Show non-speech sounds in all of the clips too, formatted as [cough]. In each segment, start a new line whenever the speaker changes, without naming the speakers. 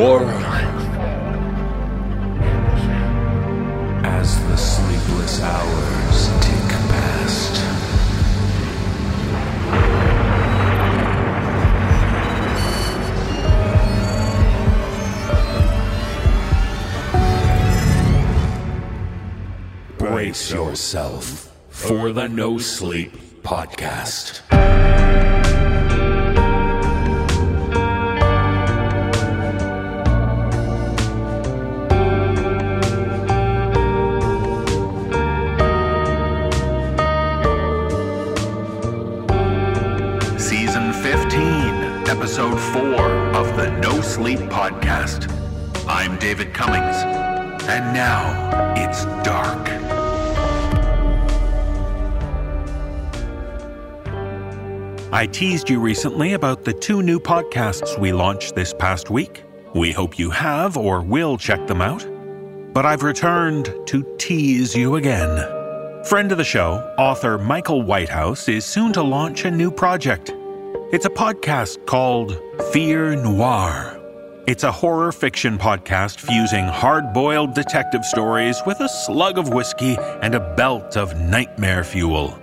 horror. As the sleepless hours tick past. Brace yourself for the No Sleep Podcast.
Cummings, and now it's dark. I teased you recently about the two new podcasts we launched this past week. We hope you have or will check them out. But I've returned to tease you again. Friend of the show, author Michael Whitehouse, is soon to launch a new project. It's a podcast called Fear Noir. It's a horror fiction podcast fusing hard boiled detective stories with a slug of whiskey and a belt of nightmare fuel.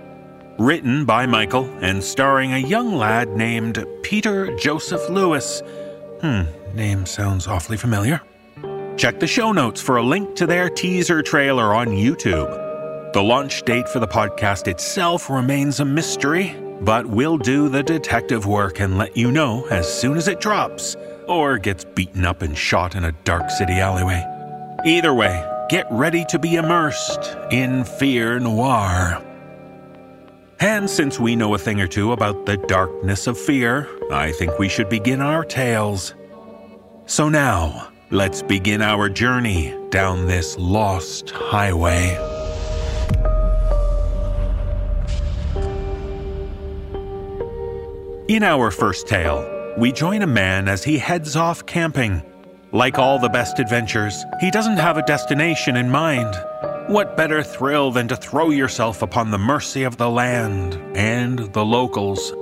Written by Michael and starring a young lad named Peter Joseph Lewis. Hmm, name sounds awfully familiar. Check the show notes for a link to their teaser trailer on YouTube. The launch date for the podcast itself remains a mystery, but we'll do the detective work and let you know as soon as it drops or gets beaten up and shot in a dark city alleyway. Either way, get ready to be immersed in fear noir. And since we know a thing or two about the darkness of fear, I think we should begin our tales. So now, let's begin our journey down this lost highway. In our first tale, we join a man as he heads off camping. Like all the best adventures, he doesn't have a destination in mind. What better thrill than to throw yourself upon the mercy of the land and the locals?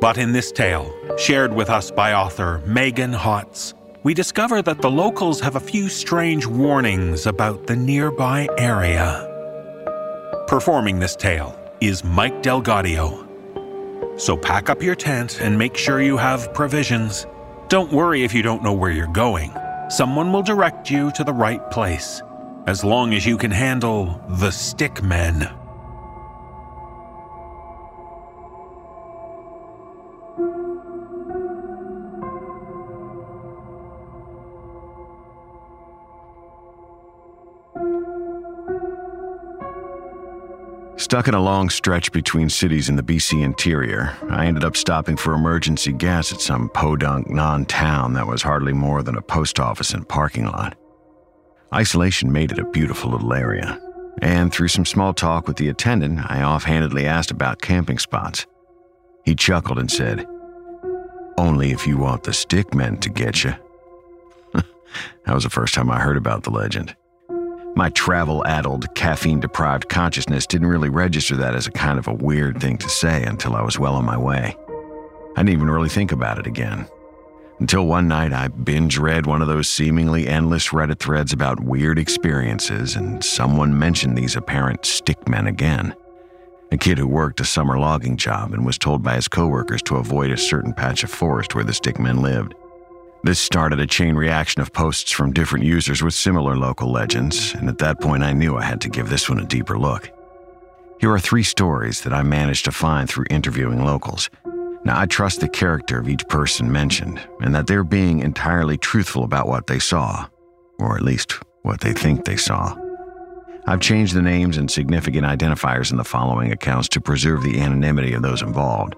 But in this tale, shared with us by author Meagan Hotz, we discover that the locals have a few strange warnings about the nearby area. Performing this tale is Mike DelGaudio. So pack up your tent and make sure you have provisions. Don't worry if you don't know where you're going. Someone will direct you to the right place, as long as you can handle the stick men.
Stuck in a long stretch between cities in the BC interior, I ended up stopping for emergency gas at some podunk non town that was hardly more than a post office and parking lot. Isolation made it a beautiful little area, and through some small talk with the attendant, I offhandedly asked about camping spots. He chuckled and said, Only if you want the stick men to get you. [laughs] that was the first time I heard about the legend. My travel addled, caffeine deprived consciousness didn't really register that as a kind of a weird thing to say until I was well on my way. I didn't even really think about it again. Until one night I binge read one of those seemingly endless Reddit threads about weird experiences, and someone mentioned these apparent stickmen again. A kid who worked a summer logging job and was told by his coworkers to avoid a certain patch of forest where the stickmen lived. This started a chain reaction of posts from different users with similar local legends, and at that point I knew I had to give this one a deeper look. Here are three stories that I managed to find through interviewing locals. Now, I trust the character of each person mentioned, and that they're being entirely truthful about what they saw, or at least what they think they saw. I've changed the names and significant identifiers in the following accounts to preserve the anonymity of those involved,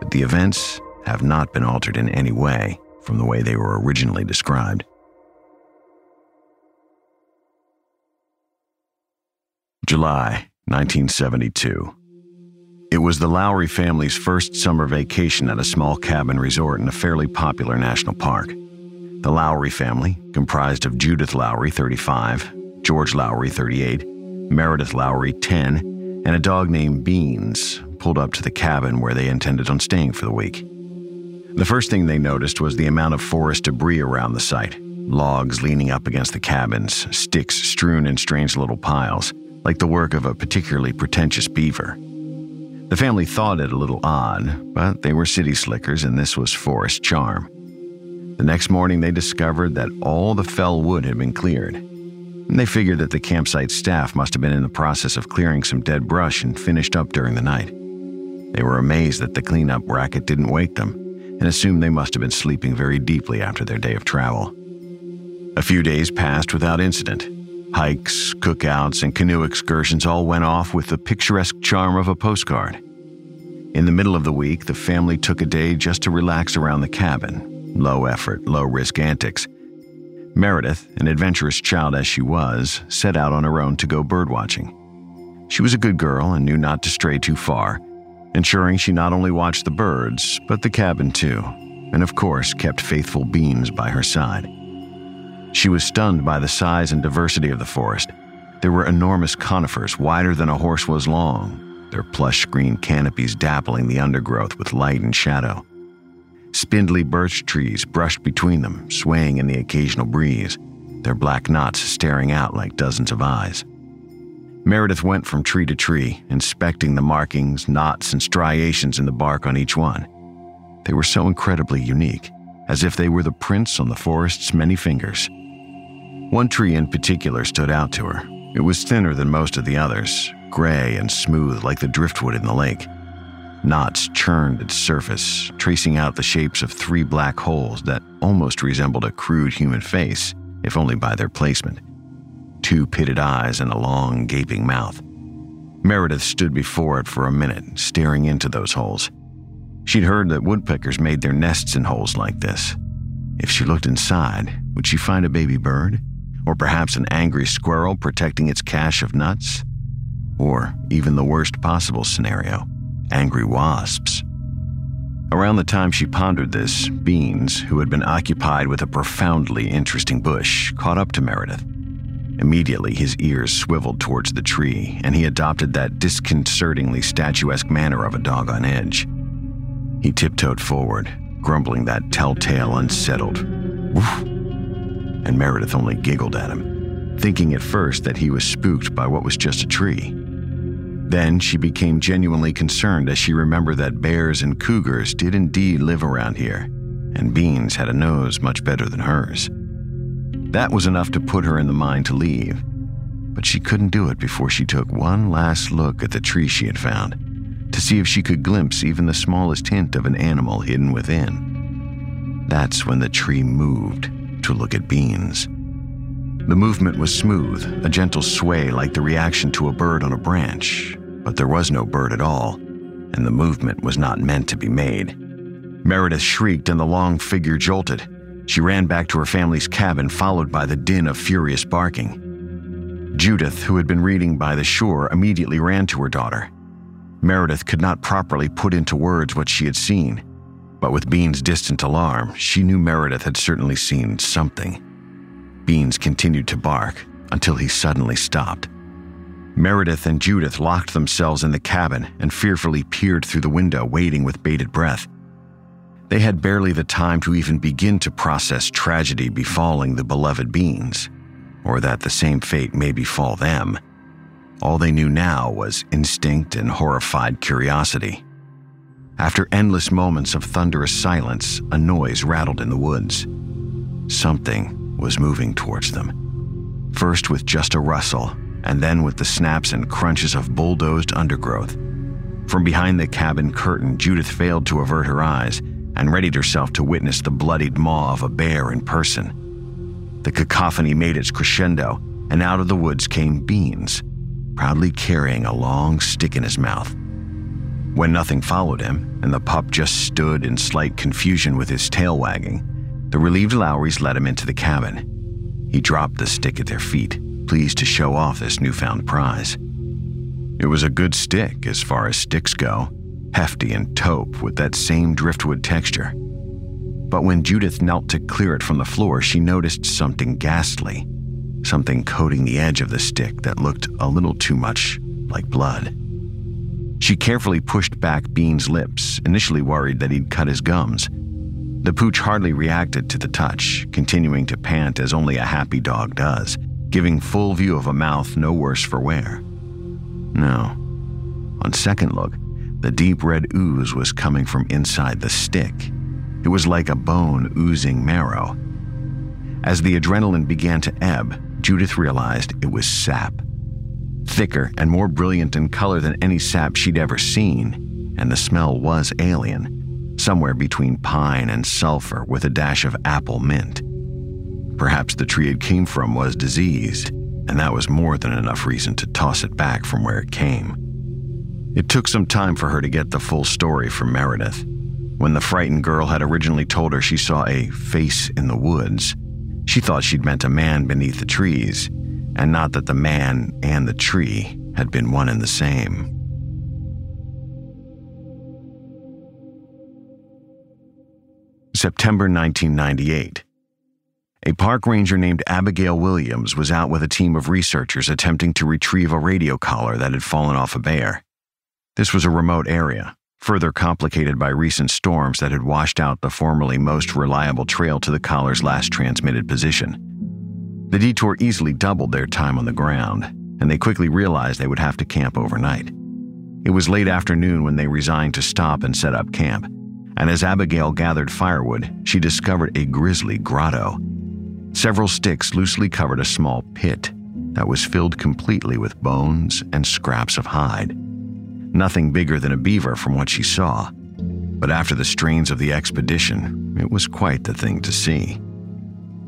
but the events have not been altered in any way from the way they were originally described. July 1972. It was the Lowry family's first summer vacation at a small cabin resort in a fairly popular national park. The Lowry family, comprised of Judith Lowry, 35, George Lowry, 38, Meredith Lowry, 10, and a dog named Beans, pulled up to the cabin where they intended on staying for the week. The first thing they noticed was the amount of forest debris around the site logs leaning up against the cabins, sticks strewn in strange little piles, like the work of a particularly pretentious beaver. The family thought it a little odd, but they were city slickers and this was forest charm. The next morning, they discovered that all the fell wood had been cleared. And they figured that the campsite staff must have been in the process of clearing some dead brush and finished up during the night. They were amazed that the cleanup racket didn't wake them and assumed they must have been sleeping very deeply after their day of travel. A few days passed without incident. Hikes, cookouts, and canoe excursions all went off with the picturesque charm of a postcard. In the middle of the week, the family took a day just to relax around the cabin. Low effort, low risk antics. Meredith, an adventurous child as she was, set out on her own to go birdwatching. She was a good girl and knew not to stray too far, ensuring she not only watched the birds, but the cabin too, and of course kept faithful Beans by her side. She was stunned by the size and diversity of the forest. There were enormous conifers, wider than a horse was long, their plush green canopies dappling the undergrowth with light and shadow. Spindly birch trees brushed between them, swaying in the occasional breeze, their black knots staring out like dozens of eyes. Meredith went from tree to tree, inspecting the markings, knots, and striations in the bark on each one. They were so incredibly unique, as if they were the prints on the forest's many fingers. One tree in particular stood out to her. It was thinner than most of the others, gray and smooth like the driftwood in the lake. Knots churned its surface, tracing out the shapes of three black holes that almost resembled a crude human face, if only by their placement. Two pitted eyes and a long, gaping mouth. Meredith stood before it for a minute, staring into those holes. She'd heard that woodpeckers made their nests in holes like this. If she looked inside, would she find a baby bird? Or perhaps an angry squirrel protecting its cache of nuts? Or even the worst possible scenario angry wasps. Around the time she pondered this, Beans, who had been occupied with a profoundly interesting bush, caught up to Meredith. Immediately, his ears swiveled towards the tree, and he adopted that disconcertingly statuesque manner of a dog on edge. He tiptoed forward, grumbling that telltale unsettled woof and Meredith only giggled at him, thinking at first that he was spooked by what was just a tree. Then she became genuinely concerned as she remembered that bears and cougars did indeed live around here, and Beans had a nose much better than hers. That was enough to put her in the mind to leave, but she couldn't do it before she took one last look at the tree she had found to see if she could glimpse even the smallest hint of an animal hidden within. That's when the tree moved to look at beans. The movement was smooth, a gentle sway like the reaction to a bird on a branch, but there was no bird at all, and the movement was not meant to be made. Meredith shrieked and the long figure jolted. She ran back to her family's cabin, followed by the din of furious barking. Judith, who had been reading by the shore, immediately ran to her daughter. Meredith could not properly put into words what she had seen, but with Bean's distant alarm, she knew Meredith had certainly seen something. Beans continued to bark until he suddenly stopped. Meredith and Judith locked themselves in the cabin and fearfully peered through the window, waiting with bated breath. They had barely the time to even begin to process tragedy befalling the beloved beings, or that the same fate may befall them. All they knew now was instinct and horrified curiosity. After endless moments of thunderous silence, a noise rattled in the woods. Something was moving towards them. First with just a rustle, and then with the snaps and crunches of bulldozed undergrowth. From behind the cabin curtain, Judith failed to avert her eyes and readied herself to witness the bloodied maw of a bear in person. The cacophony made its crescendo, and out of the woods came Beans, proudly carrying a long stick in his mouth. When nothing followed him, and the pup just stood in slight confusion with his tail wagging, the relieved Lowrys led him into the cabin. He dropped the stick at their feet, pleased to show off this newfound prize. It was a good stick as far as sticks go, hefty and taupe with that same driftwood texture. But when Judith knelt to clear it from the floor, she noticed something ghastly, something coating the edge of the stick that looked a little too much like blood. She carefully pushed back Bean's lips, initially worried that he'd cut his gums. The pooch hardly reacted to the touch, continuing to pant as only a happy dog does, giving full view of a mouth no worse for wear. No. On second look, the deep red ooze was coming from inside the stick. It was like a bone oozing marrow. As the adrenaline began to ebb, Judith realized it was sap. Thicker and more brilliant in color than any sap she'd ever seen, and the smell was alien, somewhere between pine and sulfur with a dash of apple mint. Perhaps the tree it came from was diseased, and that was more than enough reason to toss it back from where it came. It took some time for her to get the full story from Meredith. When the frightened girl had originally told her she saw a face in the woods, she thought she'd meant a man beneath the trees, and not that the man and the tree had been one and the same. September 1998. A park ranger named Abigail Williams was out with a team of researchers attempting to retrieve a radio collar that had fallen off a bear. This was a remote area, further complicated by recent storms that had washed out the formerly most reliable trail to the collar's last transmitted position. The detour easily doubled their time on the ground, and they quickly realized they would have to camp overnight. It was late afternoon when they resigned to stop and set up camp, and as Abigail gathered firewood, she discovered a grisly grotto. Several sticks loosely covered a small pit that was filled completely with bones and scraps of hide. Nothing bigger than a beaver from what she saw. But after the strains of the expedition, it was quite the thing to see.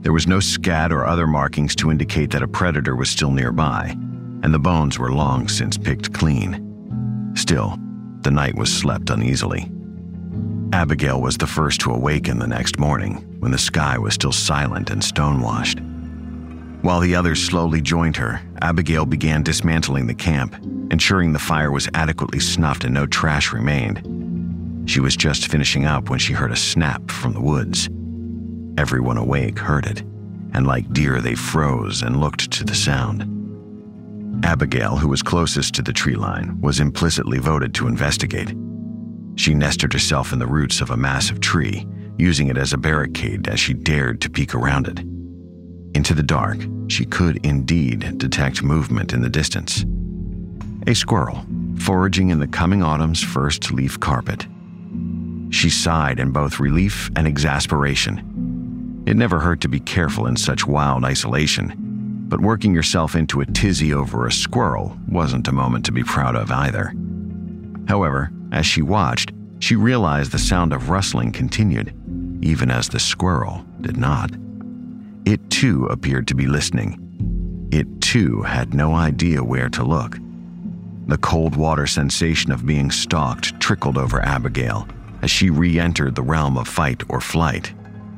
There was no scat or other markings to indicate that a predator was still nearby, and the bones were long since picked clean. Still, the night was slept uneasily. Abigail was the first to awaken the next morning when the sky was still silent and stonewashed. While the others slowly joined her, Abigail began dismantling the camp, ensuring the fire was adequately snuffed and no trash remained. She was just finishing up when she heard a snap from the woods. Everyone awake heard it, and like deer, they froze and looked to the sound. Abigail, who was closest to the tree line, was implicitly voted to investigate. She nested herself in the roots of a massive tree, using it as a barricade as she dared to peek around it. Into the dark, she could indeed detect movement in the distance. A squirrel, foraging in the coming autumn's first leaf carpet. She sighed in both relief and exasperation. It never hurt to be careful in such wild isolation, but working yourself into a tizzy over a squirrel wasn't a moment to be proud of either. However, as she watched, she realized the sound of rustling continued, even as the squirrel did not. Too appeared to be listening. It too had no idea where to look. The cold water sensation of being stalked trickled over Abigail as she re entered the realm of fight or flight.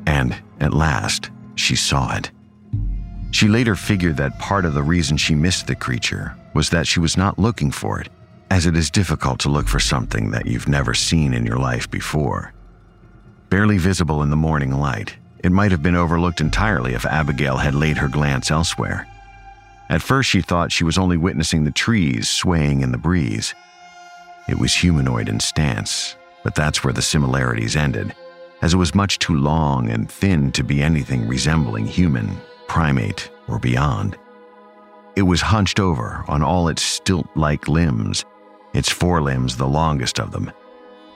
And, at last, she saw it. She later figured that part of the reason she missed the creature was that she was not looking for it, as it is difficult to look for something that you've never seen in your life before. Barely visible in the morning light, it might have been overlooked entirely if Abigail had laid her glance elsewhere. At first, she thought she was only witnessing the trees swaying in the breeze. It was humanoid in stance, but that's where the similarities ended, as it was much too long and thin to be anything resembling human, primate, or beyond. It was hunched over on all its stilt like limbs, its forelimbs the longest of them.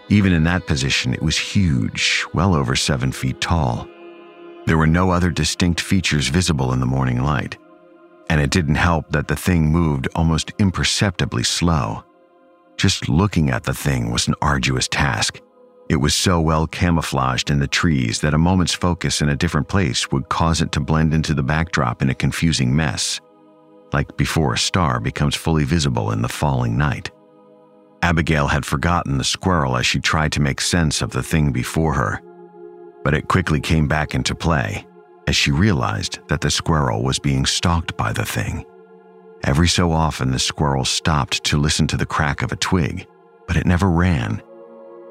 Even in that position, it was huge, well over seven feet tall. There were no other distinct features visible in the morning light, and it didn't help that the thing moved almost imperceptibly slow. Just looking at the thing was an arduous task. It was so well camouflaged in the trees that a moment's focus in a different place would cause it to blend into the backdrop in a confusing mess, like before a star becomes fully visible in the falling night. Abigail had forgotten the squirrel as she tried to make sense of the thing before her but it quickly came back into play as she realized that the squirrel was being stalked by the thing. Every so often, the squirrel stopped to listen to the crack of a twig, but it never ran.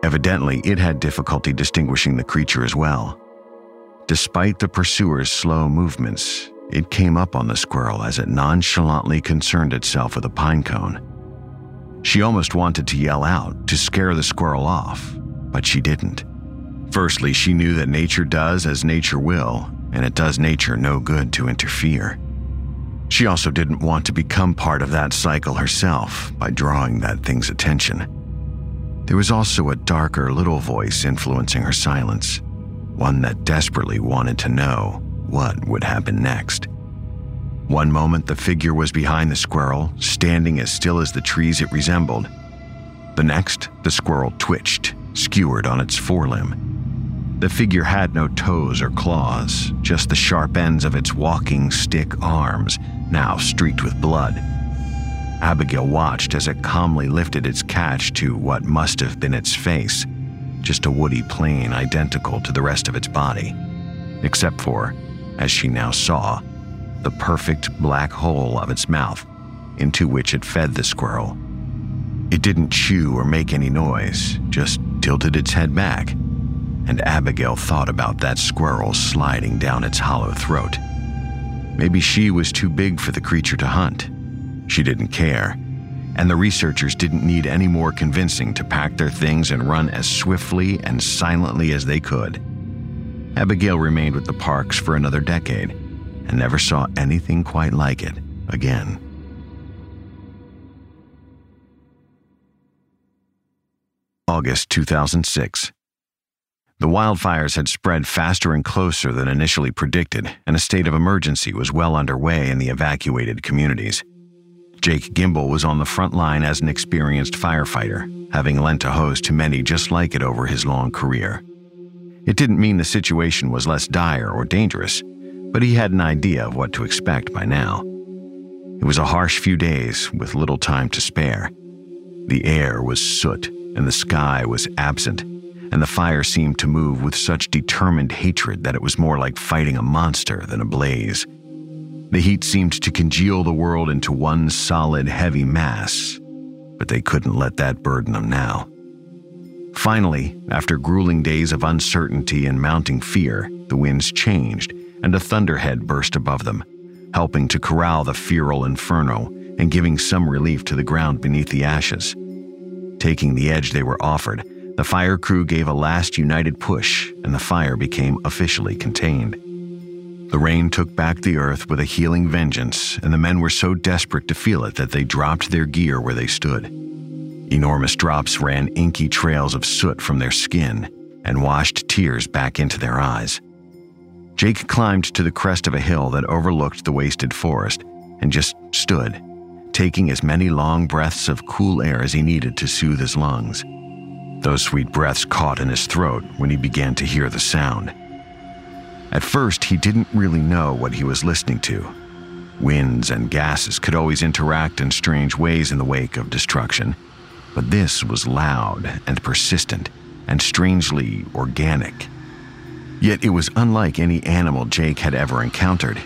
Evidently, it had difficulty distinguishing the creature as well. Despite the pursuer's slow movements, it came up on the squirrel as it nonchalantly concerned itself with a pine cone. She almost wanted to yell out to scare the squirrel off, but she didn't. Firstly, she knew that nature does as nature will, and it does nature no good to interfere. She also didn't want to become part of that cycle herself by drawing that thing's attention. There was also a darker little voice influencing her silence, one that desperately wanted to know what would happen next. One moment, the figure was behind the squirrel, standing as still as the trees it resembled. The next, the squirrel twitched, skewered on its forelimb. The figure had no toes or claws, just the sharp ends of its walking stick arms, now streaked with blood. Abigail watched as it calmly lifted its catch to what must have been its face, just a woody plane identical to the rest of its body, except for, as she now saw, the perfect black hole of its mouth into which it fed the squirrel. It didn't chew or make any noise, just tilted its head back, and Abigail thought about that squirrel sliding down its hollow throat. Maybe she was too big for the creature to hunt. She didn't care, and the researchers didn't need any more convincing to pack their things and run as swiftly and silently as they could. Abigail remained with the Parks for another decade and never saw anything quite like it again. August 2006. The wildfires had spread faster and closer than initially predicted, and a state of emergency was well underway in the evacuated communities. Jake Gimbel was on the front line as an experienced firefighter, having lent a hose to many just like it over his long career. It didn't mean the situation was less dire or dangerous, but he had an idea of what to expect by now. It was a harsh few days with little time to spare. The air was soot, and the sky was absent and the fire seemed to move with such determined hatred that it was more like fighting a monster than a blaze. The heat seemed to congeal the world into one solid, heavy mass, but they couldn't let that burden them now. Finally, after grueling days of uncertainty and mounting fear, the winds changed and a thunderhead burst above them, helping to corral the feral inferno and giving some relief to the ground beneath the ashes. Taking the edge they were offered, the fire crew gave a last united push, and the fire became officially contained. The rain took back the earth with a healing vengeance, and the men were so desperate to feel it that they dropped their gear where they stood. Enormous drops ran inky trails of soot from their skin and washed tears back into their eyes. Jake climbed to the crest of a hill that overlooked the wasted forest and just stood, taking as many long breaths of cool air as he needed to soothe his lungs. Those sweet breaths caught in his throat when he began to hear the sound. At first, he didn't really know what he was listening to. Winds and gases could always interact in strange ways in the wake of destruction, but this was loud and persistent and strangely organic. Yet it was unlike any animal Jake had ever encountered,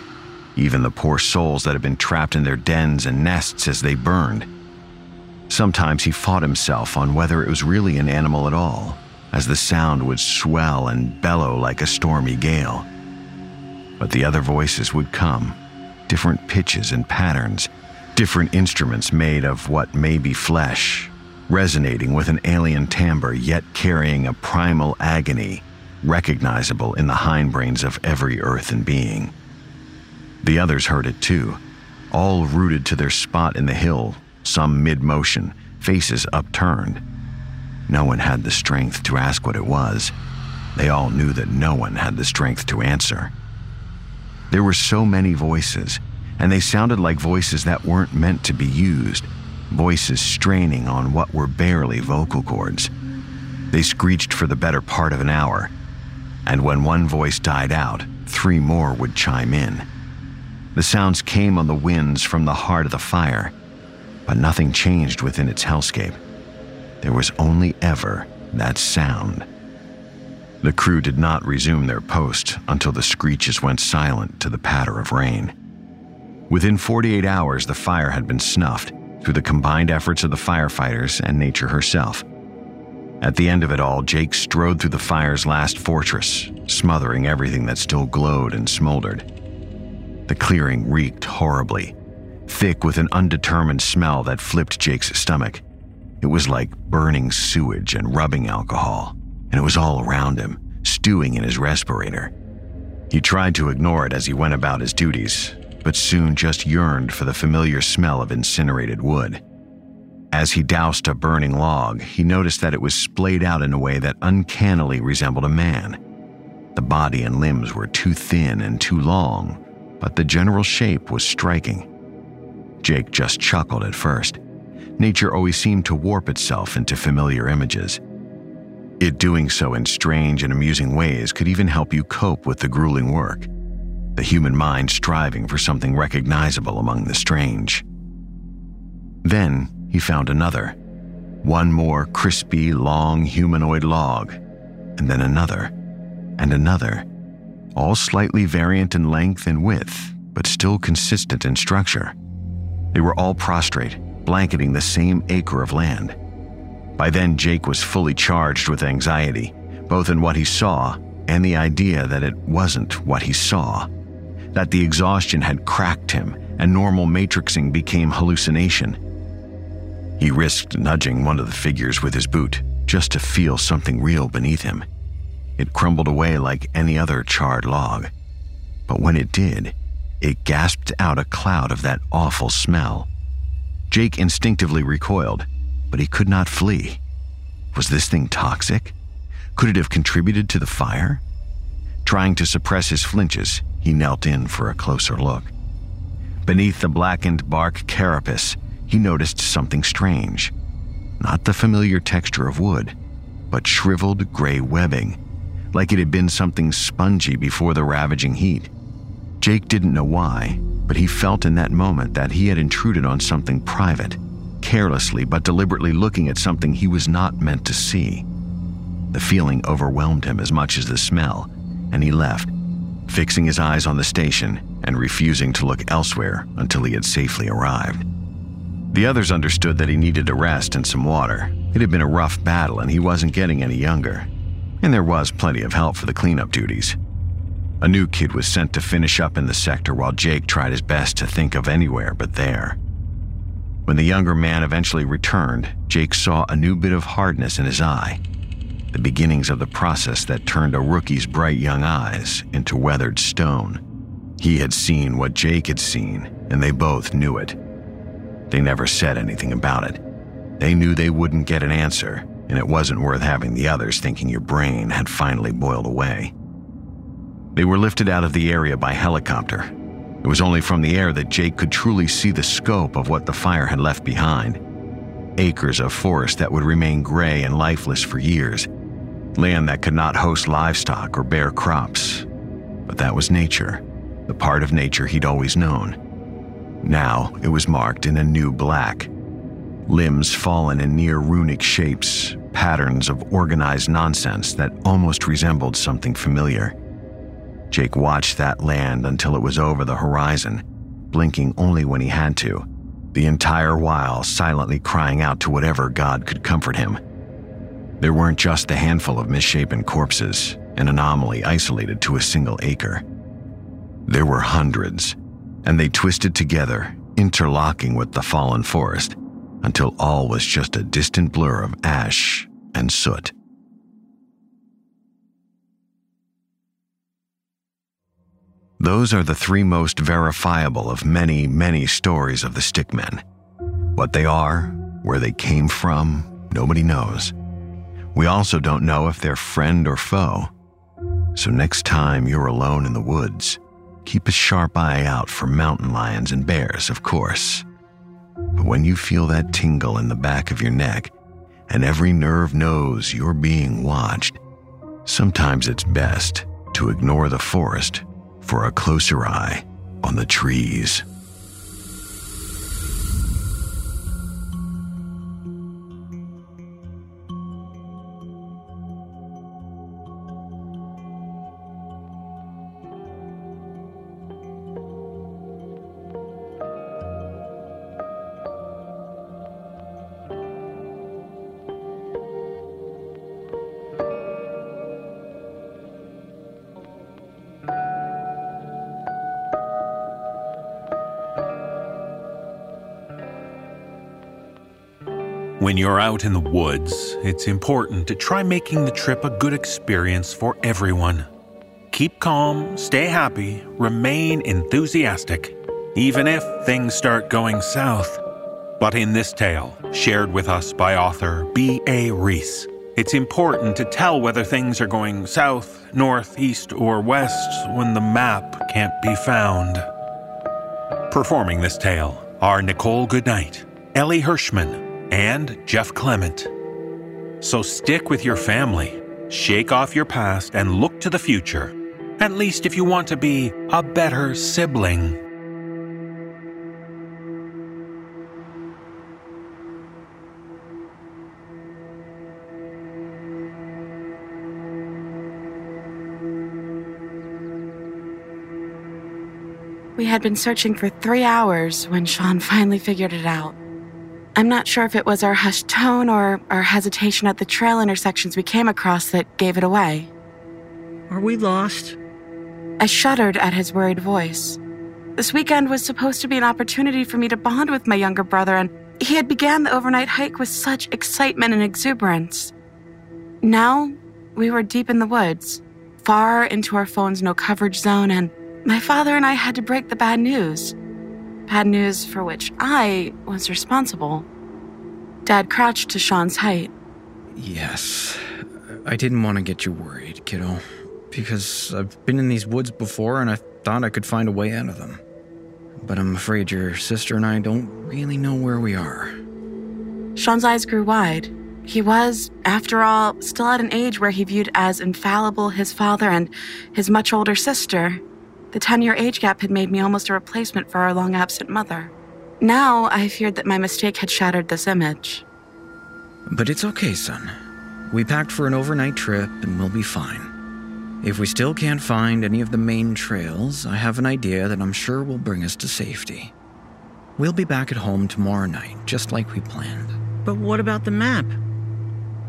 even the poor souls that had been trapped in their dens and nests as they burned. Sometimes he fought himself on whether it was really an animal at all, as the sound would swell and bellow like a stormy gale. But the other voices would come, different pitches and patterns, different instruments made of what may be flesh, resonating with an alien timbre yet carrying a primal agony recognizable in the hindbrains of every earthen being. The others heard it too, all rooted to their spot in the hill some mid motion, faces upturned. No one had the strength to ask what it was. They all knew that no one had the strength to answer. There were so many voices, and they sounded like voices that weren't meant to be used, voices straining on what were barely vocal cords. They screeched for the better part of an hour, and when one voice died out, three more would chime in. The sounds came on the winds from the heart of the fire, but nothing changed within its hellscape. There was only ever that sound. The crew did not resume their post until the screeches went silent to the patter of rain. Within 48 hours, the fire had been snuffed through the combined efforts of the firefighters and nature herself. At the end of it all, Jake strode through the fire's last fortress, smothering everything that still glowed and smoldered. The clearing reeked horribly, thick with an undetermined smell that flipped Jake's stomach. It was like burning sewage and rubbing alcohol, and it was all around him, stewing in his respirator. He tried to ignore it as he went about his duties, but soon just yearned for the familiar smell of incinerated wood. As he doused a burning log, he noticed that it was splayed out in a way that uncannily resembled a man. The body and limbs were too thin and too long, but the general shape was striking. Jake just chuckled at first. Nature always seemed to warp itself into familiar images. It doing so in strange and amusing ways could even help you cope with the grueling work. The human mind striving for something recognizable among the strange. Then he found another. One more crispy, long humanoid log, and then another, and another, all slightly variant in length and width, but still consistent in structure. They were all prostrate, blanketing the same acre of land. By then, Jake was fully charged with anxiety, both in what he saw and the idea that it wasn't what he saw, that the exhaustion had cracked him and normal matrixing became hallucination. He risked nudging one of the figures with his boot just to feel something real beneath him. It crumbled away like any other charred log. But when it did, it gasped out a cloud of that awful smell. Jake instinctively recoiled, but he could not flee. Was this thing toxic? Could it have contributed to the fire? Trying to suppress his flinches, he knelt in for a closer look. Beneath the blackened bark carapace, he noticed something strange. Not the familiar texture of wood, but shriveled gray webbing, like it had been something spongy before the ravaging heat. Jake didn't know why, but he felt in that moment that he had intruded on something private, carelessly but deliberately looking at something he was not meant to see. The feeling overwhelmed him as much as the smell, and he left, fixing his eyes on the station and refusing to look elsewhere until he had safely arrived. The others understood that he needed a rest and some water. It had been a rough battle and he wasn't getting any younger. And there was plenty of help for the cleanup duties. A new kid was sent to finish up in the sector while Jake tried his best to think of anywhere but there. When the younger man eventually returned, Jake saw a new bit of hardness in his eye, the beginnings of the process that turned a rookie's bright young eyes into weathered stone. He had seen what Jake had seen, and they both knew it. They never said anything about it. They knew they wouldn't get an answer, and it wasn't worth having the others thinking your brain had finally boiled away. They were lifted out of the area by helicopter. It was only from the air that Jake could truly see the scope of what the fire had left behind. Acres of forest that would remain gray and lifeless for years. Land that could not host livestock or bear crops. But that was nature, the part of nature he'd always known. Now it was marked in a new black. Limbs fallen in near runic shapes, patterns of organized nonsense that almost resembled something familiar. Jake watched that land until it was over the horizon, blinking only when he had to, the entire while silently crying out to whatever God could comfort him. There weren't just a handful of misshapen corpses, an anomaly isolated to a single acre. There were hundreds, and they twisted together, interlocking with the fallen forest, until all was just a distant blur of ash and soot. Those are the three most verifiable of many, many stories of the stickmen. What they are, where they came from, nobody knows. We also don't know if they're friend or foe. So next time you're alone in the woods, keep a sharp eye out for mountain lions and bears, of course. But when you feel that tingle in the back of your neck, and every nerve knows you're being watched, sometimes it's best to ignore the forest for a closer eye on the trees.
When you're out in the woods, it's important to try making the trip a good experience for everyone. Keep calm, stay happy, remain enthusiastic, even if things start going south. But in this tale, shared with us by author B.A. Ries, it's important to tell whether things are going south, north, east, or west when the map can't be found. Performing this tale are Nichole Goodnight, Elie Hirschman, and Jeff Clement. So stick with your family, shake off your past, and look to the future, at least if you want to be a better sibling.
We had been searching for three hours when Sean finally figured it out. I'm not sure if it was our hushed tone or our hesitation at the trail intersections we came across that gave it away.
Are we lost?
I shuddered at his worried voice. This weekend was supposed to be an opportunity for me to bond with my younger brother, and he had began the overnight hike with such excitement and exuberance. Now, we were deep in the woods, far into our phone's no coverage zone, and my father and I had to break the bad news. Bad news for which I was responsible. Dad crouched to Sean's height.
Yes. I didn't want to get you worried, kiddo, because I've been in these woods before and I thought I could find a way out of them. But I'm afraid your sister and I don't really know where we are.
Sean's eyes grew wide. He was, after all, still at an age where he viewed as infallible his father and his much older sister. The 10 year age gap had made me almost a replacement for our long absent mother. Now I feared that my mistake had shattered this image.
But it's okay, son. We packed for an overnight trip and we'll be fine. If we still can't find any of the main trails, I have an idea that I'm sure will bring us to safety. We'll be back at home tomorrow night, just like we planned.
But what about the map?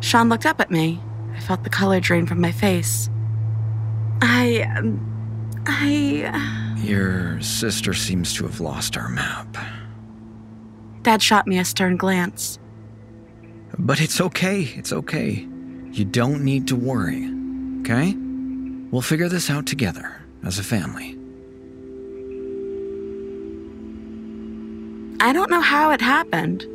Sean looked up at me. I felt the color drain from my face. I. Um, I.
Your sister seems to have lost our map.
Dad shot me a stern glance.
But it's okay, it's okay. You don't need to worry, okay? We'll figure this out together as a family.
I don't know how it happened.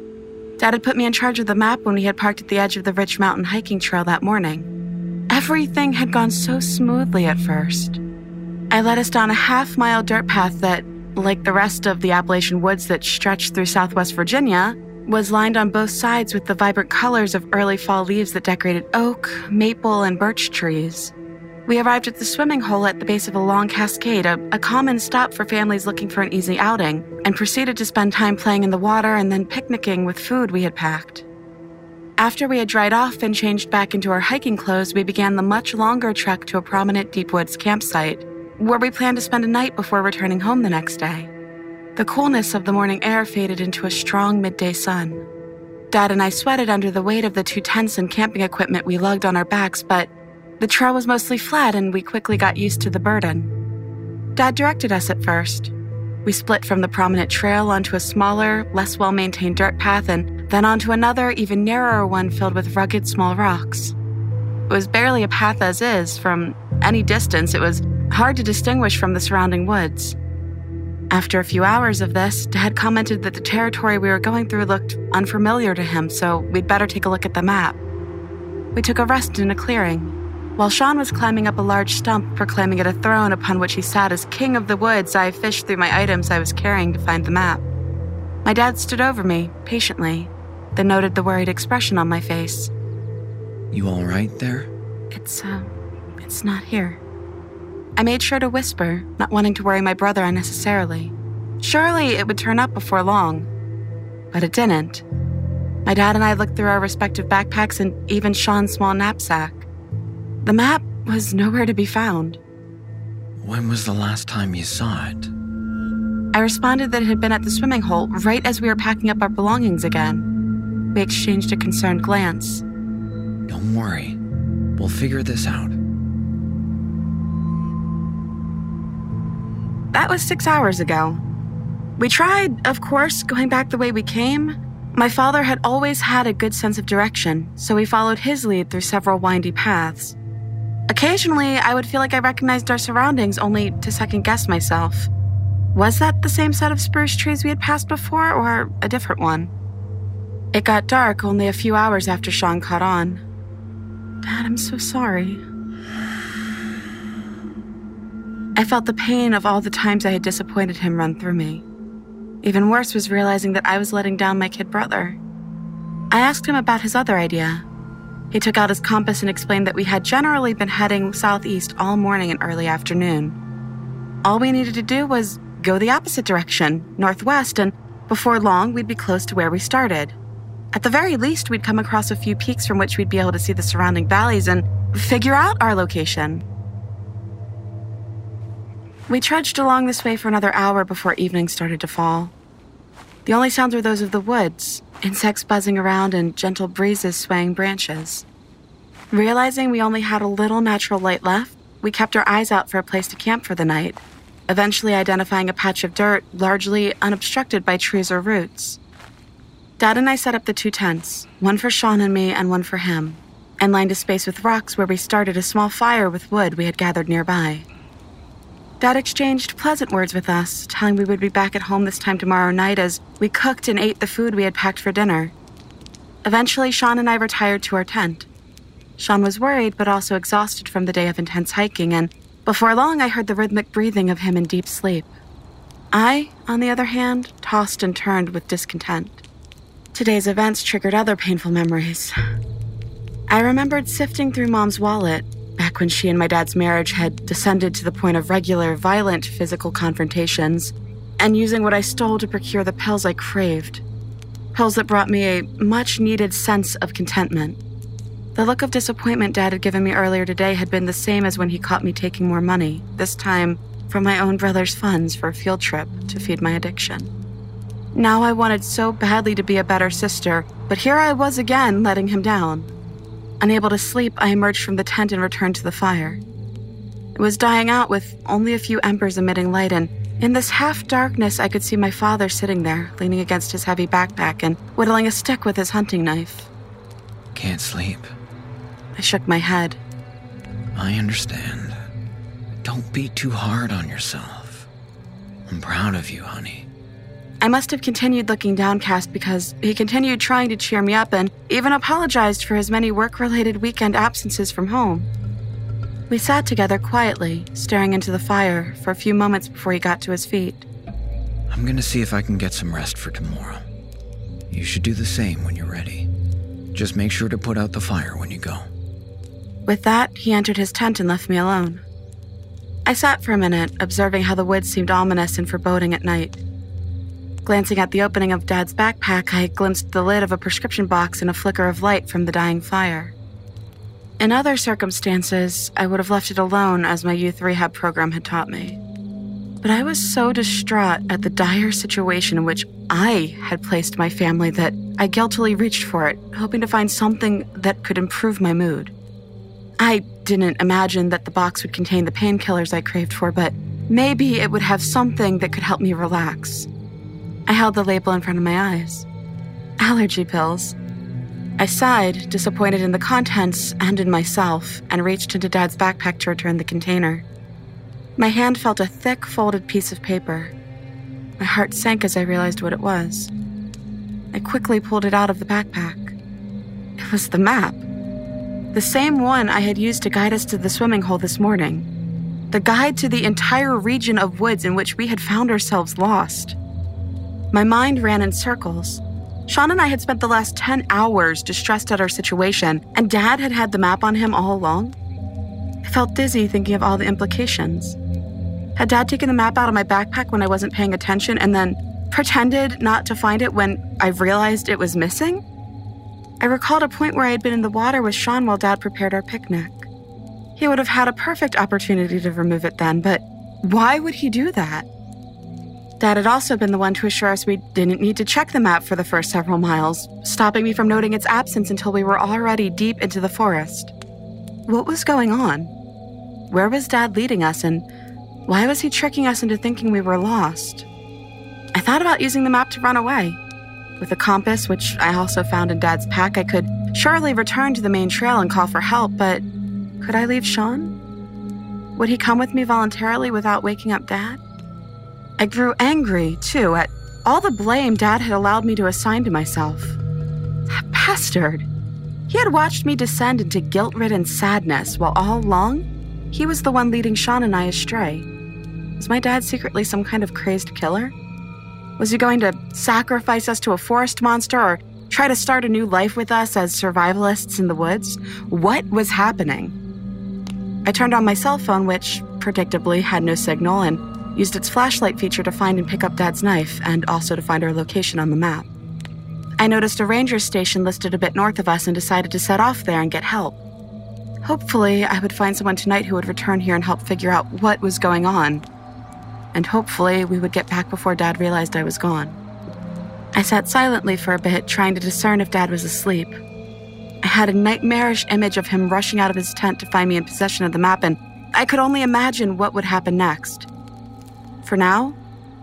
Dad had put me in charge of the map when we had parked at the edge of the Rich Mountain hiking trail that morning. Everything had gone so smoothly at first. I led us down a half mile dirt path that, like the rest of the Appalachian woods that stretched through southwest Virginia, was lined on both sides with the vibrant colors of early fall leaves that decorated oak, maple, and birch trees. We arrived at the swimming hole at the base of a long cascade, a, a, common stop for families looking for an easy outing, and proceeded to spend time playing in the water and then picnicking with food we had packed. After we had dried off and changed back into our hiking clothes, we began the much longer trek to a prominent deep woods campsite, where we planned to spend a night before returning home the next day. The coolness of the morning air faded into a strong midday sun. Dad and I sweated under the weight of the two tents and camping equipment we lugged on our backs, but the trail was mostly flat and we quickly got used to the burden. Dad directed us at first. We split from the prominent trail onto a smaller, less well maintained dirt path and then onto another, even narrower one filled with rugged small rocks. It was barely a path as is. From any distance, it was hard to distinguish from the surrounding woods. After a few hours of this, Dad commented that the territory we were going through looked unfamiliar to him, so we'd better take a look at the map. We took a rest in a clearing, while Sean was climbing up a large stump, proclaiming it a throne upon which he sat as king of the woods. I fished through my items I was carrying to find the map. My dad stood over me, patiently, then noted the worried expression on my face.
You all right there?
It's, uh, it's not here. I made sure to whisper, not wanting to worry my brother unnecessarily. Surely it would turn up before long. But it didn't. My dad and I looked through our respective backpacks and even Sean's small knapsack. The map was nowhere to be found.
When was the last time you saw it?
I responded that it had been at the swimming hole right as we were packing up our belongings again. We exchanged a concerned glance.
Don't worry. We'll figure this out.
That was six hours ago. We tried, of course, going back the way we came. My father had always had a good sense of direction, so we followed his lead through several windy paths. Occasionally, I would feel like I recognized our surroundings only to second guess myself. Was that the same set of spruce trees we had passed before, or a different one? It got dark only a few hours after Sean caught on. Dad, I'm so sorry. I felt the pain of all the times I had disappointed him run through me. Even worse was realizing that I was letting down my kid brother. I asked him about his other idea. He took out his compass and explained that we had generally been heading southeast all morning and early afternoon. All we needed to do was go the opposite direction, northwest, and before long we'd be close to where we started. At the very least, we'd come across a few peaks from which we'd be able to see the surrounding valleys and figure out our location. We trudged along this way for another hour before evening started to fall. The only sounds were those of the woods, insects buzzing around and gentle breezes swaying branches. Realizing we only had a little natural light left, we kept our eyes out for a place to camp for the night, eventually identifying a patch of dirt largely unobstructed by trees or roots. Dad and I set up the two tents, one for Sean and me and one for him, and lined a space with rocks where we started a small fire with wood we had gathered nearby. Dad exchanged pleasant words with us, telling we would be back at home this time tomorrow night as we cooked and ate the food we had packed for dinner. Eventually, Sean and I retired to our tent. Sean was worried but also exhausted from the day of intense hiking, and before long, I heard the rhythmic breathing of him in deep sleep. I, on the other hand, tossed and turned with discontent. Today's events triggered other painful memories. I remembered sifting through Mom's wallet back when she and my dad's marriage had descended to the point of regular, violent physical confrontations, and using what I stole to procure the pills I craved. Pills that brought me a much needed sense of contentment. The look of disappointment Dad had given me earlier today had been the same as when he caught me taking more money, this time from my own brother's funds for a field trip to feed my addiction. Now I wanted so badly to be a better sister, but here I was again letting him down. Unable to sleep, I emerged from the tent and returned to the fire. It was dying out with only a few embers emitting light, and in this half darkness, I could see my father sitting there, leaning against his heavy backpack and whittling a stick with his hunting knife.
Can't sleep.
I shook my head.
I understand. Don't be too hard on yourself. I'm proud of you, honey.
I must have continued looking downcast because he continued trying to cheer me up and even apologized for his many work related weekend absences from home. We sat together quietly, staring into the fire for a few moments before he got to his feet.
I'm gonna see if I can get some rest for tomorrow. You should do the same when you're ready. Just make sure to put out the fire when you go.
With that, he entered his tent and left me alone. I sat for a minute, observing how the woods seemed ominous and foreboding at night. Glancing at the opening of Dad's backpack, I glimpsed the lid of a prescription box and a flicker of light from the dying fire. In other circumstances, I would have left it alone as my youth rehab program had taught me. But I was so distraught at the dire situation in which I had placed my family that I guiltily reached for it, hoping to find something that could improve my mood. I didn't imagine that the box would contain the painkillers I craved for, but maybe it would have something that could help me relax. I held the label in front of my eyes. Allergy pills. I sighed, disappointed in the contents and in myself, and reached into Dad's backpack to return the container. My hand felt a thick, folded piece of paper. My heart sank as I realized what it was. I quickly pulled it out of the backpack. It was the map. The same one I had used to guide us to the swimming hole this morning. The guide to the entire region of woods in which we had found ourselves lost. My mind ran in circles. Sean and I had spent the last 10 hours distressed at our situation, and Dad had had the map on him all along. I felt dizzy thinking of all the implications. Had Dad taken the map out of my backpack when I wasn't paying attention and then pretended not to find it when I realized it was missing? I recalled a point where I had been in the water with Sean while Dad prepared our picnic. He would have had a perfect opportunity to remove it then, but why would he do that? Dad had also been the one to assure us we didn't need to check the map for the first several miles, stopping me from noting its absence until we were already deep into the forest. What was going on? Where was Dad leading us, and why was he tricking us into thinking we were lost? I thought about using the map to run away. With a compass, which I also found in Dad's pack, I could surely return to the main trail and call for help, but could I leave Sean? Would he come with me voluntarily without waking up Dad? I grew angry, too, at all the blame Dad had allowed me to assign to myself. That bastard! He had watched me descend into guilt ridden sadness while all along, he was the one leading Sean and I astray. Was my dad secretly some kind of crazed killer? Was he going to sacrifice us to a forest monster or try to start a new life with us as survivalists in the woods? What was happening? I turned on my cell phone, which predictably had no signal, and used its flashlight feature to find and pick up Dad's knife and also to find our location on the map. I noticed a ranger station listed a bit north of us and decided to set off there and get help. Hopefully, I would find someone tonight who would return here and help figure out what was going on. And hopefully, we would get back before Dad realized I was gone. I sat silently for a bit, trying to discern if Dad was asleep. I had a nightmarish image of him rushing out of his tent to find me in possession of the map, and I could only imagine what would happen next. For now,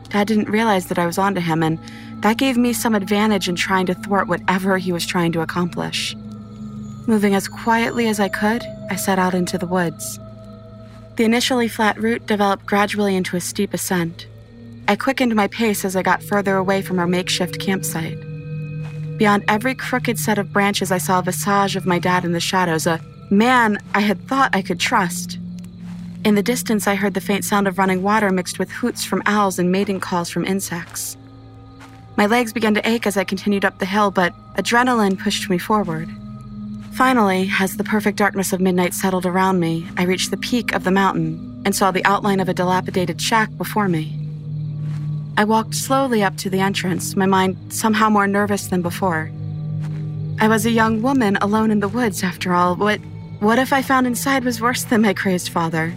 Dad didn't realize that I was onto him, and that gave me some advantage in trying to thwart whatever he was trying to accomplish. Moving as quietly as I could, I set out into the woods. The initially flat route developed gradually into a steep ascent. I quickened my pace as I got further away from our makeshift campsite. Beyond every crooked set of branches, I saw a visage of my dad in the shadows, a man I had thought I could trust. In the distance, I heard the faint sound of running water mixed with hoots from owls and mating calls from insects. My legs began to ache as I continued up the hill, but adrenaline pushed me forward. Finally, as the perfect darkness of midnight settled around me, I reached the peak of the mountain and saw the outline of a dilapidated shack before me. I walked slowly up to the entrance, my mind somehow more nervous than before. I was a young woman alone in the woods, after all. What, what if I found inside was worse than my crazed father?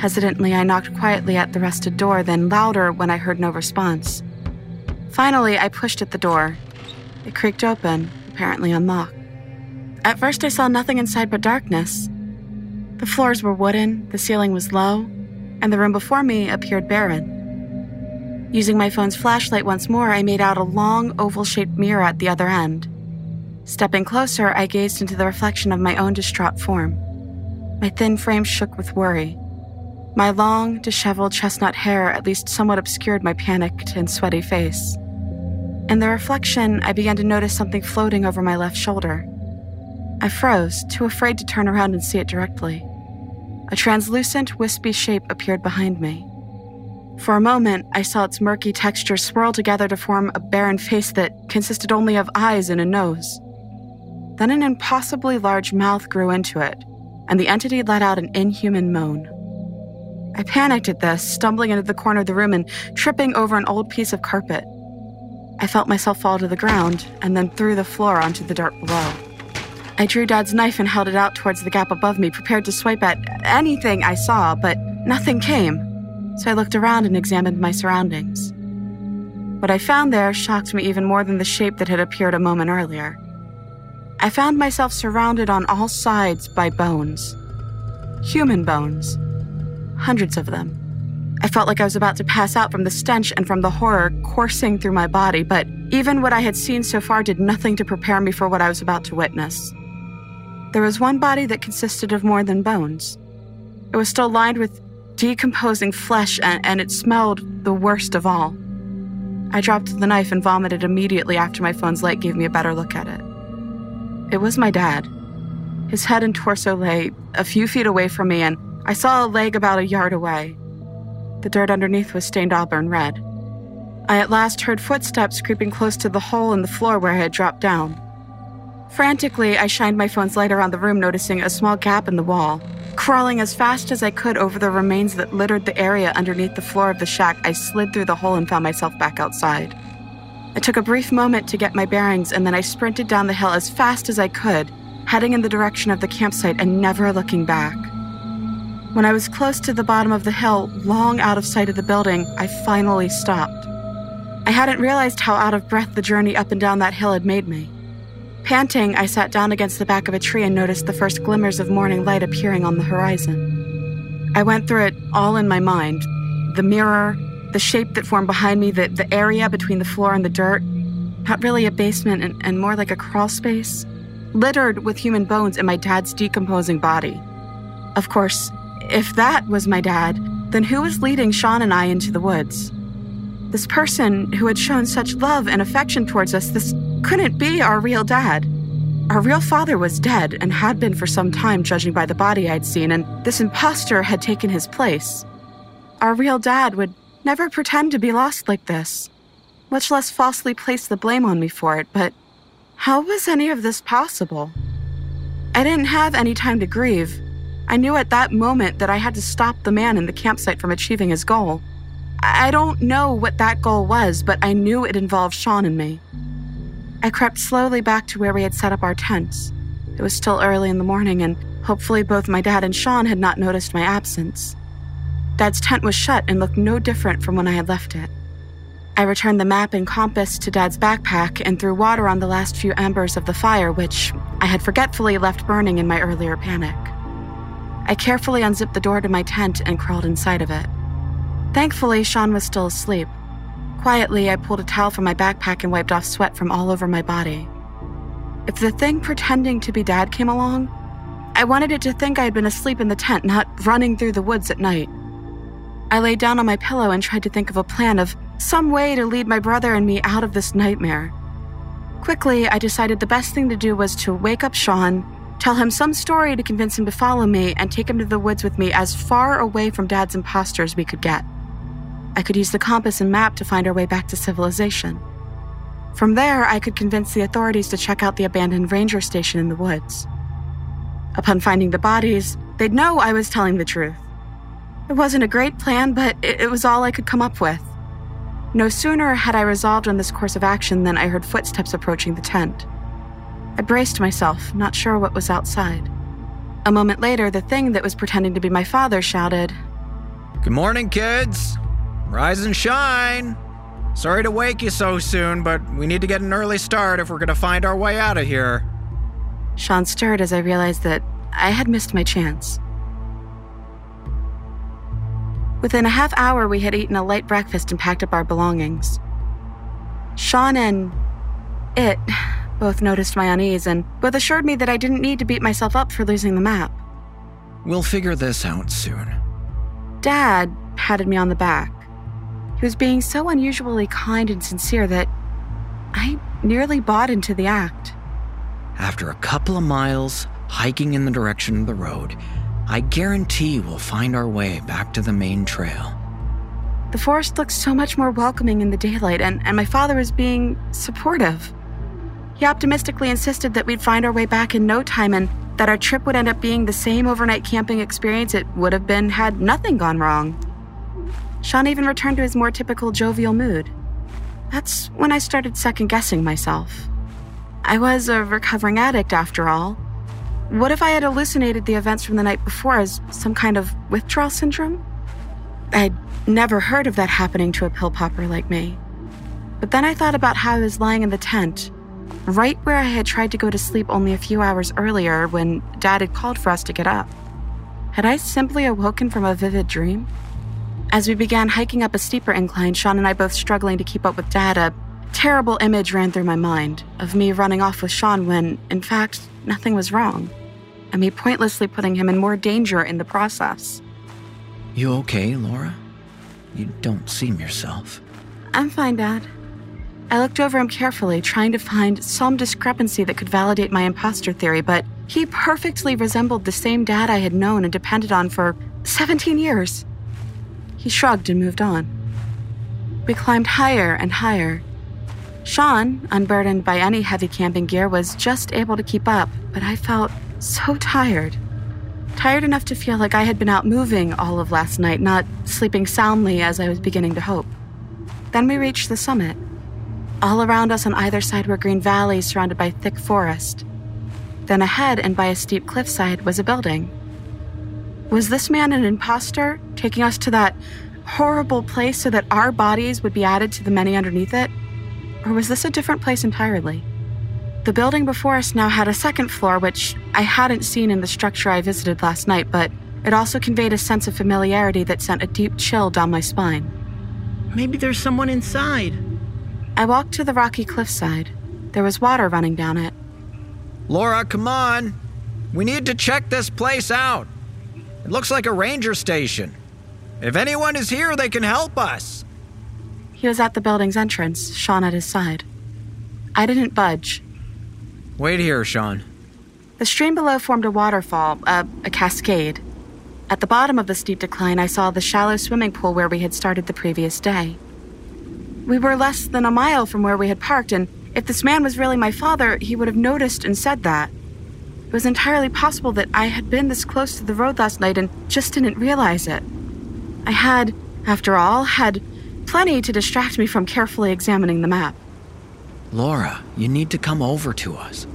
Hesitantly, I knocked quietly at the rusted door, then louder when I heard no response. Finally, I pushed at the door. It creaked open, apparently unlocked. At first, I saw nothing inside but darkness. The floors were wooden, the ceiling was low, and the room before me appeared barren. Using my phone's flashlight once more, I made out a long, oval shaped mirror at the other end. Stepping closer, I gazed into the reflection of my own distraught form. My thin frame shook with worry. My long, disheveled chestnut hair at least somewhat obscured my panicked and sweaty face. In the reflection, I began to notice something floating over my left shoulder. I froze, too afraid to turn around and see it directly. A translucent, wispy shape appeared behind me. For a moment, I saw its murky texture swirl together to form a barren face that consisted only of eyes and a nose. Then an impossibly large mouth grew into it, and the entity let out an inhuman moan. I panicked at this, stumbling into the corner of the room and tripping over an old piece of carpet. I felt myself fall to the ground and then through the floor onto the dirt below. I drew Dad's knife and held it out towards the gap above me, prepared to swipe at anything I saw, but nothing came. So I looked around and examined my surroundings. What I found there shocked me even more than the shape that had appeared a moment earlier. I found myself surrounded on all sides by bones. Human bones. Hundreds of them. I felt like I was about to pass out from the stench and from the horror coursing through my body, but even what I had seen so far did nothing to prepare me for what I was about to witness. There was one body that consisted of more than bones. It was still lined with decomposing flesh, and, and it smelled the worst of all. I dropped the knife and vomited immediately after my phone's light gave me a better look at it. It was my dad. His head and torso lay a few feet away from me, and I saw a leg about a yard away. The dirt underneath was stained auburn red. I at last heard footsteps creeping close to the hole in the floor where I had dropped down. Frantically, I shined my phone's light around the room, noticing a small gap in the wall. Crawling as fast as I could over the remains that littered the area underneath the floor of the shack, I slid through the hole and found myself back outside. I took a brief moment to get my bearings, and then I sprinted down the hill as fast as I could, heading in the direction of the campsite and never looking back. When I was close to the bottom of the hill, long out of sight of the building, I finally stopped. I hadn't realized how out of breath the journey up and down that hill had made me. Panting, I sat down against the back of a tree and noticed the first glimmers of morning light appearing on the horizon. I went through it all in my mind the mirror, the shape that formed behind me, the, the area between the floor and the dirt. not really a basement and, and more like a crawl space, littered with human bones and my dad's decomposing body. Of course, if that was my dad, then who was leading Sean and I into the woods? This person who had shown such love and affection towards us, this couldn't be our real dad. Our real father was dead and had been for some time, judging by the body I'd seen, and this impostor had taken his place. Our real dad would never pretend to be lost like this, much less falsely place the blame on me for it, but how was any of this possible? I didn't have any time to grieve. I knew at that moment that I had to stop the man in the campsite from achieving his goal. I don't know what that goal was, but I knew it involved Sean and me. I crept slowly back to where we had set up our tents. It was still early in the morning, and hopefully both my dad and Sean had not noticed my absence. Dad's tent was shut and looked no different from when I had left it. I returned the map and compass to Dad's backpack and threw water on the last few embers of the fire, which I had forgetfully left burning in my earlier panic. I carefully unzipped the door to my tent and crawled inside of it. Thankfully, Sean was still asleep. Quietly, I pulled a towel from my backpack and wiped off sweat from all over my body. If the thing pretending to be Dad came along, I wanted it to think I had been asleep in the tent, not running through the woods at night. I lay down on my pillow and tried to think of a plan of some way to lead my brother and me out of this nightmare. Quickly, I decided the best thing to do was to wake up Sean, tell him some story to convince him to follow me, and take him to the woods with me as far away from Dad's imposters we could get. I could use the compass and map to find our way back to civilization. From there, I could convince the authorities to check out the abandoned ranger station in the woods. Upon finding the bodies, they'd know I was telling the truth. It wasn't a great plan, but it, it was all I could come up with. No sooner had I resolved on this course of action than I heard footsteps approaching the tent. I braced myself, not sure what was outside. A moment later, the thing that was pretending to be my father shouted,
Good morning, kids. Rise and shine. Sorry to wake you so soon, but we need to get an early start if we're going to find our way out of here.
Sean stirred as I realized that I had missed my chance. Within a half hour, we had eaten a light breakfast and packed up our belongings. Sean and it both noticed my unease and both assured me that I didn't need to beat myself up for losing the map.
We'll figure this out soon.
Dad patted me on the back. He was being so unusually kind and sincere that I nearly bought into the act.
After a couple of miles hiking in the direction of the road, I guarantee we'll find our way back to the main trail.
The forest looked so much more welcoming in the daylight, and, and my father was being supportive. He optimistically insisted that we'd find our way back in no time and that our trip would end up being the same overnight camping experience it would have been had nothing gone wrong. Sean even returned to his more typical jovial mood. That's when I started second guessing myself. I was a recovering addict after all. What if I had hallucinated the events from the night before as some kind of withdrawal syndrome? I'd never heard of that happening to a pill popper like me. But then I thought about how I was lying in the tent, right where I had tried to go to sleep only a few hours earlier when Dad had called for us to get up. Had I simply awoken from a vivid dream? As we began hiking up a steeper incline, Sean and I both struggling to keep up with Dad, a terrible image ran through my mind of me running off with Sean when, in fact, nothing was wrong, and me pointlessly putting him in more danger in the process.
You okay, Laura? You don't seem yourself.
I'm fine, Dad. I looked over him carefully, trying to find some discrepancy that could validate my imposter theory, but he perfectly resembled the same dad I had known and depended on for 17 years. He shrugged and moved on. We climbed higher and higher. Sean, unburdened by any heavy camping gear, was just able to keep up, but I felt so tired. Tired enough to feel like I had been out moving all of last night, not sleeping soundly as I was beginning to hope. Then we reached the summit. All around us on either side were green valleys surrounded by thick forest. Then ahead and by a steep cliffside was a building. Was this man an impostor, taking us to that horrible place so that our bodies would be added to the many underneath it? Or was this a different place entirely? The building before us now had a second floor, which I hadn't seen in the structure I visited last night, but it also conveyed a sense of familiarity that sent a deep chill down my spine.
Maybe there's someone inside.
I walked to the rocky cliffside. There was water running down it.
Laura, come on. We need to check this place out. It looks like a ranger station. If anyone is here, they can help us.
He was at the building's entrance, Sean at his side. I didn't budge.
Wait here, Sean.
The stream below formed a waterfall, uh, a cascade. At the bottom of the steep decline, I saw the shallow swimming pool where we had started the previous day. We were less than a mile from where we had parked, and if this man was really my father, he would have noticed and said that. It was entirely possible that I had been this close to the road last night and just didn't realize it. I had, after all, had plenty to distract me from carefully examining the map.
Laura, you need to come over to us.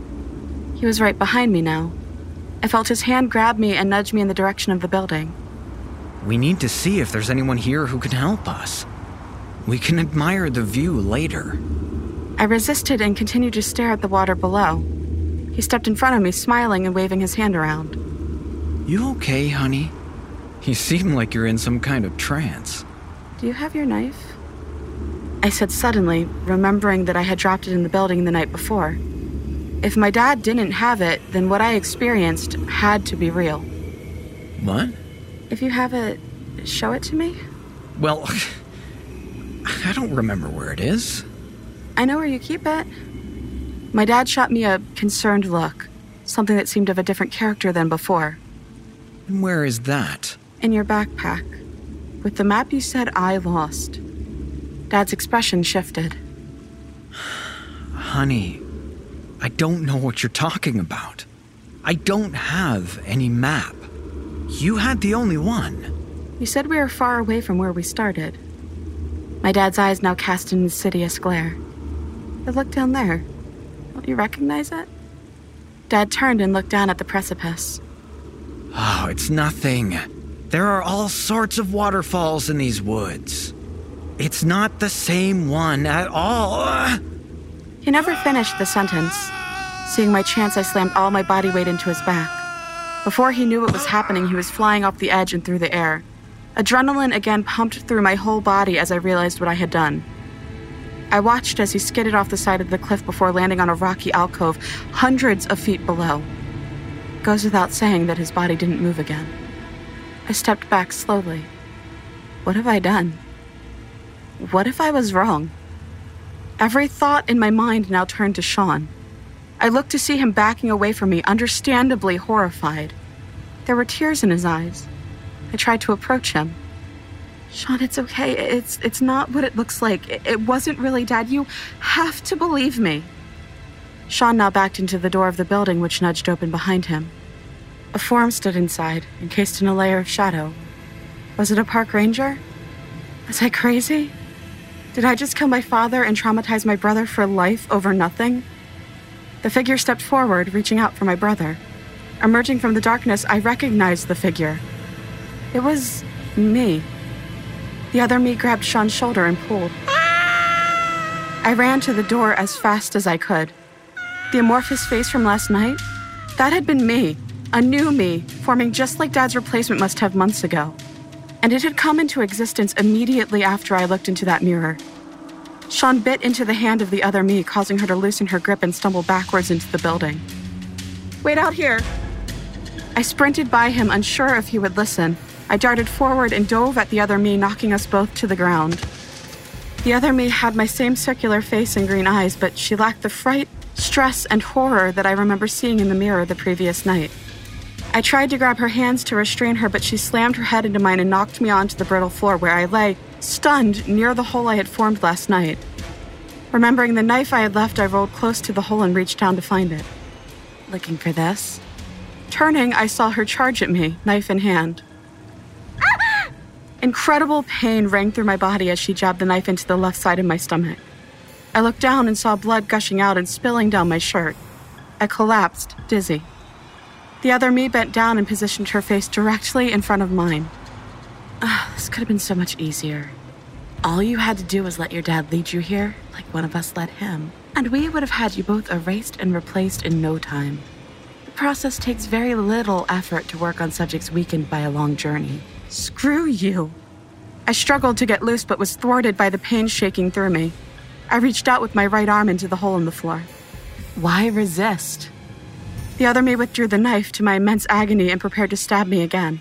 He was right behind me now. I felt his hand grab me and nudge me in the direction of the building.
We need to see if there's anyone here who can help us. We can admire the view later.
I resisted and continued to stare at the water below. He stepped in front of me, smiling and waving his hand around.
You okay, honey? You seem like you're in some kind of trance.
Do you have your knife? I said suddenly, remembering that I had dropped it in the building the night before. If my dad didn't have it, then what I experienced had to be real.
What?
If you have it, show it to me?
Well, [laughs] I don't remember where it is.
I know where you keep it. My dad shot me a concerned look, something that seemed of a different character than before.
And where is that?
In your backpack, with the map you said I lost. Dad's expression shifted.
Honey, I don't know what you're talking about. I don't have any map. You had the only one.
You said we were far away from where we started. My dad's eyes now cast an insidious glare. But look down there. Don't you recognize it? Dad turned and looked down at the precipice.
Oh, it's nothing. There are all sorts of waterfalls in these woods. It's not the same one at all.
He never finished the sentence. Seeing my chance, I slammed all my body weight into his back. Before he knew what was happening, he was flying off the edge and through the air. Adrenaline again pumped through my whole body as I realized what I had done. I watched as he skidded off the side of the cliff before landing on a rocky alcove hundreds of feet below. Goes without saying that his body didn't move again. I stepped back slowly. What have I done? What if I was wrong? Every thought in my mind now turned to Sean. I looked to see him backing away from me, understandably horrified. There were tears in his eyes. I tried to approach him. Sean, it's okay. It's it's not what it looks like. It, it wasn't really Dad. You have to believe me. Sean now backed into the door of the building, which nudged open behind him. A form stood inside, encased in a layer of shadow. Was it a park ranger? Was I crazy? Did I just kill my father and traumatize my brother for life over nothing? The figure stepped forward, reaching out for my brother. Emerging from the darkness, I recognized the figure. It was me. The other me grabbed Sean's shoulder and pulled. I ran to the door as fast as I could. The amorphous face from last night? That had been me, a new me, forming just like Dad's replacement must have months ago. And it had come into existence immediately after I looked into that mirror. Sean bit into the hand of the other me, causing her to loosen her grip and stumble backwards into the building. Wait out here! I sprinted by him, unsure if he would listen. I darted forward and dove at the other me, knocking us both to the ground. The other me had my same circular face and green eyes, but she lacked the fright, stress, and horror that I remember seeing in the mirror the previous night. I tried to grab her hands to restrain her, but she slammed her head into mine and knocked me onto the brittle floor where I lay, stunned, near the hole I had formed last night. Remembering the knife I had left, I rolled close to the hole and reached down to find it. Looking for this? Turning, I saw her charge at me, knife in hand. Incredible pain rang through my body as she jabbed the knife into the left side of my stomach. I looked down and saw blood gushing out and spilling down my shirt. I collapsed, dizzy. The other me bent down and positioned her face directly in front of mine. Ah, this could have been so much easier. All you had to do was let your dad lead you here, like one of us led him, and we would have had you both erased and replaced in no time. The process takes very little effort to work on subjects weakened by a long journey. Screw you! I struggled to get loose but was thwarted by the pain shaking through me. I reached out with my right arm into the hole in the floor. Why resist? The other me withdrew the knife to my immense agony and prepared to stab me again.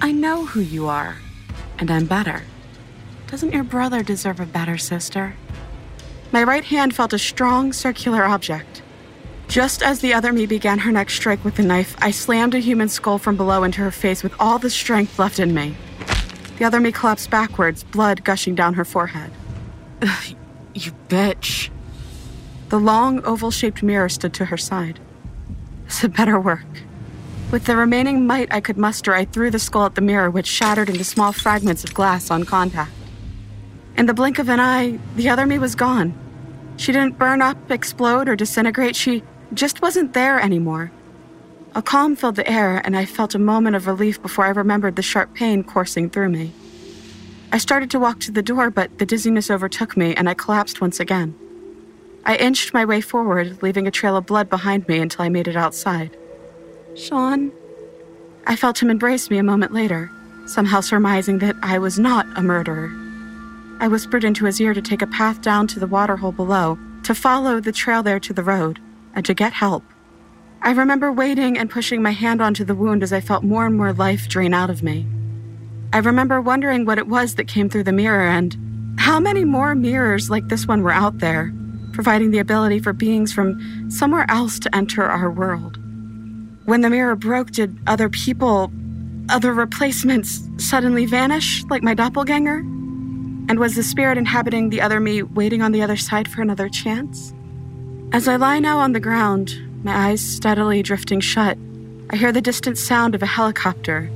I know who you are, and I'm better. Doesn't your brother deserve a better sister? My right hand felt a strong circular object. Just as the other me began her next strike with the knife, I slammed a human skull from below into her face with all the strength left in me. The other me collapsed backwards, blood gushing down her forehead. you bitch. The long, oval shaped mirror stood to her side. This had better work. With the remaining might I could muster, I threw the skull at the mirror, which shattered into small fragments of glass on contact. In the blink of an eye, the other me was gone. She didn't burn up, explode, or disintegrate. She just wasn't there anymore. A calm filled the air, and I felt a moment of relief before I remembered the sharp pain coursing through me. I started to walk to the door, but the dizziness overtook me, and I collapsed once again. I inched my way forward, leaving a trail of blood behind me until I made it outside. Sean? I felt him embrace me a moment later, somehow surmising that I was not a murderer. I whispered into his ear to take a path down to the waterhole below, to follow the trail there to the road, and to get help. I remember waiting and pushing my hand onto the wound as I felt more and more life drain out of me. I remember wondering what it was that came through the mirror and how many more mirrors like this one were out there providing the ability for beings from somewhere else to enter our world. When the mirror broke, did other people, other replacements suddenly vanish like my doppelganger? And was the spirit inhabiting the other me waiting on the other side for another chance? As I lie now on the ground, my eyes steadily drifting shut, I hear the distant sound of a helicopter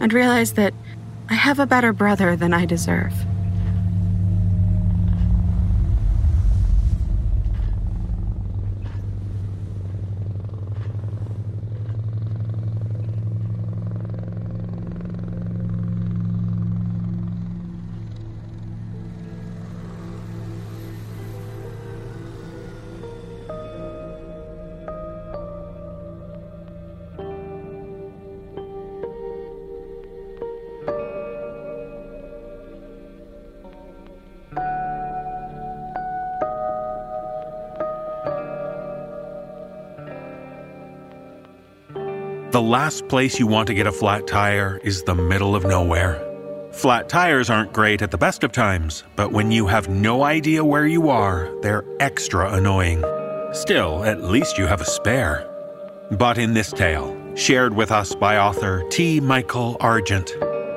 and realize that I have a better brother than I deserve.
The last place you want to get a flat tire is the middle of nowhere. Flat tires aren't great at the best of times, but when you have no idea where you are, they're extra annoying. Still, at least you have a spare. But in this tale, shared with us by author T. Michael Argent,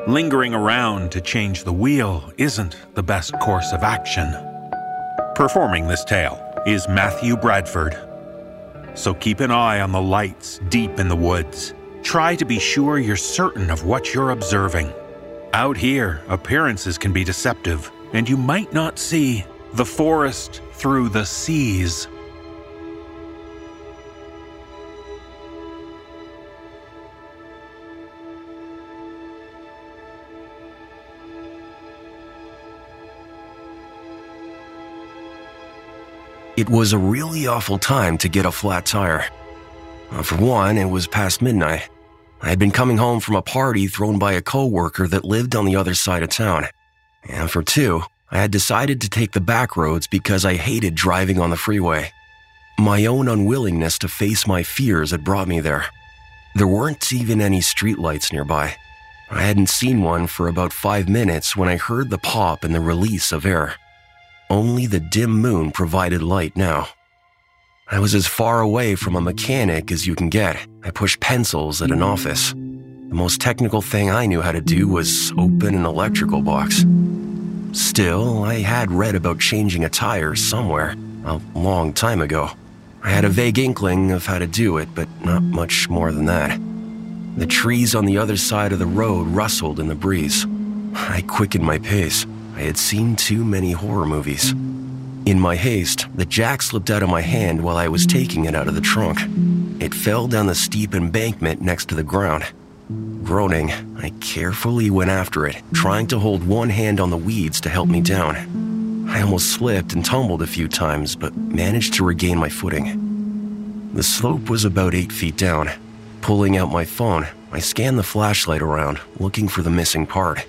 lingering around to change the wheel isn't the best course of action. Performing this tale is Matthew Bradford so keep an eye on the lights deep in the woods. Try to be sure you're certain of what you're observing. Out here, appearances can be deceptive, and you might not see the forest through the seas.
It was a really awful time to get a flat tire. Uh, for one, it was past midnight. I had been coming home from a party thrown by a coworker that lived on the other side of town. And for two, I had decided to take the back roads because I hated driving on the freeway. My own unwillingness to face my fears had brought me there. There weren't even any streetlights nearby. I hadn't seen one for about five minutes when I heard the pop and the release of air. Only the dim moon provided light now. I was as far away from a mechanic as you can get. I pushed pencils at an office. The most technical thing I knew how to do was open an electrical box. Still, I had read about changing a tire somewhere, a long time ago. I had a vague inkling of how to do it, but not much more than that. The trees on the other side of the road rustled in the breeze. I quickened my pace. I had seen too many horror movies. In my haste, the jack slipped out of my hand while I was taking it out of the trunk. It fell down the steep embankment next to the ground. Groaning, I carefully went after it, trying to hold one hand on the weeds to help me down. I almost slipped and tumbled a few times, but managed to regain my footing. The slope was about eight feet down. Pulling out my phone, I scanned the flashlight around, looking for the missing part.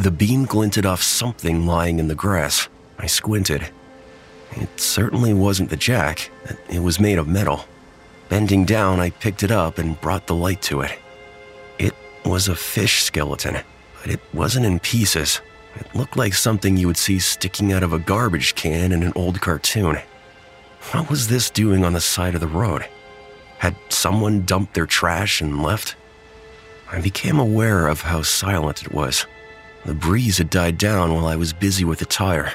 The beam glinted off something lying in the grass. I squinted. It certainly wasn't the jack, it was made of metal. Bending down, I picked it up and brought the light to it. It was a fish skeleton, but it wasn't in pieces. It looked like something you would see sticking out of a garbage can in an old cartoon. What was this doing on the side of the road? Had someone dumped their trash and left? I became aware of how silent it was. The breeze had died down while I was busy with the tire.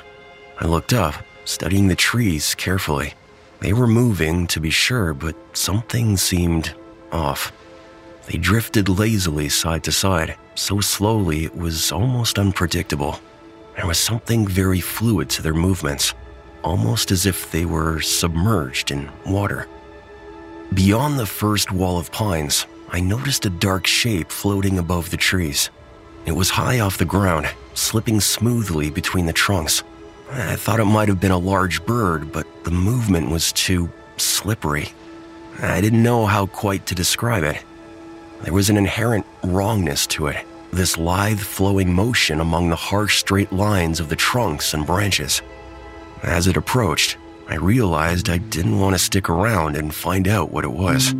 I looked up, studying the trees carefully. They were moving, to be sure, but something seemed off. They drifted lazily side to side, so slowly it was almost unpredictable. There was something very fluid to their movements, almost as if they were submerged in water. Beyond the first wall of pines, I noticed a dark shape floating above the trees. It was high off the ground, slipping smoothly between the trunks. I thought it might have been a large bird, but the movement was too slippery. I didn't know how quite to describe it. There was an inherent wrongness to it, this lithe flowing motion among the harsh straight lines of the trunks and branches. As it approached, I realized I didn't want to stick around and find out what it was.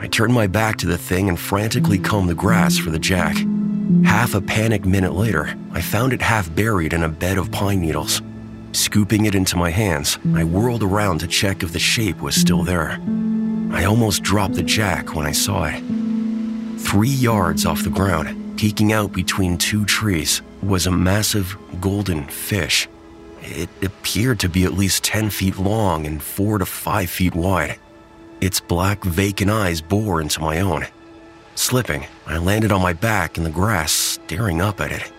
I turned my back to the thing and frantically combed the grass for the jack. Half a panic minute later, I found it half buried in a bed of pine needles. Scooping it into my hands, I whirled around to check if the shape was still there. I almost dropped the jack when I saw it. Three yards off the ground, peeking out between two trees, was a massive golden fish. It appeared to be at least 10 feet long and 4 to 5 feet wide. Its black, vacant eyes bore into my own. Slipping, I landed on my back in the grass, staring up at it.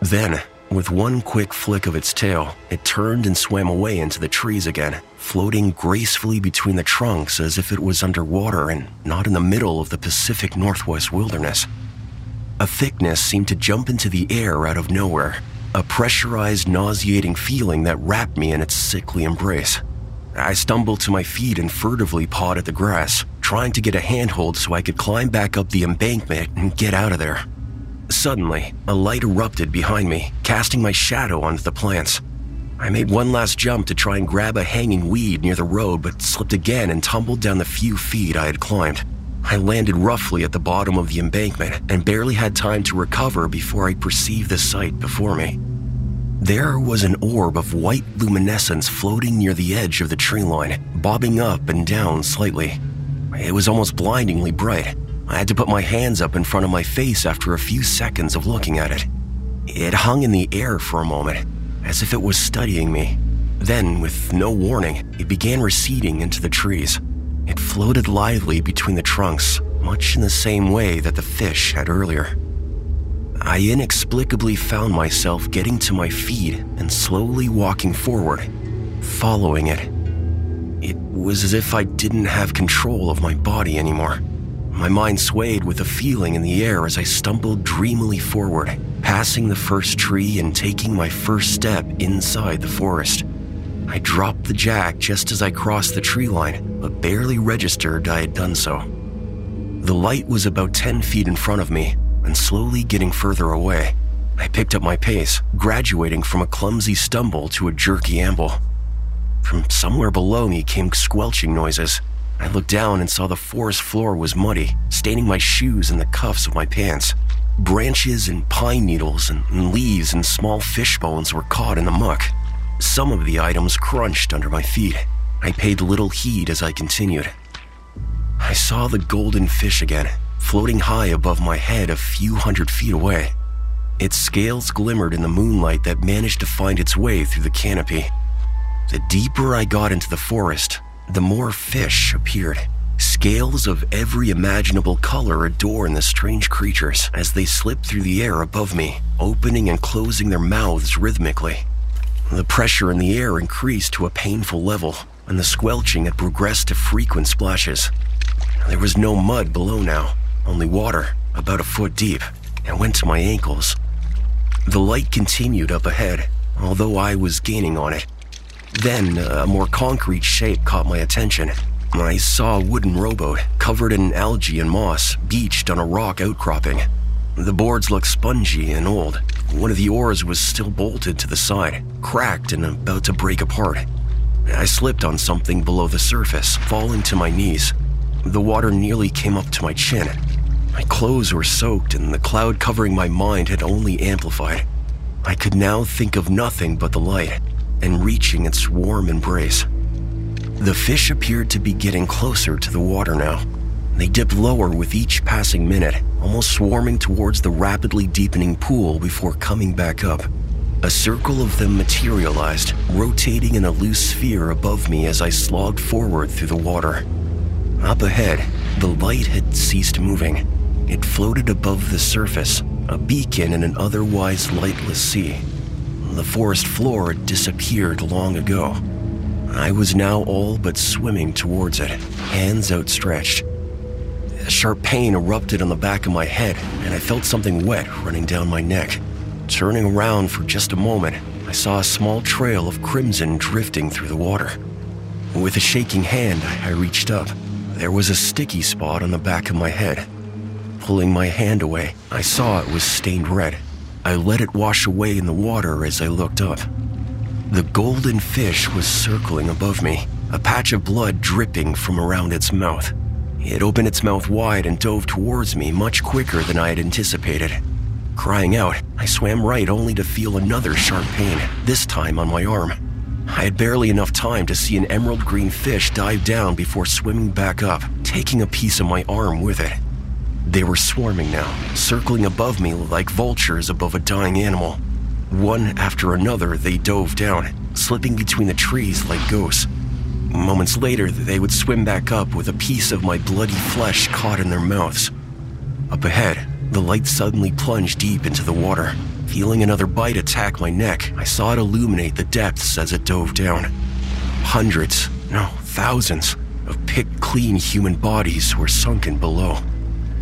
Then, with one quick flick of its tail, it turned and swam away into the trees again, floating gracefully between the trunks as if it was underwater and not in the middle of the Pacific Northwest wilderness. A thickness seemed to jump into the air out of nowhere, a pressurized, nauseating feeling that wrapped me in its sickly embrace. I stumbled to my feet and furtively pawed at the grass, trying to get a handhold so I could climb back up the embankment and get out of there. Suddenly, a light erupted behind me, casting my shadow onto the plants. I made one last jump to try and grab a hanging weed near the road, but slipped again and tumbled down the few feet I had climbed. I landed roughly at the bottom of the embankment and barely had time to recover before I perceived the sight before me. There was an orb of white luminescence floating near the edge of the tree line, bobbing up and down slightly. It was almost blindingly bright. I had to put my hands up in front of my face after a few seconds of looking at it. It hung in the air for a moment, as if it was studying me. Then, with no warning, it began receding into the trees. It floated lithely between the trunks, much in the same way that the fish had earlier. I inexplicably found myself getting to my feet and slowly walking forward, following it. It was as if I didn't have control of my body anymore. My mind swayed with a feeling in the air as I stumbled dreamily forward, passing the first tree and taking my first step inside the forest. I dropped the jack just as I crossed the tree line, but barely registered I had done so. The light was about 10 feet in front of me and slowly getting further away. I picked up my pace, graduating from a clumsy stumble to a jerky amble. From somewhere below me came squelching noises. I looked down and saw the forest floor was muddy, staining my shoes and the cuffs of my pants. Branches and pine needles and leaves and small fish bones were caught in the muck. Some of the items crunched under my feet. I paid little heed as I continued. I saw the golden fish again, floating high above my head a few hundred feet away. Its scales glimmered in the moonlight that managed to find its way through the canopy. The deeper I got into the forest, the more fish appeared. Scales of every imaginable color adorn the strange creatures as they slip through the air above me, opening and closing their mouths rhythmically. The pressure in the air increased to a painful level, and the squelching had progressed to frequent splashes. There was no mud below now, only water, about a foot deep, and went to my ankles. The light continued up ahead, although I was gaining on it. Then uh, a more concrete shape caught my attention. I saw a wooden rowboat covered in algae and moss, beached on a rock outcropping. The boards looked spongy and old. One of the oars was still bolted to the side, cracked and about to break apart. I slipped on something below the surface, falling to my knees. The water nearly came up to my chin. My clothes were soaked, and the cloud covering my mind had only amplified. I could now think of nothing but the light and reaching its warm embrace. The fish appeared to be getting closer to the water now. They dipped lower with each passing minute, almost swarming towards the rapidly deepening pool before coming back up. A circle of them materialized, rotating in a loose sphere above me as I slogged forward through the water. Up ahead, the light had ceased moving. It floated above the surface, a beacon in an otherwise lightless sea. The forest floor had disappeared long ago. I was now all but swimming towards it, hands outstretched. A sharp pain erupted on the back of my head, and I felt something wet running down my neck. Turning around for just a moment, I saw a small trail of crimson drifting through the water. With a shaking hand, I reached up. There was a sticky spot on the back of my head. Pulling my hand away, I saw it was stained red. I let it wash away in the water as I looked up. The golden fish was circling above me, a patch of blood dripping from around its mouth. It opened its mouth wide and dove towards me much quicker than I had anticipated. Crying out, I swam right only to feel another sharp pain, this time on my arm. I had barely enough time to see an emerald green fish dive down before swimming back up, taking a piece of my arm with it. They were swarming now, circling above me like vultures above a dying animal. One after another, they dove down, slipping between the trees like ghosts. Moments later, they would swim back up with a piece of my bloody flesh caught in their mouths. Up ahead, the light suddenly plunged deep into the water. Feeling another bite attack my neck, I saw it illuminate the depths as it dove down. Hundreds, no, thousands, of picked clean human bodies were sunken below.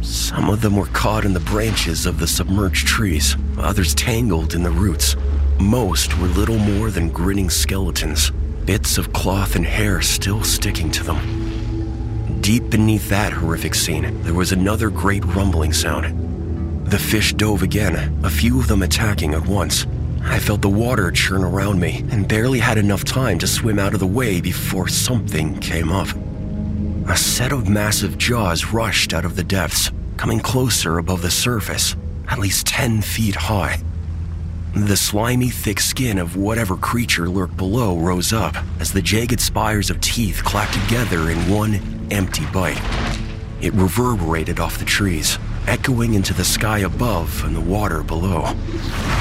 Some of them were caught in the branches of the submerged trees, others tangled in the roots. Most were little more than grinning skeletons, bits of cloth and hair still sticking to them. Deep beneath that horrific scene, there was another great rumbling sound. The fish dove again, a few of them attacking at once. I felt the water churn around me and barely had enough time to swim out of the way before something came up. A set of massive jaws rushed out of the depths, coming closer above the surface, at least 10 feet high. The slimy, thick skin of whatever creature lurked below rose up as the jagged spires of teeth clacked together in one empty bite. It reverberated off the trees, echoing into the sky above and the water below.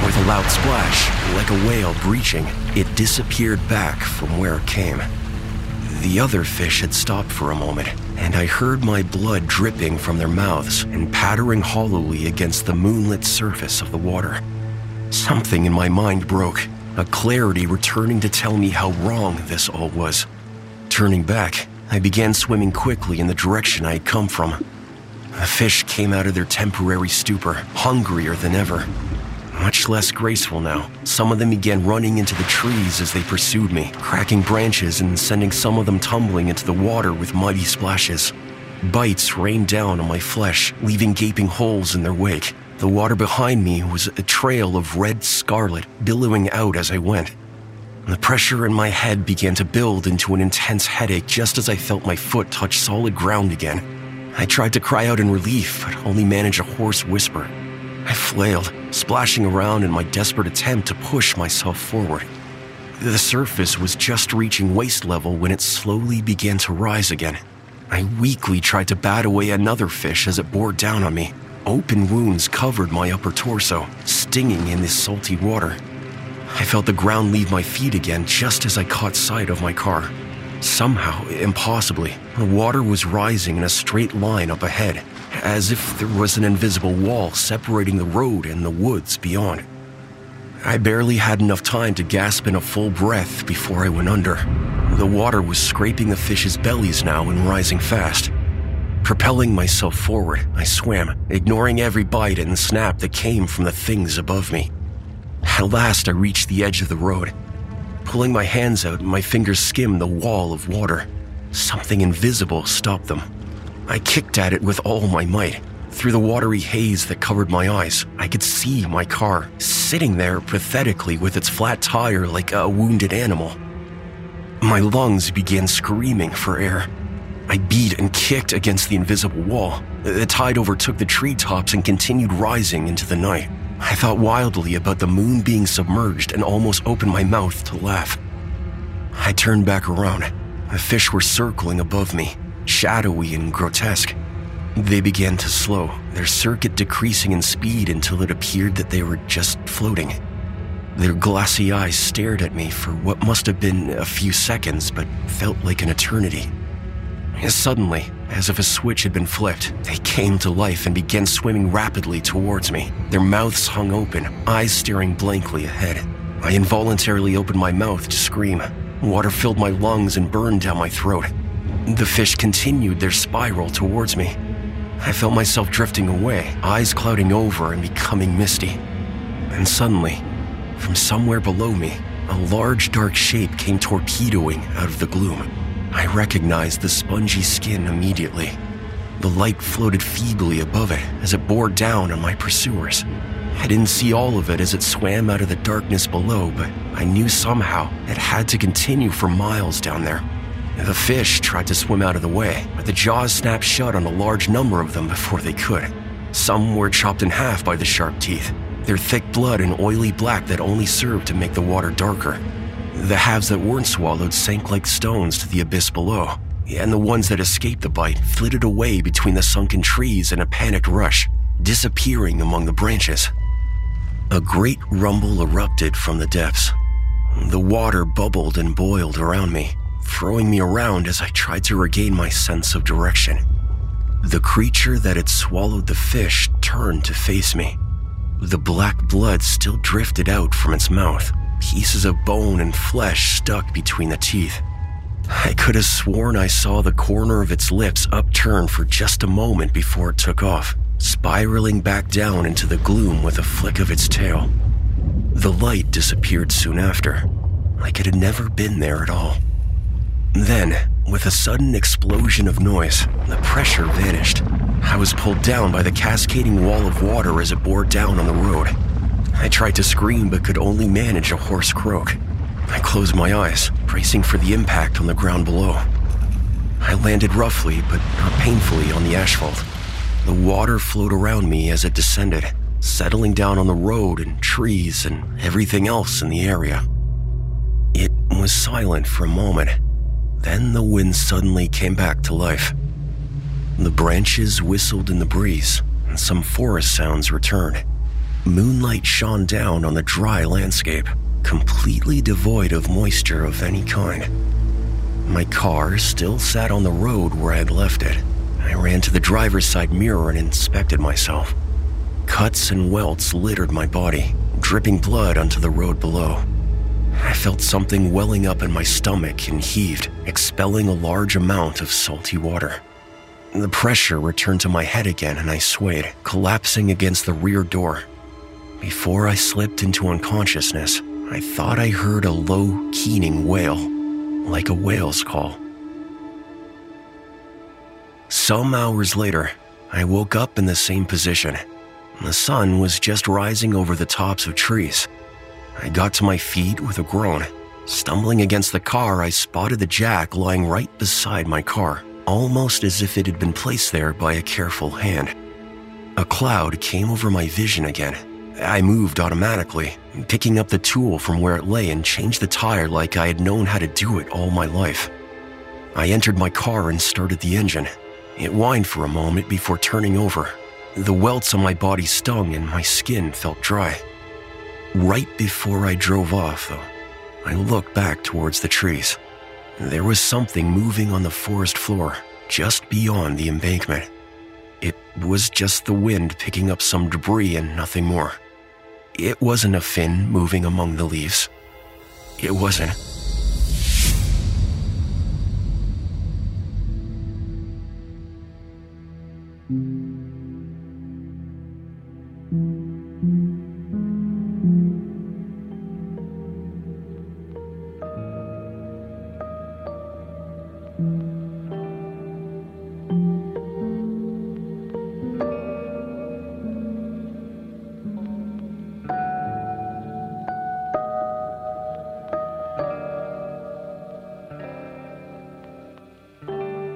With a loud splash, like a whale breaching, it disappeared back from where it came. The other fish had stopped for a moment, and I heard my blood dripping from their mouths and pattering hollowly against the moonlit surface of the water. Something in my mind broke, a clarity returning to tell me how wrong this all was. Turning back, I began swimming quickly in the direction I had come from. The fish came out of their temporary stupor, hungrier than ever. Much less graceful now, some of them began running into the trees as they pursued me, cracking branches and sending some of them tumbling into the water with mighty splashes. Bites rained down on my flesh, leaving gaping holes in their wake. The water behind me was a trail of red scarlet billowing out as I went. The pressure in my head began to build into an intense headache just as I felt my foot touch solid ground again. I tried to cry out in relief, but only managed a hoarse whisper. I flailed, splashing around in my desperate attempt to push myself forward. The surface was just reaching waist level when it slowly began to rise again. I weakly tried to bat away another fish as it bore down on me. Open wounds covered my upper torso, stinging in the salty water. I felt the ground leave my feet again just as I caught sight of my car. Somehow, impossibly, the water was rising in a straight line up ahead, as if there was an invisible wall separating the road and the woods beyond. I barely had enough time to gasp in a full breath before I went under. The water was scraping the fish's bellies now and rising fast. Propelling myself forward, I swam, ignoring every bite and snap that came from the things above me. At last, I reached the edge of the road. Pulling my hands out, my fingers skimmed the wall of water. Something invisible stopped them. I kicked at it with all my might. Through the watery haze that covered my eyes, I could see my car, sitting there pathetically with its flat tire like a wounded animal. My lungs began screaming for air. I beat and kicked against the invisible wall. The tide overtook the treetops and continued rising into the night. I thought wildly about the moon being submerged and almost opened my mouth to laugh. I turned back around. The fish were circling above me, shadowy and grotesque. They began to slow, their circuit decreasing in speed until it appeared that they were just floating. Their glassy eyes stared at me for what must have been a few seconds, but felt like an eternity. Suddenly, as if a switch had been flipped, they came to life and began swimming rapidly towards me, their mouths hung open, eyes staring blankly ahead. I involuntarily opened my mouth to scream. Water filled my lungs and burned down my throat. The fish continued their spiral towards me. I felt myself drifting away, eyes clouding over and becoming misty. And suddenly, from somewhere below me, a large dark shape came torpedoing out of the gloom. I recognized the spongy skin immediately. The light floated feebly above it as it bore down on my pursuers. I didn't see all of it as it swam out of the darkness below, but I knew somehow it had to continue for miles down there. The fish tried to swim out of the way, but the jaws snapped shut on a large number of them before they could. Some were chopped in half by the sharp teeth, their thick blood an oily black that only served to make the water darker. The halves that weren't swallowed sank like stones to the abyss below, and the ones that escaped the bite flitted away between the sunken trees in a panicked rush, disappearing among the branches. A great rumble erupted from the depths. The water bubbled and boiled around me, throwing me around as I tried to regain my sense of direction. The creature that had swallowed the fish turned to face me. The black blood still drifted out from its mouth, pieces of bone and flesh stuck between the teeth. I could have sworn I saw the corner of its lips upturn for just a moment before it took off spiraling back down into the gloom with a flick of its tail. The light disappeared soon after, like it had never been there at all. Then, with a sudden explosion of noise, the pressure vanished. I was pulled down by the cascading wall of water as it bore down on the road. I tried to scream but could only manage a hoarse croak. I closed my eyes, bracing for the impact on the ground below. I landed roughly but not painfully on the asphalt. The water flowed around me as it descended, settling down on the road and trees and everything else in the area. It was silent for a moment. Then the wind suddenly came back to life. The branches whistled in the breeze, and some forest sounds returned. Moonlight shone down on the dry landscape, completely devoid of moisture of any kind. My car still sat on the road where I had left it, I ran to the driver's side mirror and inspected myself. Cuts and welts littered my body, dripping blood onto the road below. I felt something welling up in my stomach and heaved, expelling a large amount of salty water. The pressure returned to my head again and I swayed, collapsing against the rear door. Before I slipped into unconsciousness, I thought I heard a low, keening wail, like a whale's call. Some hours later, I woke up in the same position. The sun was just rising over the tops of trees. I got to my feet with a groan. Stumbling against the car, I spotted the jack lying right beside my car, almost as if it had been placed there by a careful hand. A cloud came over my vision again. I moved automatically, picking up the tool from where it lay and changed the tire like I had known how to do it all my life. I entered my car and started the engine. It whined for a moment before turning over. The welts on my body stung and my skin felt dry. Right before I drove off, though, I looked back towards the trees. There was something moving on the forest floor just beyond the embankment. It was just the wind picking up some debris and nothing more. It wasn't a fin moving among the leaves. It wasn't. Mm.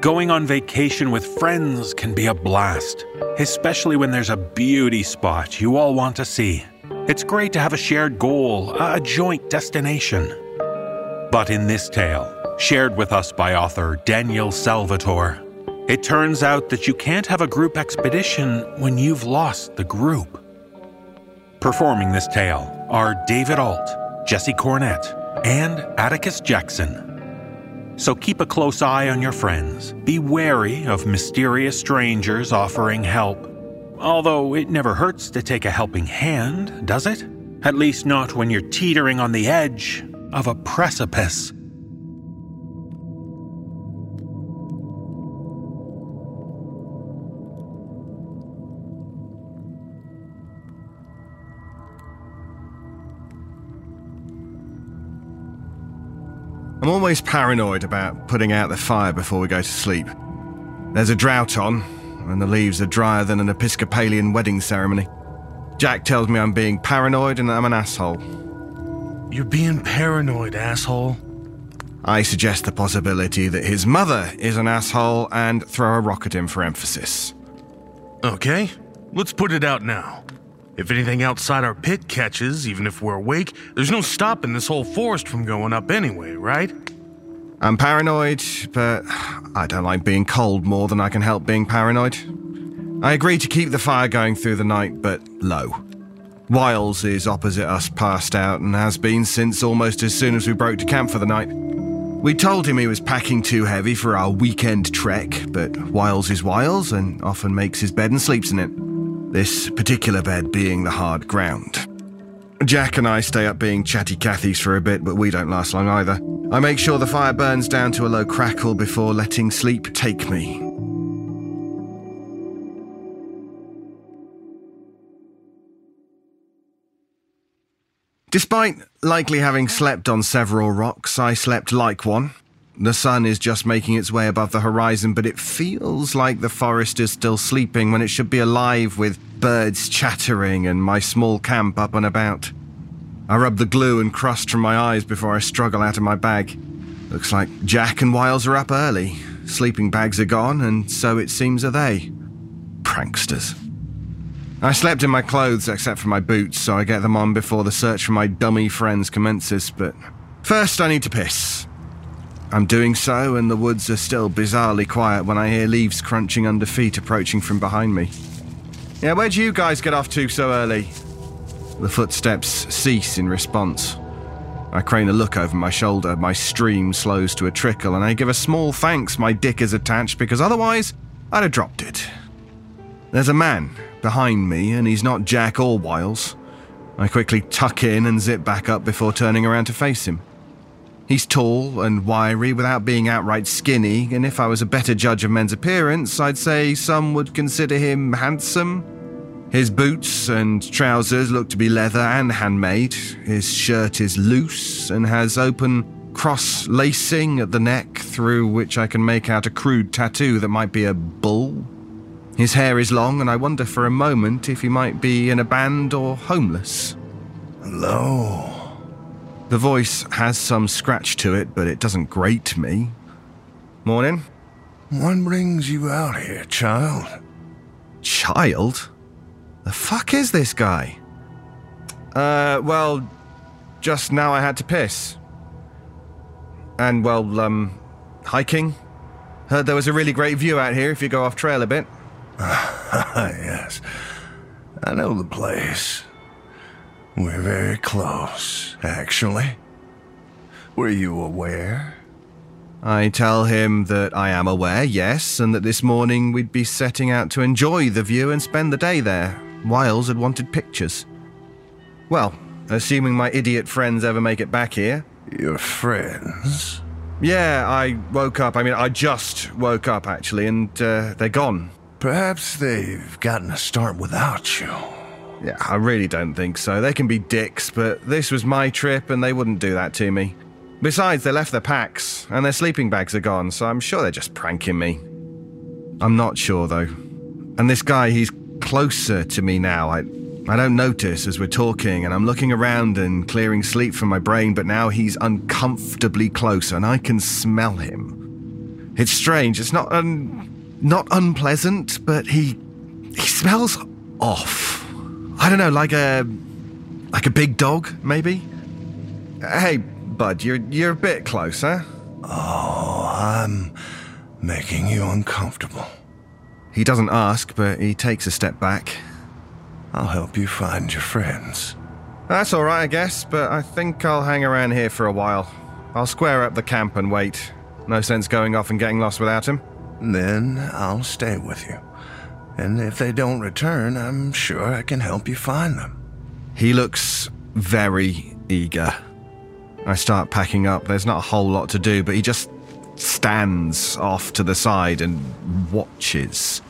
Going on vacation with friends can be a blast, especially when there's a beauty spot you all want to see. It's great to have a shared goal, a joint destination. But in this tale, shared with us by author Daniel Salvatore, it turns out that you can't have a group expedition when you've lost the group. Performing this tale are David Ault, Jesse Cornett, and Atticus Jackson. So keep a close eye on your friends. Be wary of mysterious strangers offering help. Although it never hurts to take a helping hand, does it? At least not when you're teetering on the edge of a precipice.
I'm always paranoid about putting out the fire before we go to sleep. There's a drought on, and the leaves are drier than an Episcopalian wedding ceremony. Jack tells me I'm being paranoid and I'm an asshole.
You're being paranoid, asshole.
I suggest the possibility that his mother is an asshole and throw a rock at him for emphasis.
Okay, let's put it out now. If anything outside our pit catches, even if we're awake, there's no stopping this whole forest from going up anyway, right?
I'm paranoid, but I don't like being cold more than I can help being paranoid. I agree to keep the fire going through the night, but low. Wiles is opposite us, passed out, and has been since almost as soon as we broke to camp for the night. We told him he was packing too heavy for our weekend trek, but Wiles is Wiles and often makes his bed and sleeps in it this particular bed being the hard ground. Jack and I stay up being chatty Cathys for a bit, but we don't last long either. I make sure the fire burns down to a low crackle before letting sleep take me. Despite likely having slept on several rocks, I slept like one, the sun is just making its way above the horizon, but it feels like the forest is still sleeping when it should be alive with birds chattering and my small camp up and about. I rub the glue and crust from my eyes before I struggle out of my bag. Looks like Jack and Wiles are up early. Sleeping bags are gone, and so it seems are they. Pranksters. I slept in my clothes except for my boots, so I get them on before the search for my dummy friends commences, but first I need to piss. I'm doing so, and the woods are still bizarrely quiet when I hear leaves crunching under feet approaching from behind me. Yeah, where'd you guys get off to so early? The footsteps cease in response. I crane a look over my shoulder, my stream slows to a trickle, and I give a small thanks my dick is attached because otherwise I'd have dropped it. There's a man behind me, and he's not Jack or Wiles. I quickly tuck in and zip back up before turning around to face him. He's tall and wiry without being outright skinny, and if I was a better judge of men's appearance, I'd say some would consider him handsome. His boots and trousers look to be leather and handmade. His shirt is loose and has open cross lacing at the neck through which I can make out a crude tattoo that might be a bull. His hair is long, and I wonder for a moment if he might be in a band or homeless.
Hello.
The voice has some scratch to it, but it doesn't grate me. Morning.
What brings you out here, child?
Child? The fuck is this guy? Uh, well, just now I had to piss. And, well, um, hiking. Heard there was a really great view out here if you go off trail a bit. [laughs]
yes. I know the place. We're very close, actually. Were you aware?
I tell him that I am aware, yes, and that this morning we'd be setting out to enjoy the view and spend the day there. Wiles had wanted pictures. Well, assuming my idiot friends ever make it back here.
Your friends?
Yeah, I woke up. I mean, I just woke up, actually, and uh, they're gone.
Perhaps they've gotten a start without you.
Yeah, I really don't think so. They can be dicks, but this was my trip and they wouldn't do that to me. Besides, they left their packs and their sleeping bags are gone, so I'm sure they're just pranking me. I'm not sure though. And this guy, he's closer to me now. I I don't notice as we're talking and I'm looking around and clearing sleep from my brain, but now he's uncomfortably close and I can smell him. It's strange. It's not un- not unpleasant, but he he smells off. I don't know, like a like a big dog, maybe. Hey, bud, you're you're a bit close, huh?
Oh, I'm making you uncomfortable.
He doesn't ask, but he takes a step back.
I'll help you find your friends.
That's all right, I guess, but I think I'll hang around here for a while. I'll square up the camp and wait. No sense going off and getting lost without him.
Then I'll stay with you. And if they don't return, I'm sure I can help you find them.
He looks very eager. I start packing up. There's not a whole lot to do, but he just stands off to the side and watches.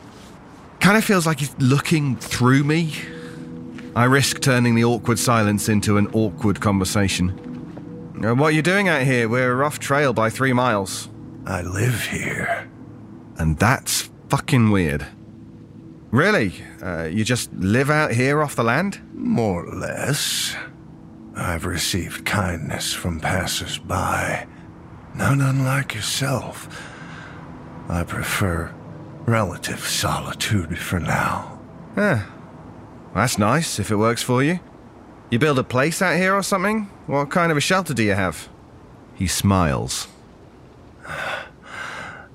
Kind of feels like he's looking through me. I risk turning the awkward silence into an awkward conversation. Uh, What are you doing out here? We're off trail by three miles.
I live here.
And that's fucking weird. Really? Uh, you just live out here off the land?
More or less. I've received kindness from passers-by. Not unlike yourself. I prefer relative solitude for now.
That's nice, if it works for you. You build a place out here or something? What kind of a shelter do you have? He smiles.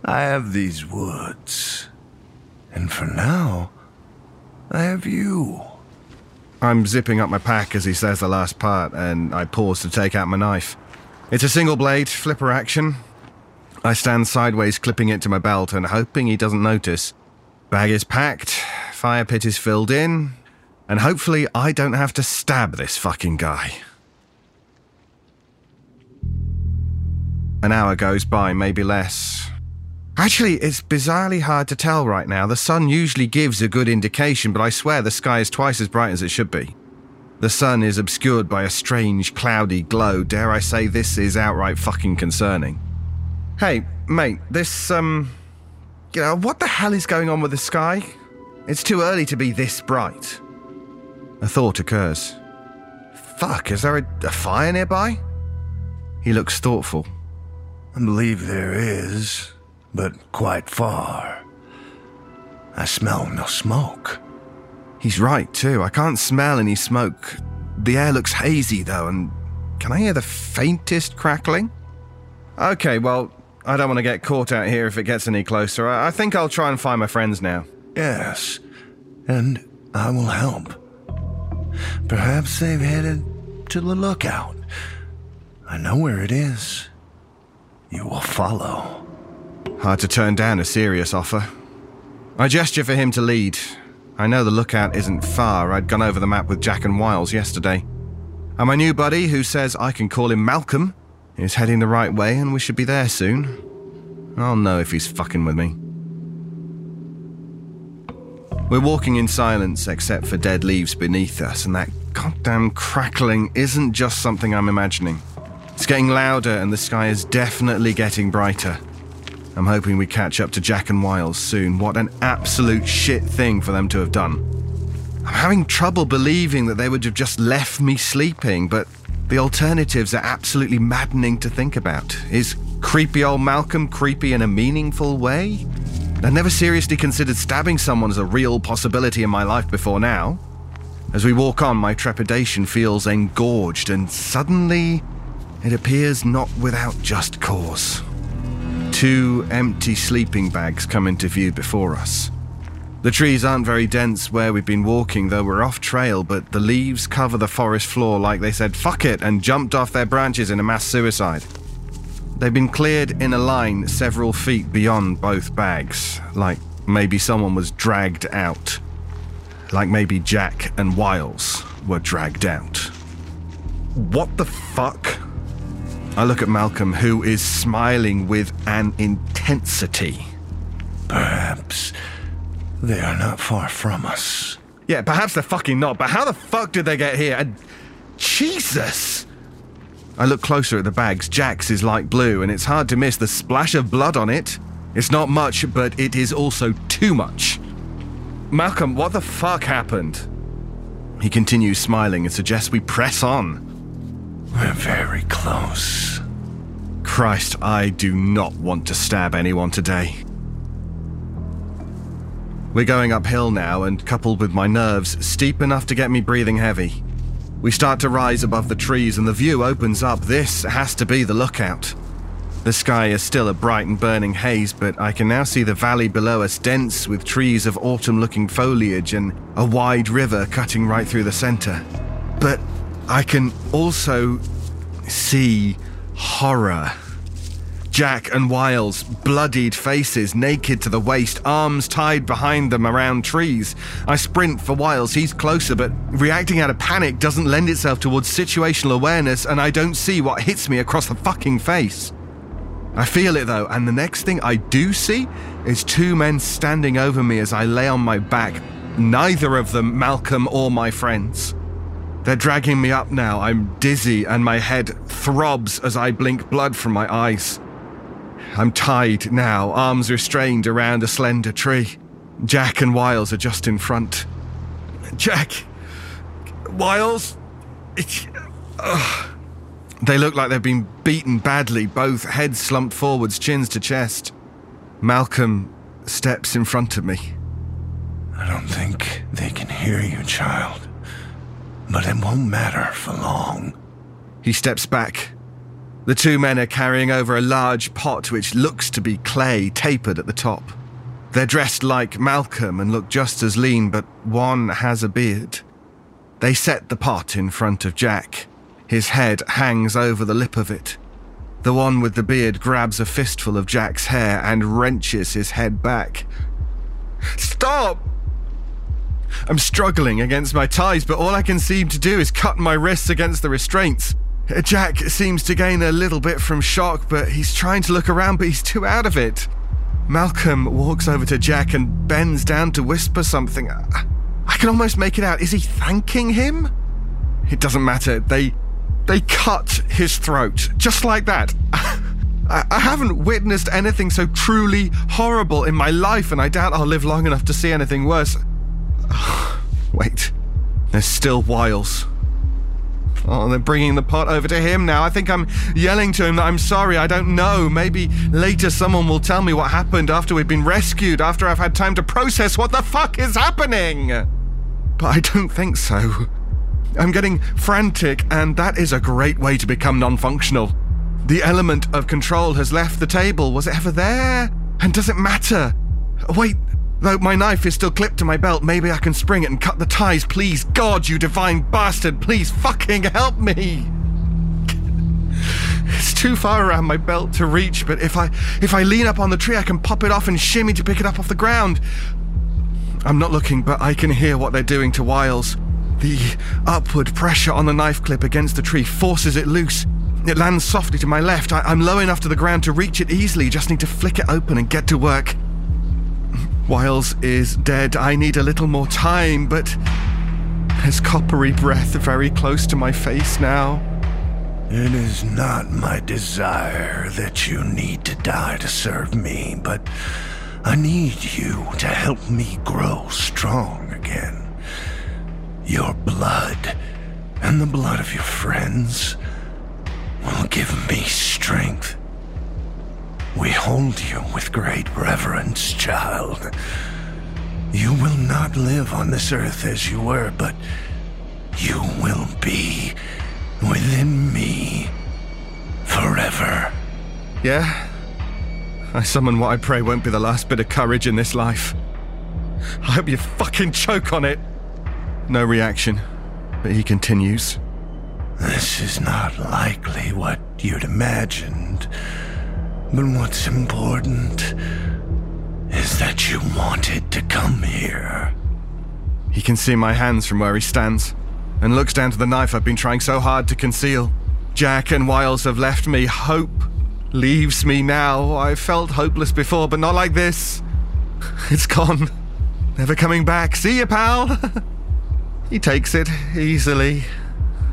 I have these woods. And for now, I have you.
I'm zipping up my pack as he says the last part, and I pause to take out my knife. It's a single blade, flipper action. I stand sideways, clipping it to my belt and hoping he doesn't notice. Bag is packed, fire pit is filled in, and hopefully I don't have to stab this fucking guy. An hour goes by, maybe less. Actually, it's bizarrely hard to tell right now. The sun usually gives a good indication, but I swear the sky is twice as bright as it should be. The sun is obscured by a strange, cloudy glow. Dare I say this is outright fucking concerning. Hey, mate, this, um. You know, what the hell is going on with the sky? It's too early to be this bright. A thought occurs. Fuck, is there a, a fire nearby? He looks thoughtful.
I believe there is, but quite far. I smell no smoke.
He's right, too. I can't smell any smoke. The air looks hazy, though, and can I hear the faintest crackling? Okay, well, I don't want to get caught out here if it gets any closer. I, I think I'll try and find my friends now.
Yes, and I will help. Perhaps they've headed to the lookout. I know where it is. You will follow.
Hard to turn down a serious offer. I gesture for him to lead. I know the lookout isn't far. I'd gone over the map with Jack and Wiles yesterday. And my new buddy, who says I can call him Malcolm, is heading the right way and we should be there soon. I'll know if he's fucking with me. We're walking in silence except for dead leaves beneath us, and that goddamn crackling isn't just something I'm imagining. It's getting louder and the sky is definitely getting brighter. I'm hoping we catch up to Jack and Wiles soon. What an absolute shit thing for them to have done. I'm having trouble believing that they would have just left me sleeping, but the alternatives are absolutely maddening to think about. Is creepy old Malcolm creepy in a meaningful way? I'd never seriously considered stabbing someone as a real possibility in my life before now. As we walk on, my trepidation feels engorged, and suddenly it appears not without just cause. Two empty sleeping bags come into view before us. The trees aren't very dense where we've been walking, though we're off trail, but the leaves cover the forest floor like they said fuck it and jumped off their branches in a mass suicide. They've been cleared in a line several feet beyond both bags, like maybe someone was dragged out. Like maybe Jack and Wiles were dragged out. What the fuck? I look at Malcolm, who is smiling with an intensity.
Perhaps they are not far from us.
Yeah, perhaps they're fucking not, but how the fuck did they get here? And Jesus! I look closer at the bags. Jack's is light blue, and it's hard to miss the splash of blood on it. It's not much, but it is also too much. Malcolm, what the fuck happened? He continues smiling and suggests we press on.
We're very close.
Christ, I do not want to stab anyone today. We're going uphill now, and coupled with my nerves, steep enough to get me breathing heavy. We start to rise above the trees, and the view opens up. This has to be the lookout. The sky is still a bright and burning haze, but I can now see the valley below us dense with trees of autumn looking foliage and a wide river cutting right through the center. But I can also see horror. Jack and Wiles, bloodied faces, naked to the waist, arms tied behind them around trees. I sprint for Wiles, he's closer, but reacting out of panic doesn't lend itself towards situational awareness, and I don't see what hits me across the fucking face. I feel it though, and the next thing I do see is two men standing over me as I lay on my back, neither of them Malcolm or my friends. They're dragging me up now. I'm dizzy and my head throbs as I blink blood from my eyes. I'm tied now, arms restrained around a slender tree. Jack and Wiles are just in front. Jack! Wiles! They look like they've been beaten badly, both heads slumped forwards, chins to chest. Malcolm steps in front of me.
I don't think they can hear you, child. But it won't matter for long.
He steps back, the two men are carrying over a large pot which looks to be clay tapered at the top. They're dressed like Malcolm and look just as lean, but one has a beard. They set the pot in front of Jack. His head hangs over the lip of it. The one with the beard grabs a fistful of Jack's hair and wrenches his head back. Stop! I'm struggling against my ties, but all I can seem to do is cut my wrists against the restraints. Jack seems to gain a little bit from shock, but he's trying to look around, but he's too out of it. Malcolm walks over to Jack and bends down to whisper something. I can almost make it out. Is he thanking him? It doesn't matter. They they cut his throat just like that. [laughs] I, I haven't witnessed anything so truly horrible in my life, and I doubt I'll live long enough to see anything worse. [sighs] Wait, there's still Wiles. Oh, they're bringing the pot over to him now. I think I'm yelling to him that I'm sorry, I don't know. Maybe later someone will tell me what happened after we've been rescued, after I've had time to process what the fuck is happening. But I don't think so. I'm getting frantic, and that is a great way to become non functional. The element of control has left the table. Was it ever there? And does it matter? Wait, Though my knife is still clipped to my belt, maybe I can spring it and cut the ties. Please, God, you divine bastard, please fucking help me. It's too far around my belt to reach, but if I if I lean up on the tree, I can pop it off and shimmy to pick it up off the ground. I'm not looking, but I can hear what they're doing to Wiles. The upward pressure on the knife clip against the tree forces it loose. It lands softly to my left. I, am low enough to the ground to reach it easily, just need to flick it open and get to work. Wiles is dead. I need a little more time, but his coppery breath very close to my face now.
It is not my desire that you need to die to serve me, but I need you to help me grow strong again. Your blood and the blood of your friends will give me strength we hold you with great reverence, child. You will not live on this earth as you were, but you will be within me forever.
Yeah? I summon what I pray won't be the last bit of courage in this life. I hope you fucking choke on it. No reaction, but he continues.
This is not likely what you'd imagined. But what's important is that you wanted to come here.
He can see my hands from where he stands and looks down to the knife I've been trying so hard to conceal. Jack and Wiles have left me. Hope leaves me now. I felt hopeless before, but not like this. [laughs] It's gone. Never coming back. See you, pal. [laughs] he takes it easily,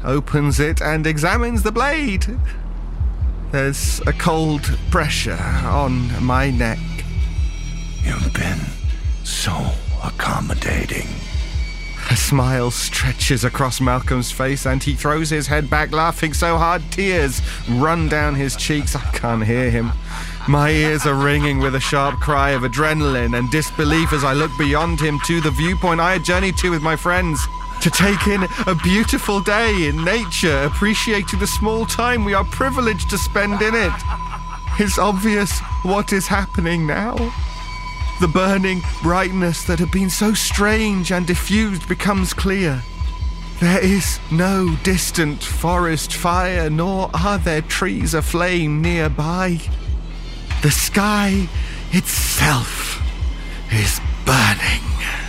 opens it, and examines the blade. There's a cold pressure on my neck.
You've been so accommodating.
A smile stretches across Malcolm's face and he throws his head back, laughing so hard tears run down his cheeks. I can't hear him. My ears are ringing with a sharp cry of adrenaline and disbelief as I look beyond him to the viewpoint I had journeyed to with my friends. To take in a beautiful day in nature, appreciating the small time we are privileged to spend in it. It's obvious what is happening now. The burning brightness that had been so strange and diffused becomes clear. There is no distant forest fire, nor are there trees aflame nearby. The sky itself is burning.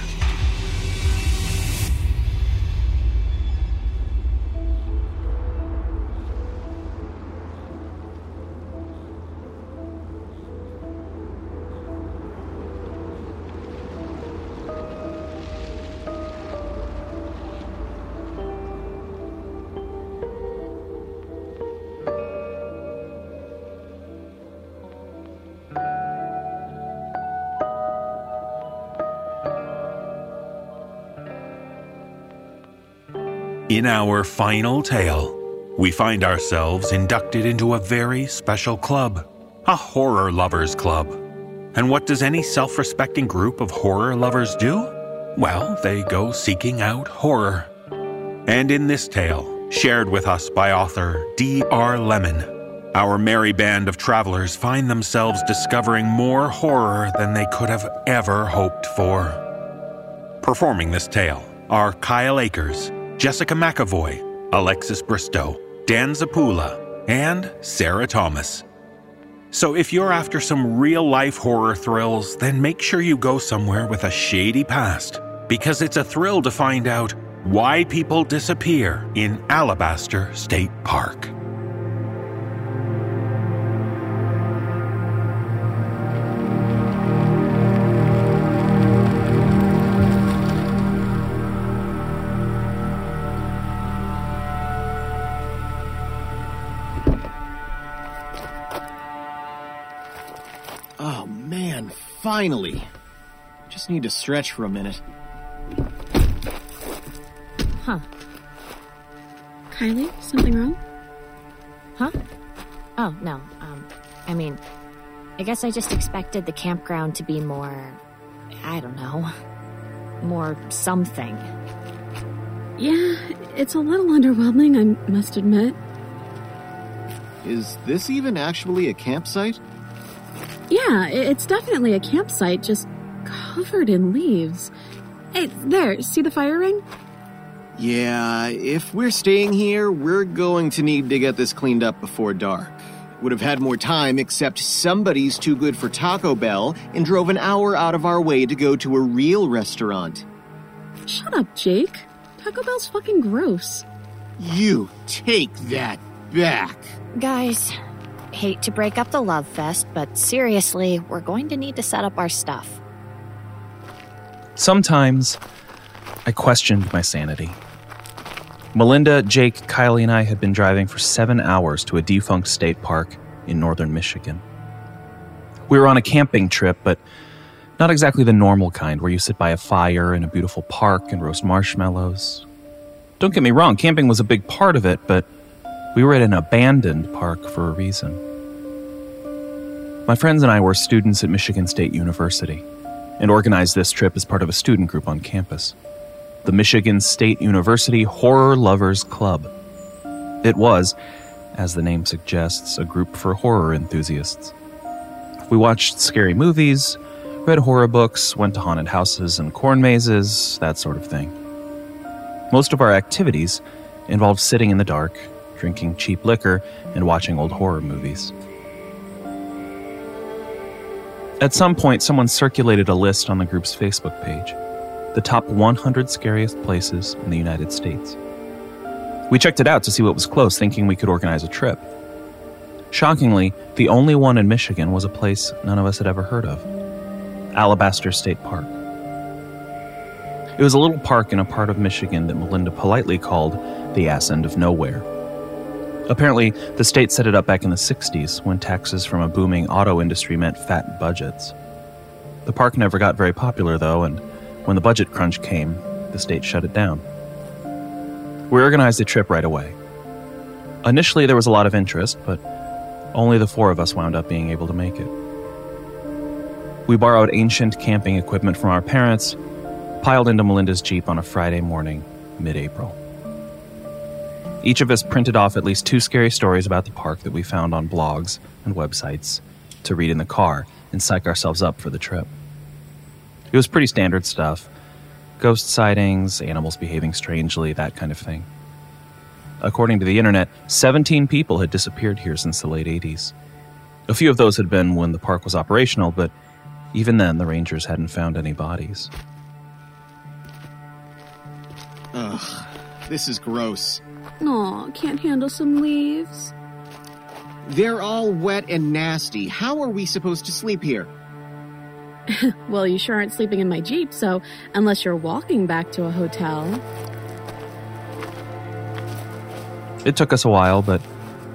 In our final tale, we find ourselves inducted into a very special club, a horror lovers club. And what does any self respecting group of horror lovers do? Well, they go seeking out horror. And in this tale, shared with us by author D.R. Lemon, our merry band of travelers find themselves discovering more horror than they could have ever hoped for. Performing this tale are Kyle Akers, Jessica McEvoy, Alexis Bristow, Dan Zappulla, and Sarah Thomas. So if you're after some real life horror thrills, then make sure you go somewhere with a shady past, because it's a thrill to find out why people disappear in Alabaster State Park.
Finally. Just need to stretch for a minute.
Huh.
Kylie, something wrong?
Huh? Oh, no. Um, I mean, I guess I just expected the campground to be more. I don't know. More something.
Yeah, it's a little underwhelming, I must admit.
Is this even actually a campsite?
Yeah, it's definitely a campsite, just covered in leaves. Hey, there, see the fire ring?
Yeah, if we're staying here, we're going to need to get this cleaned up before dark. Would have had more time, except somebody's too good for Taco Bell and drove an hour out of our way to go to a real restaurant.
Shut up, Jake. Taco Bell's fucking gross.
You take that back.
Guys, hate to break up the love fest, but seriously, we're going to need to set up our stuff.
Sometimes I questioned my sanity. Melinda, Jake, Kylie, and I had been driving for seven hours to a defunct state park in northern Michigan. We were on a camping trip, but not exactly the normal kind where you sit by a fire in a beautiful park and roast marshmallows. Don't get me wrong, camping was a big part of it, but we were at an abandoned park for a reason. My friends and I were students at Michigan State University and organized this trip as part of a student group on campus the Michigan State University Horror Lovers Club. It was, as the name suggests, a group for horror enthusiasts. We watched scary movies, read horror books, went to haunted houses and corn mazes, that sort of thing. Most of our activities involved sitting in the dark, drinking cheap liquor, and watching old horror movies. At some point, someone circulated a list on the group's Facebook page the top 100 scariest places in the United States. We checked it out to see what was close, thinking we could organize a trip. Shockingly, the only one in Michigan was a place none of us had ever heard of Alabaster State Park. It was a little park in a part of Michigan that Melinda politely called the ass end of nowhere. Apparently, the state set it up back in the 60s when taxes from a booming auto industry meant fat budgets. The park never got very popular, though, and when the budget crunch came, the state shut it down. We organized a trip right away. Initially, there was a lot of interest, but only the four of us wound up being able to make it. We borrowed ancient camping equipment from our parents, piled into Melinda's Jeep on a Friday morning, mid April. Each of us printed off at least two scary stories about the park that we found on blogs and websites to read in the car and psych ourselves up for the trip. It was pretty standard stuff ghost sightings, animals behaving strangely, that kind of thing. According to the internet, 17 people had disappeared here since the late 80s. A few of those had been when the park was operational, but even then, the rangers hadn't found any bodies.
Ugh, this is gross.
Aw, can't handle some leaves.
They're all wet and nasty. How are we supposed to sleep here? [laughs]
Well, you sure aren't sleeping in my Jeep, so unless you're walking back to a hotel.
It took us a while, but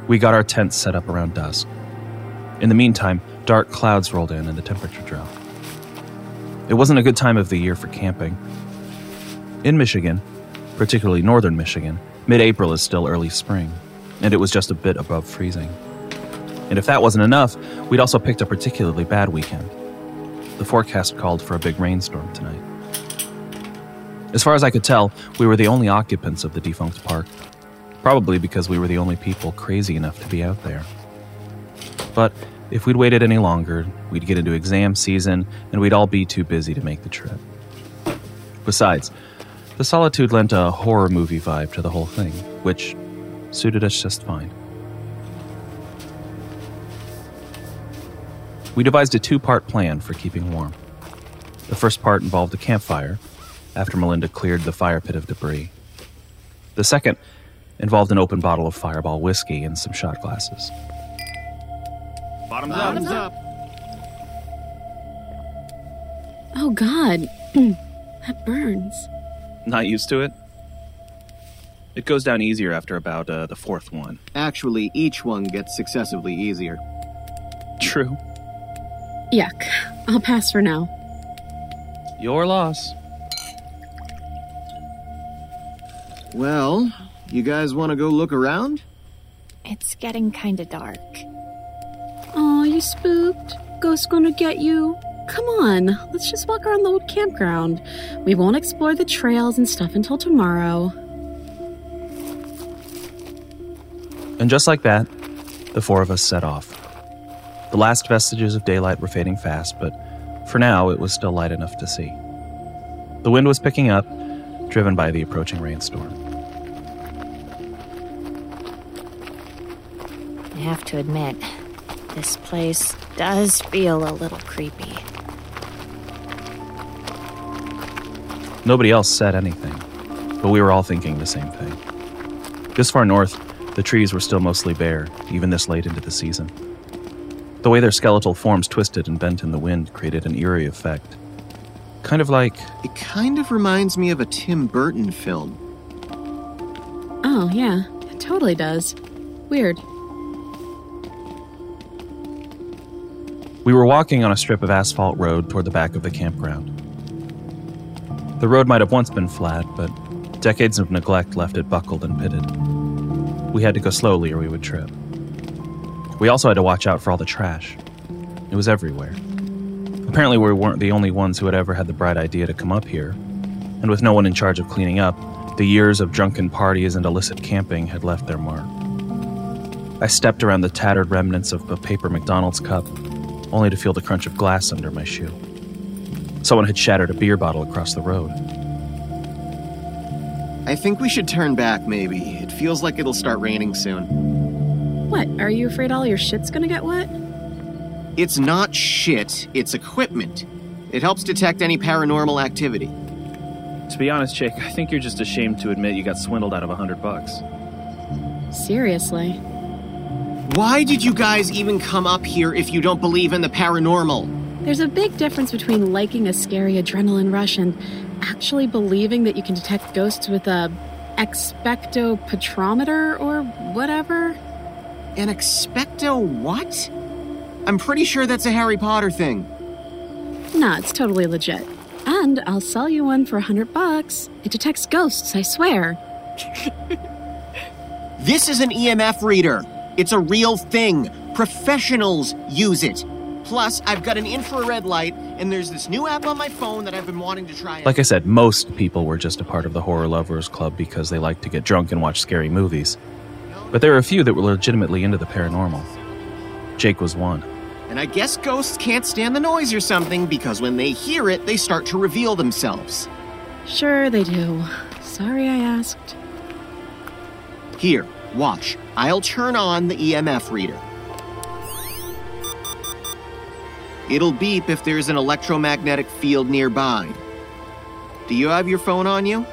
we got our tents set up around dusk. In the meantime, dark clouds rolled in and the temperature dropped. It wasn't a good time of the year for camping. In Michigan, particularly northern Michigan, mid April is still early spring, and it was just a bit above freezing. And if that wasn't enough, we'd also picked a particularly bad weekend. The forecast called for a big rainstorm tonight. As far as I could tell, we were the only occupants of the defunct park, probably because we were the only people crazy enough to be out there. But if we'd waited any longer, we'd get into exam season and we'd all be too busy to make the trip. Besides, the solitude lent a horror movie vibe to the whole thing, which suited us just fine. We devised a two part plan for keeping warm. The first part involved a campfire, after Melinda cleared the fire pit of debris. The second involved an open bottle of fireball whiskey and some shot glasses.
Bottoms, Bottoms up.
Oh, God. [clears throat] that burns.
Not used to it? It goes down easier after about uh, the fourth one.
Actually, each one gets successively easier.
True.
Yuck. I'll pass for now.
Your loss.
Well, you guys want to go look around?
It's getting kinda dark.
Aw, you spooked? Ghost's gonna get you? Come on, let's just walk around the old campground. We won't explore the trails and stuff until tomorrow.
And just like that, the four of us set off. The last vestiges of daylight were fading fast, but for now it was still light enough to see. The wind was picking up, driven by the approaching rainstorm.
I have to admit, this place does feel a little creepy.
Nobody else said anything, but we were all thinking the same thing. This far north, the trees were still mostly bare, even this late into the season. The way their skeletal forms twisted and bent in the wind created an eerie effect. Kind of like.
It kind of reminds me of a Tim Burton film.
Oh, yeah, it totally does. Weird.
We were walking on a strip of asphalt road toward the back of the campground. The road might have once been flat, but decades of neglect left it buckled and pitted. We had to go slowly or we would trip. We also had to watch out for all the trash. It was everywhere. Apparently, we weren't the only ones who had ever had the bright idea to come up here, and with no one in charge of cleaning up, the years of drunken parties and illicit camping had left their mark. I stepped around the tattered remnants of a paper McDonald's cup, only to feel the crunch of glass under my shoe. Someone had shattered a beer bottle across the road.
I think we should turn back, maybe. It feels like it'll start raining soon.
What, are you afraid all your shit's gonna get wet?
It's not shit, it's equipment. It helps detect any paranormal activity.
To be honest, Jake, I think you're just ashamed to admit you got swindled out of a hundred bucks.
Seriously.
Why did you guys even come up here if you don't believe in the paranormal?
There's a big difference between liking a scary adrenaline rush and actually believing that you can detect ghosts with a expectopetrometer or whatever.
An expecto what? I'm pretty sure that's a Harry Potter thing.
Nah, it's totally legit. And I'll sell you one for a hundred bucks. It detects ghosts, I swear. [laughs]
This is an EMF reader. It's a real thing. Professionals use it. Plus, I've got an infrared light, and there's this new app on my phone that I've been wanting to try.
Like I said, most people were just a part of the Horror Lovers Club because they like to get drunk and watch scary movies. But there are a few that were legitimately into the paranormal. Jake was one.
And I guess ghosts can't stand the noise or something because when they hear it, they start to reveal themselves.
Sure, they do. Sorry I asked.
Here, watch. I'll turn on the EMF reader. It'll beep if there's an electromagnetic field nearby. Do you have your phone on you?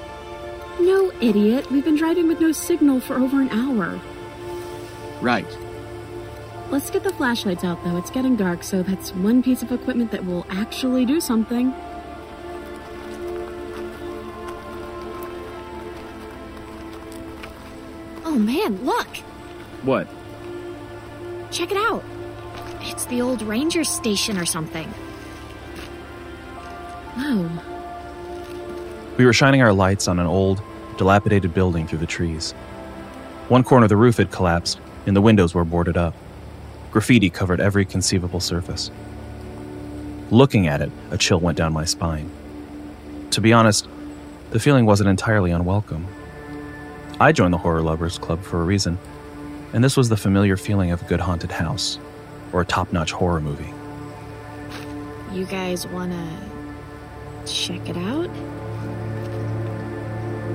No, idiot. We've been driving with no signal for over an hour.
Right.
Let's get the flashlights out, though. It's getting dark, so that's one piece of equipment that will actually do something.
Oh man, look!
What?
Check it out. It's the old ranger station or something.
Whoa.
We were shining our lights on an old, dilapidated building through the trees. One corner of the roof had collapsed, and the windows were boarded up. Graffiti covered every conceivable surface. Looking at it, a chill went down my spine. To be honest, the feeling wasn't entirely unwelcome. I joined the Horror Lovers Club for a reason, and this was the familiar feeling of a good haunted house or a top notch horror movie.
You guys wanna check it out?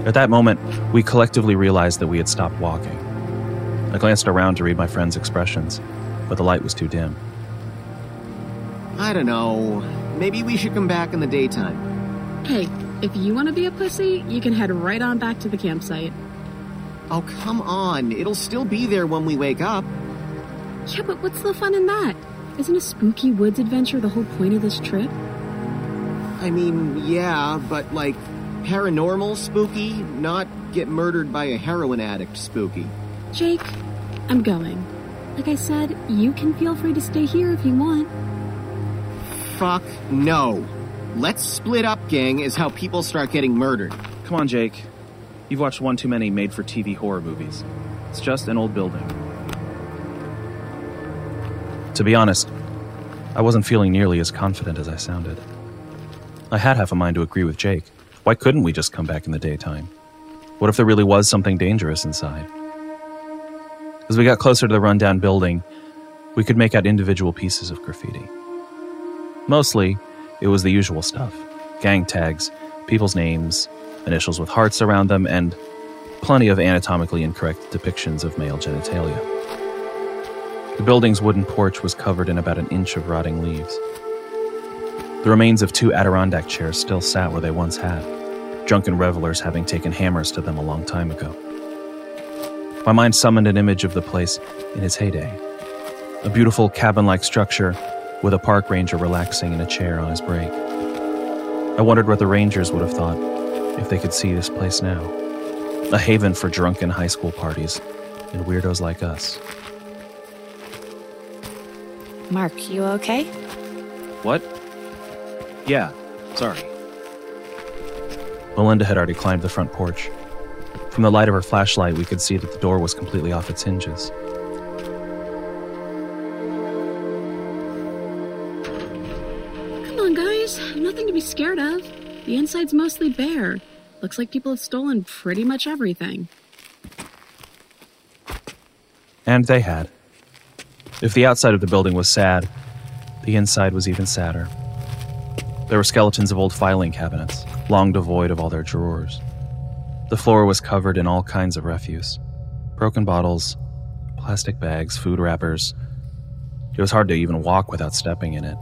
At that moment, we collectively realized that we had stopped walking. I glanced around to read my friend's expressions, but the light was too dim.
I don't know. Maybe we should come back in the daytime.
Hey, if you want to be a pussy, you can head right on back to the campsite.
Oh, come on. It'll still be there when we wake up.
Yeah, but what's the fun in that? Isn't a spooky woods adventure the whole point of this trip?
I mean, yeah, but like paranormal spooky, not get murdered by a heroin addict spooky.
Jake, I'm going. Like I said, you can feel free to stay here if you want.
Fuck no. Let's split up, gang, is how people start getting murdered.
Come on, Jake. You've watched one too many made for TV horror movies. It's just an old building. To be honest, I wasn't feeling nearly as confident as I sounded. I had half a mind to agree with Jake. Why couldn't we just come back in the daytime? What if there really was something dangerous inside? As we got closer to the rundown building, we could make out individual pieces of graffiti. Mostly, it was the usual stuff gang tags, people's names, initials with hearts around them, and plenty of anatomically incorrect depictions of male genitalia. The building's wooden porch was covered in about an inch of rotting leaves. The remains of two Adirondack chairs still sat where they once had, drunken revelers having taken hammers to them a long time ago. My mind summoned an image of the place in its heyday a beautiful cabin like structure with a park ranger relaxing in a chair on his break. I wondered what the rangers would have thought if they could see this place now a haven for drunken high school parties and weirdos like us.
Mark, you okay?
What? Yeah, sorry. Melinda had already climbed the front porch. From the light of her flashlight, we could see that the door was completely off its hinges.
Come on, guys. Nothing to be scared of. The inside's mostly bare. Looks like people have stolen pretty much everything.
And they had. If the outside of the building was sad, the inside was even sadder. There were skeletons of old filing cabinets, long devoid of all their drawers. The floor was covered in all kinds of refuse broken bottles, plastic bags, food wrappers. It was hard to even walk without stepping in it.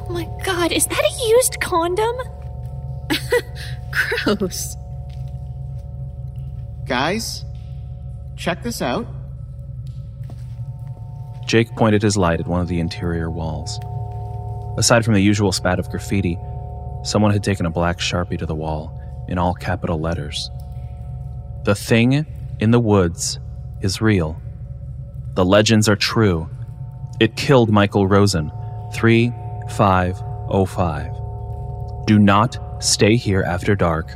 Oh my god, is that a used condom? [laughs]
Gross.
Guys, check this out.
Jake pointed his light at one of the interior walls. Aside from the usual spat of graffiti, someone had taken a black sharpie to the wall in all capital letters. The thing in the woods is real. The legends are true. It killed Michael Rosen 3505. Do not stay here after dark,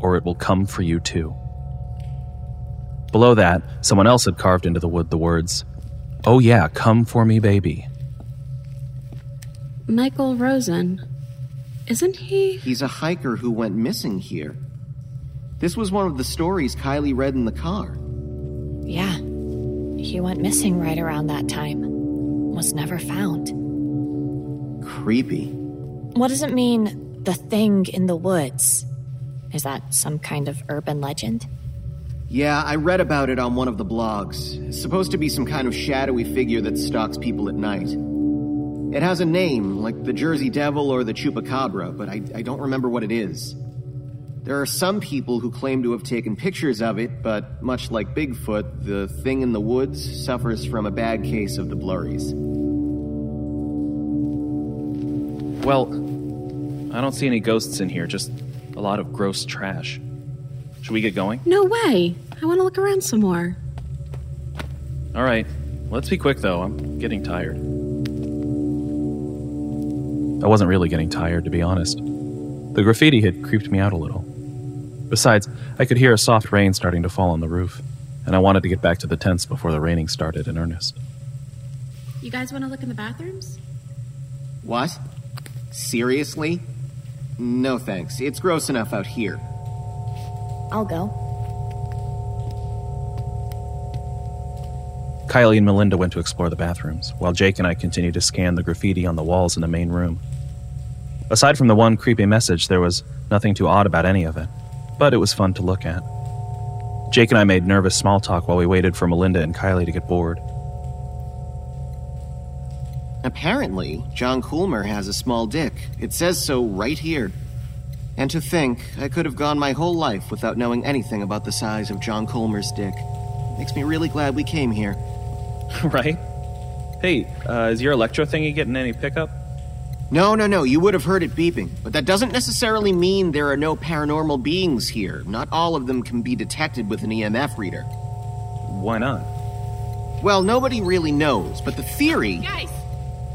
or it will come for you too. Below that, someone else had carved into the wood the words, Oh yeah, come for me, baby.
Michael Rosen. Isn't he?
He's a hiker who went missing here. This was one of the stories Kylie read in the car.
Yeah. He went missing right around that time. Was never found.
Creepy.
What does it mean, the thing in the woods? Is that some kind of urban legend?
Yeah, I read about it on one of the blogs. It's supposed to be some kind of shadowy figure that stalks people at night. It has a name, like the Jersey Devil or the Chupacabra, but I, I don't remember what it is. There are some people who claim to have taken pictures of it, but much like Bigfoot, the thing in the woods suffers from a bad case of the blurries.
Well, I don't see any ghosts in here, just a lot of gross trash. Should we get going?
No way. I want to look around some more.
All right. Let's be quick, though. I'm getting tired. I wasn't really getting tired, to be honest. The graffiti had creeped me out a little. Besides, I could hear a soft rain starting to fall on the roof, and I wanted to get back to the tents before the raining started in earnest.
You guys want to look in the bathrooms?
What? Seriously? No thanks. It's gross enough out here.
I'll go.
Kylie and Melinda went to explore the bathrooms, while Jake and I continued to scan the graffiti on the walls in the main room. Aside from the one creepy message, there was nothing too odd about any of it, but it was fun to look at. Jake and I made nervous small talk while we waited for Melinda and Kylie to get bored.
Apparently, John Coolmer has a small dick. It says so right here. And to think, I could have gone my whole life without knowing anything about the size of John Coolmer's dick. Makes me really glad we came here. [laughs]
right? Hey, uh, is your electro thingy getting any pickup?
No, no, no, you would have heard it beeping. But that doesn't necessarily mean there are no paranormal beings here. Not all of them can be detected with an EMF reader.
Why not?
Well, nobody really knows, but the theory.
Guys,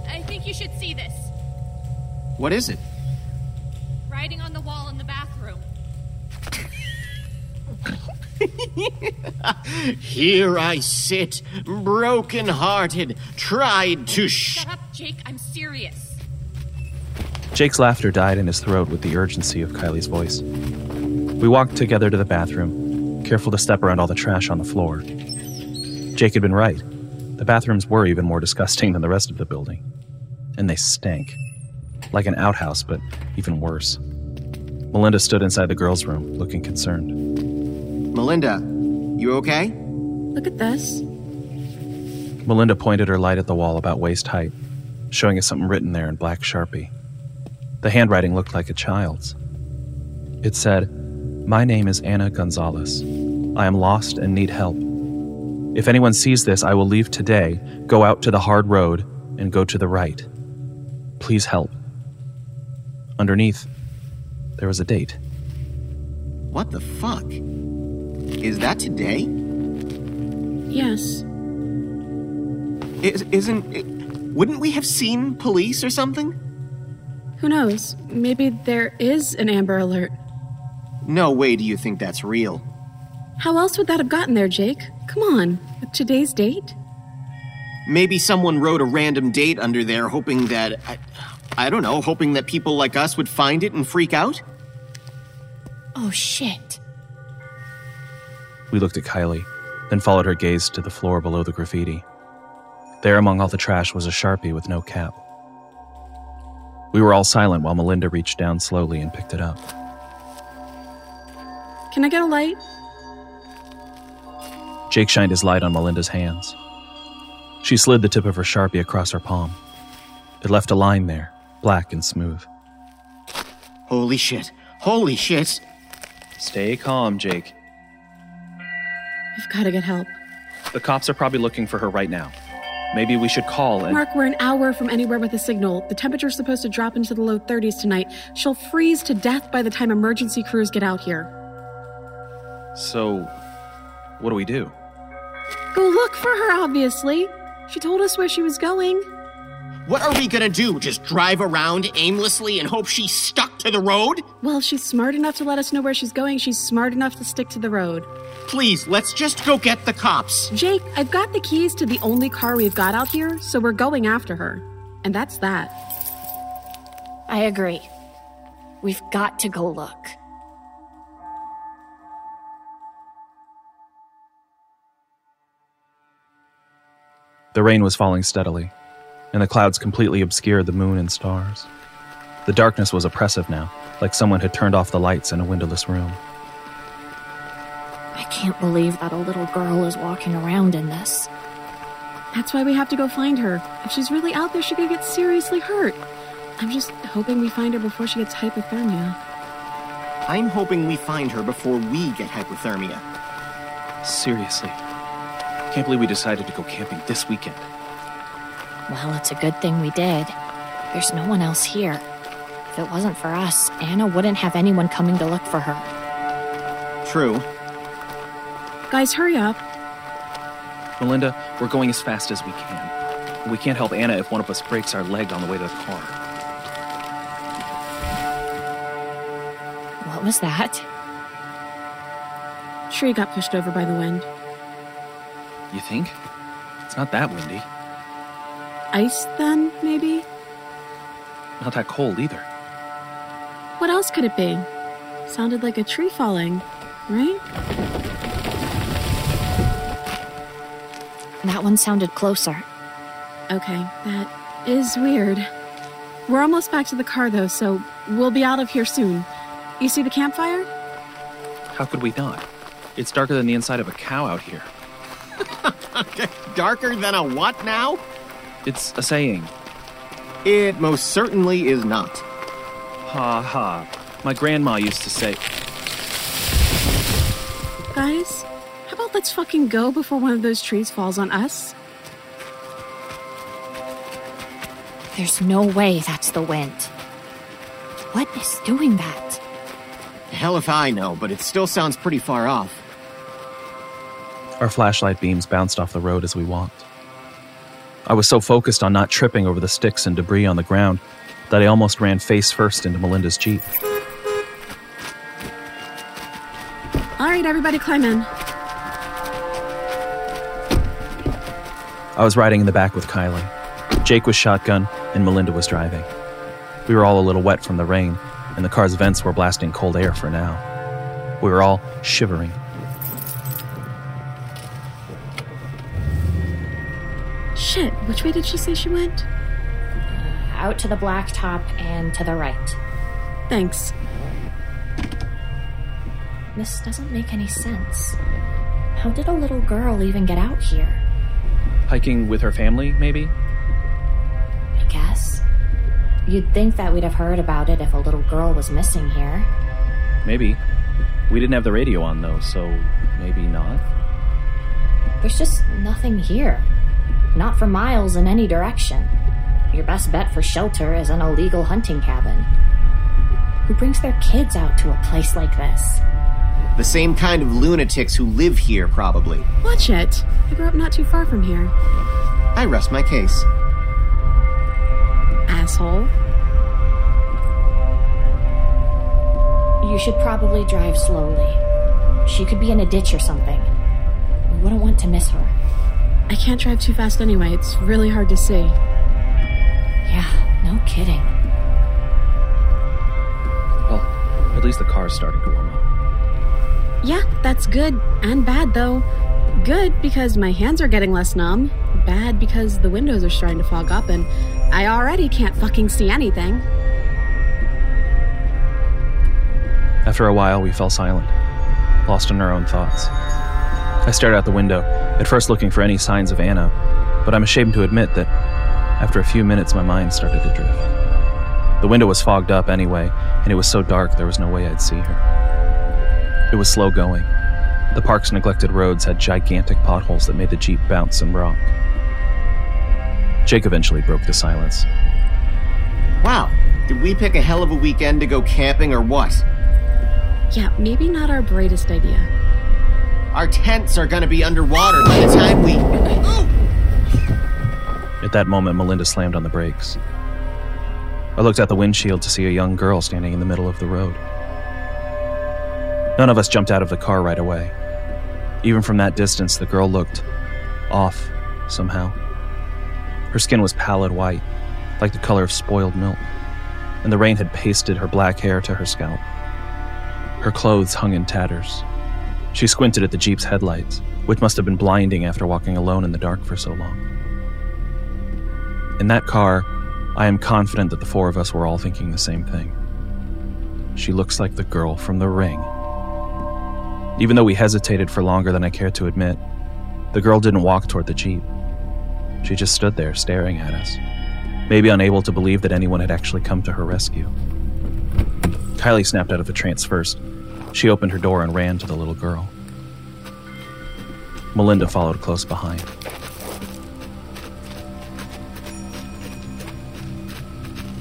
I think you should see this.
What is it? [laughs] Here I sit, broken hearted, tried to sh.
Shut up, Jake. I'm serious.
Jake's laughter died in his throat with the urgency of Kylie's voice. We walked together to the bathroom, careful to step around all the trash on the floor. Jake had been right. The bathrooms were even more disgusting than the rest of the building. And they stank. Like an outhouse, but even worse. Melinda stood inside the girls' room, looking concerned.
Melinda, you okay?
Look at this.
Melinda pointed her light at the wall about waist height, showing us something written there in black sharpie. The handwriting looked like a child's. It said, My name is Anna Gonzalez. I am lost and need help. If anyone sees this, I will leave today, go out to the hard road, and go to the right. Please help. Underneath, there was a date.
What the fuck? Is that today?
Yes.
Is, isn't. It, wouldn't we have seen police or something?
Who knows? Maybe there is an Amber Alert.
No way do you think that's real.
How else would that have gotten there, Jake? Come on, with today's date?
Maybe someone wrote a random date under there hoping that. I, I don't know, hoping that people like us would find it and freak out?
Oh shit.
We looked at Kylie, then followed her gaze to the floor below the graffiti. There among all the trash was a sharpie with no cap. We were all silent while Melinda reached down slowly and picked it up.
Can I get a light?
Jake shined his light on Melinda's hands. She slid the tip of her sharpie across her palm. It left a line there, black and smooth.
Holy shit. Holy shit.
Stay calm, Jake.
We've got to get help.
The cops are probably looking for her right now. Maybe we should call and.
Mark, we're an hour from anywhere with a signal. The temperature's supposed to drop into the low 30s tonight. She'll freeze to death by the time emergency crews get out here.
So, what do we do?
Go look for her, obviously. She told us where she was going.
What are we gonna do? Just drive around aimlessly and hope she's stuck to the road?
Well, if she's smart enough to let us know where she's going, she's smart enough to stick to the road.
Please, let's just go get the cops.
Jake, I've got the keys to the only car we've got out here, so we're going after her. And that's that.
I agree. We've got to go look.
The rain was falling steadily, and the clouds completely obscured the moon and stars. The darkness was oppressive now, like someone had turned off the lights in a windowless room.
I can't believe that a little girl is walking around in this.
That's why we have to go find her. If she's really out there, she could get seriously hurt. I'm just hoping we find her before she gets hypothermia.
I'm hoping we find her before we get hypothermia.
Seriously. Can't believe we decided to go camping this weekend.
Well, it's a good thing we did. There's no one else here. If it wasn't for us, Anna wouldn't have anyone coming to look for her.
True.
Guys, hurry up.
Melinda, we're going as fast as we can. We can't help Anna if one of us breaks our leg on the way to the car.
What was that?
Tree got pushed over by the wind.
You think? It's not that windy.
Ice, then, maybe?
Not that cold either.
What else could it be? Sounded like a tree falling, right?
That one sounded closer.
Okay, that is weird. We're almost back to the car, though, so we'll be out of here soon. You see the campfire?
How could we not? It's darker than the inside of a cow out here. [laughs]
Darker than a what now?
It's a saying.
It most certainly is not.
Ha ha. My grandma used to say.
Guys, how about let's fucking go before one of those trees falls on us?
There's no way that's the wind. What is doing that?
Hell if I know, but it still sounds pretty far off.
Our flashlight beams bounced off the road as we walked. I was so focused on not tripping over the sticks and debris on the ground that I almost ran face first into Melinda's Jeep.
All right, everybody climb in.
I was riding in the back with Kylie. Jake was shotgun, and Melinda was driving. We were all a little wet from the rain, and the car's vents were blasting cold air for now. We were all shivering.
Shit, which way did she say she went?
Uh, out to the blacktop and to the right.
Thanks.
This doesn't make any sense. How did a little girl even get out here?
Hiking with her family, maybe?
I guess. You'd think that we'd have heard about it if a little girl was missing here.
Maybe. We didn't have the radio on, though, so maybe not.
There's just nothing here. Not for miles in any direction. Your best bet for shelter is an illegal hunting cabin. Who brings their kids out to a place like this?
The same kind of lunatics who live here, probably.
Watch it. I grew up not too far from here.
I rest my case.
Asshole.
You should probably drive slowly. She could be in a ditch or something. We wouldn't want to miss her.
I can't drive too fast anyway. It's really hard to see.
Yeah, no kidding.
Well, at least the car's starting to warm up.
Yeah, that's good and bad though. Good because my hands are getting less numb. Bad because the windows are starting to fog up and I already can't fucking see anything.
After a while, we fell silent, lost in our own thoughts. I stared out the window, at first looking for any signs of Anna, but I'm ashamed to admit that after a few minutes, my mind started to drift. The window was fogged up anyway, and it was so dark there was no way I'd see her. It was slow going. The park's neglected roads had gigantic potholes that made the Jeep bounce and rock. Jake eventually broke the silence.
Wow, did we pick a hell of a weekend to go camping or what?
Yeah, maybe not our brightest idea.
Our tents are gonna be underwater by the time we.
At that moment, Melinda slammed on the brakes. I looked out the windshield to see a young girl standing in the middle of the road. None of us jumped out of the car right away. Even from that distance, the girl looked off somehow. Her skin was pallid white, like the color of spoiled milk, and the rain had pasted her black hair to her scalp. Her clothes hung in tatters. She squinted at the Jeep's headlights, which must have been blinding after walking alone in the dark for so long. In that car, I am confident that the four of us were all thinking the same thing. She looks like the girl from the ring. Even though we hesitated for longer than I cared to admit, the girl didn't walk toward the Jeep. She just stood there staring at us, maybe unable to believe that anyone had actually come to her rescue. Kylie snapped out of a trance first. She opened her door and ran to the little girl. Melinda followed close behind.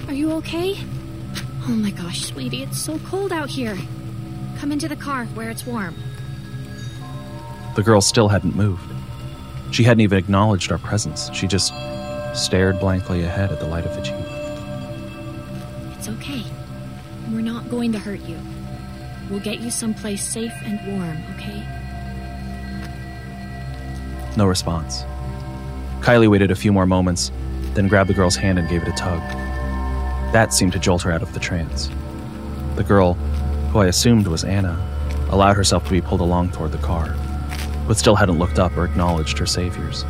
Are you okay? Oh my gosh, sweetie, it's so cold out here. Come into the car where it's warm.
The girl still hadn't moved. She hadn't even acknowledged our presence. She just stared blankly ahead at the light of the Jeep.
It's okay. We're not going to hurt you. We'll get you someplace safe and warm, okay?
No response. Kylie waited a few more moments, then grabbed the girl's hand and gave it a tug. That seemed to jolt her out of the trance. The girl, who I assumed was Anna, allowed herself to be pulled along toward the car, but still hadn't looked up or acknowledged her saviors.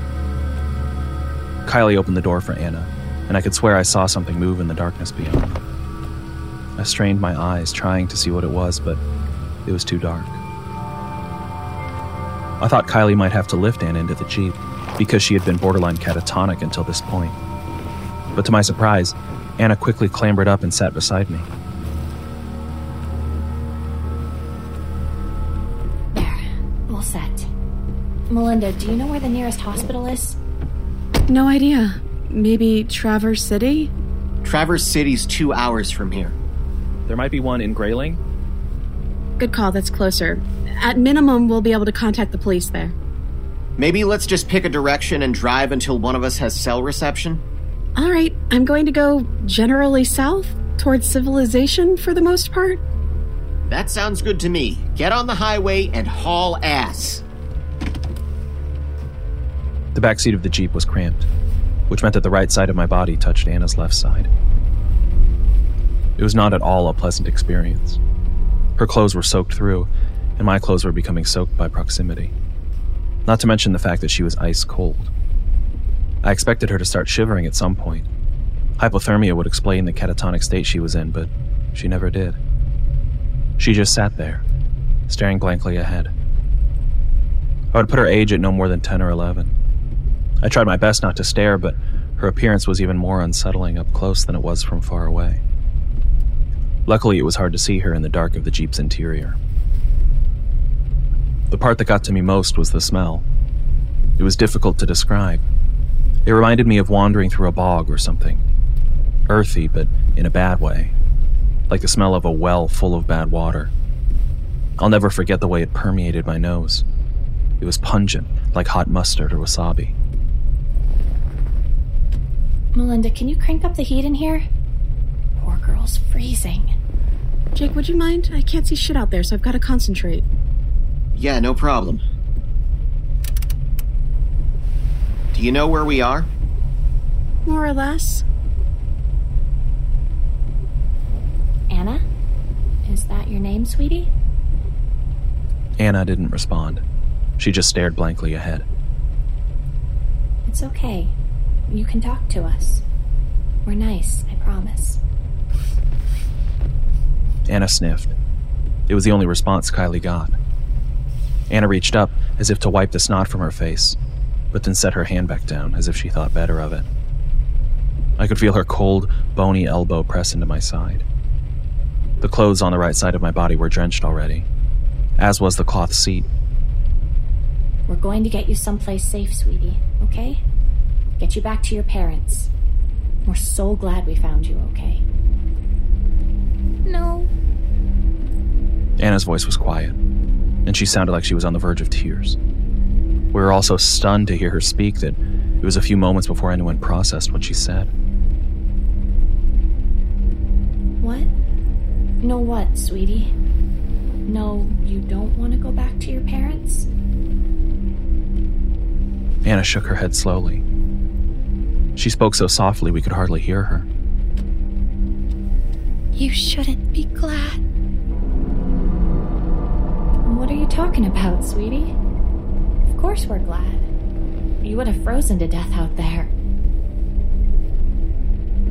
Kylie opened the door for Anna, and I could swear I saw something move in the darkness beyond. I strained my eyes, trying to see what it was, but it was too dark. I thought Kylie might have to lift Anna into the Jeep because she had been borderline catatonic until this point. But to my surprise, Anna quickly clambered up and sat beside me.
There. All set. Melinda, do you know where the nearest hospital is?
No idea. Maybe Traverse City?
Traverse City's two hours from here.
There might be one in Grayling.
Good call, that's closer. At minimum, we'll be able to contact the police there.
Maybe let's just pick a direction and drive until one of us has cell reception?
All right, I'm going to go generally south, towards civilization for the most part.
That sounds good to me. Get on the highway and haul ass.
The back seat of the Jeep was cramped, which meant that the right side of my body touched Anna's left side. It was not at all a pleasant experience. Her clothes were soaked through, and my clothes were becoming soaked by proximity. Not to mention the fact that she was ice cold. I expected her to start shivering at some point. Hypothermia would explain the catatonic state she was in, but she never did. She just sat there, staring blankly ahead. I would put her age at no more than 10 or 11. I tried my best not to stare, but her appearance was even more unsettling up close than it was from far away. Luckily, it was hard to see her in the dark of the Jeep's interior. The part that got to me most was the smell. It was difficult to describe. It reminded me of wandering through a bog or something. Earthy, but in a bad way. Like the smell of a well full of bad water. I'll never forget the way it permeated my nose. It was pungent, like hot mustard or wasabi.
Melinda, can you crank up the heat in here? Poor girl's freezing.
Jake, would you mind? I can't see shit out there, so I've got to concentrate.
Yeah, no problem. Do you know where we are?
More or less.
Anna? Is that your name, sweetie?
Anna didn't respond. She just stared blankly ahead.
It's okay. You can talk to us. We're nice, I promise.
Anna sniffed. It was the only response Kylie got. Anna reached up as if to wipe the snot from her face, but then set her hand back down as if she thought better of it. I could feel her cold, bony elbow press into my side. The clothes on the right side of my body were drenched already, as was the cloth seat.
We're going to get you someplace safe, sweetie, okay? Get you back to your parents. We're so glad we found you, okay? No.
Anna's voice was quiet, and she sounded like she was on the verge of tears. We were all so stunned to hear her speak that It was a few moments before anyone processed what she said.
What? No, what, sweetie? No, you don't want to go back to your parents?
Anna shook her head slowly. She spoke so softly we could hardly hear her.
You shouldn't be glad. What are you talking about, sweetie? Of course we're glad. You would have frozen to death out there.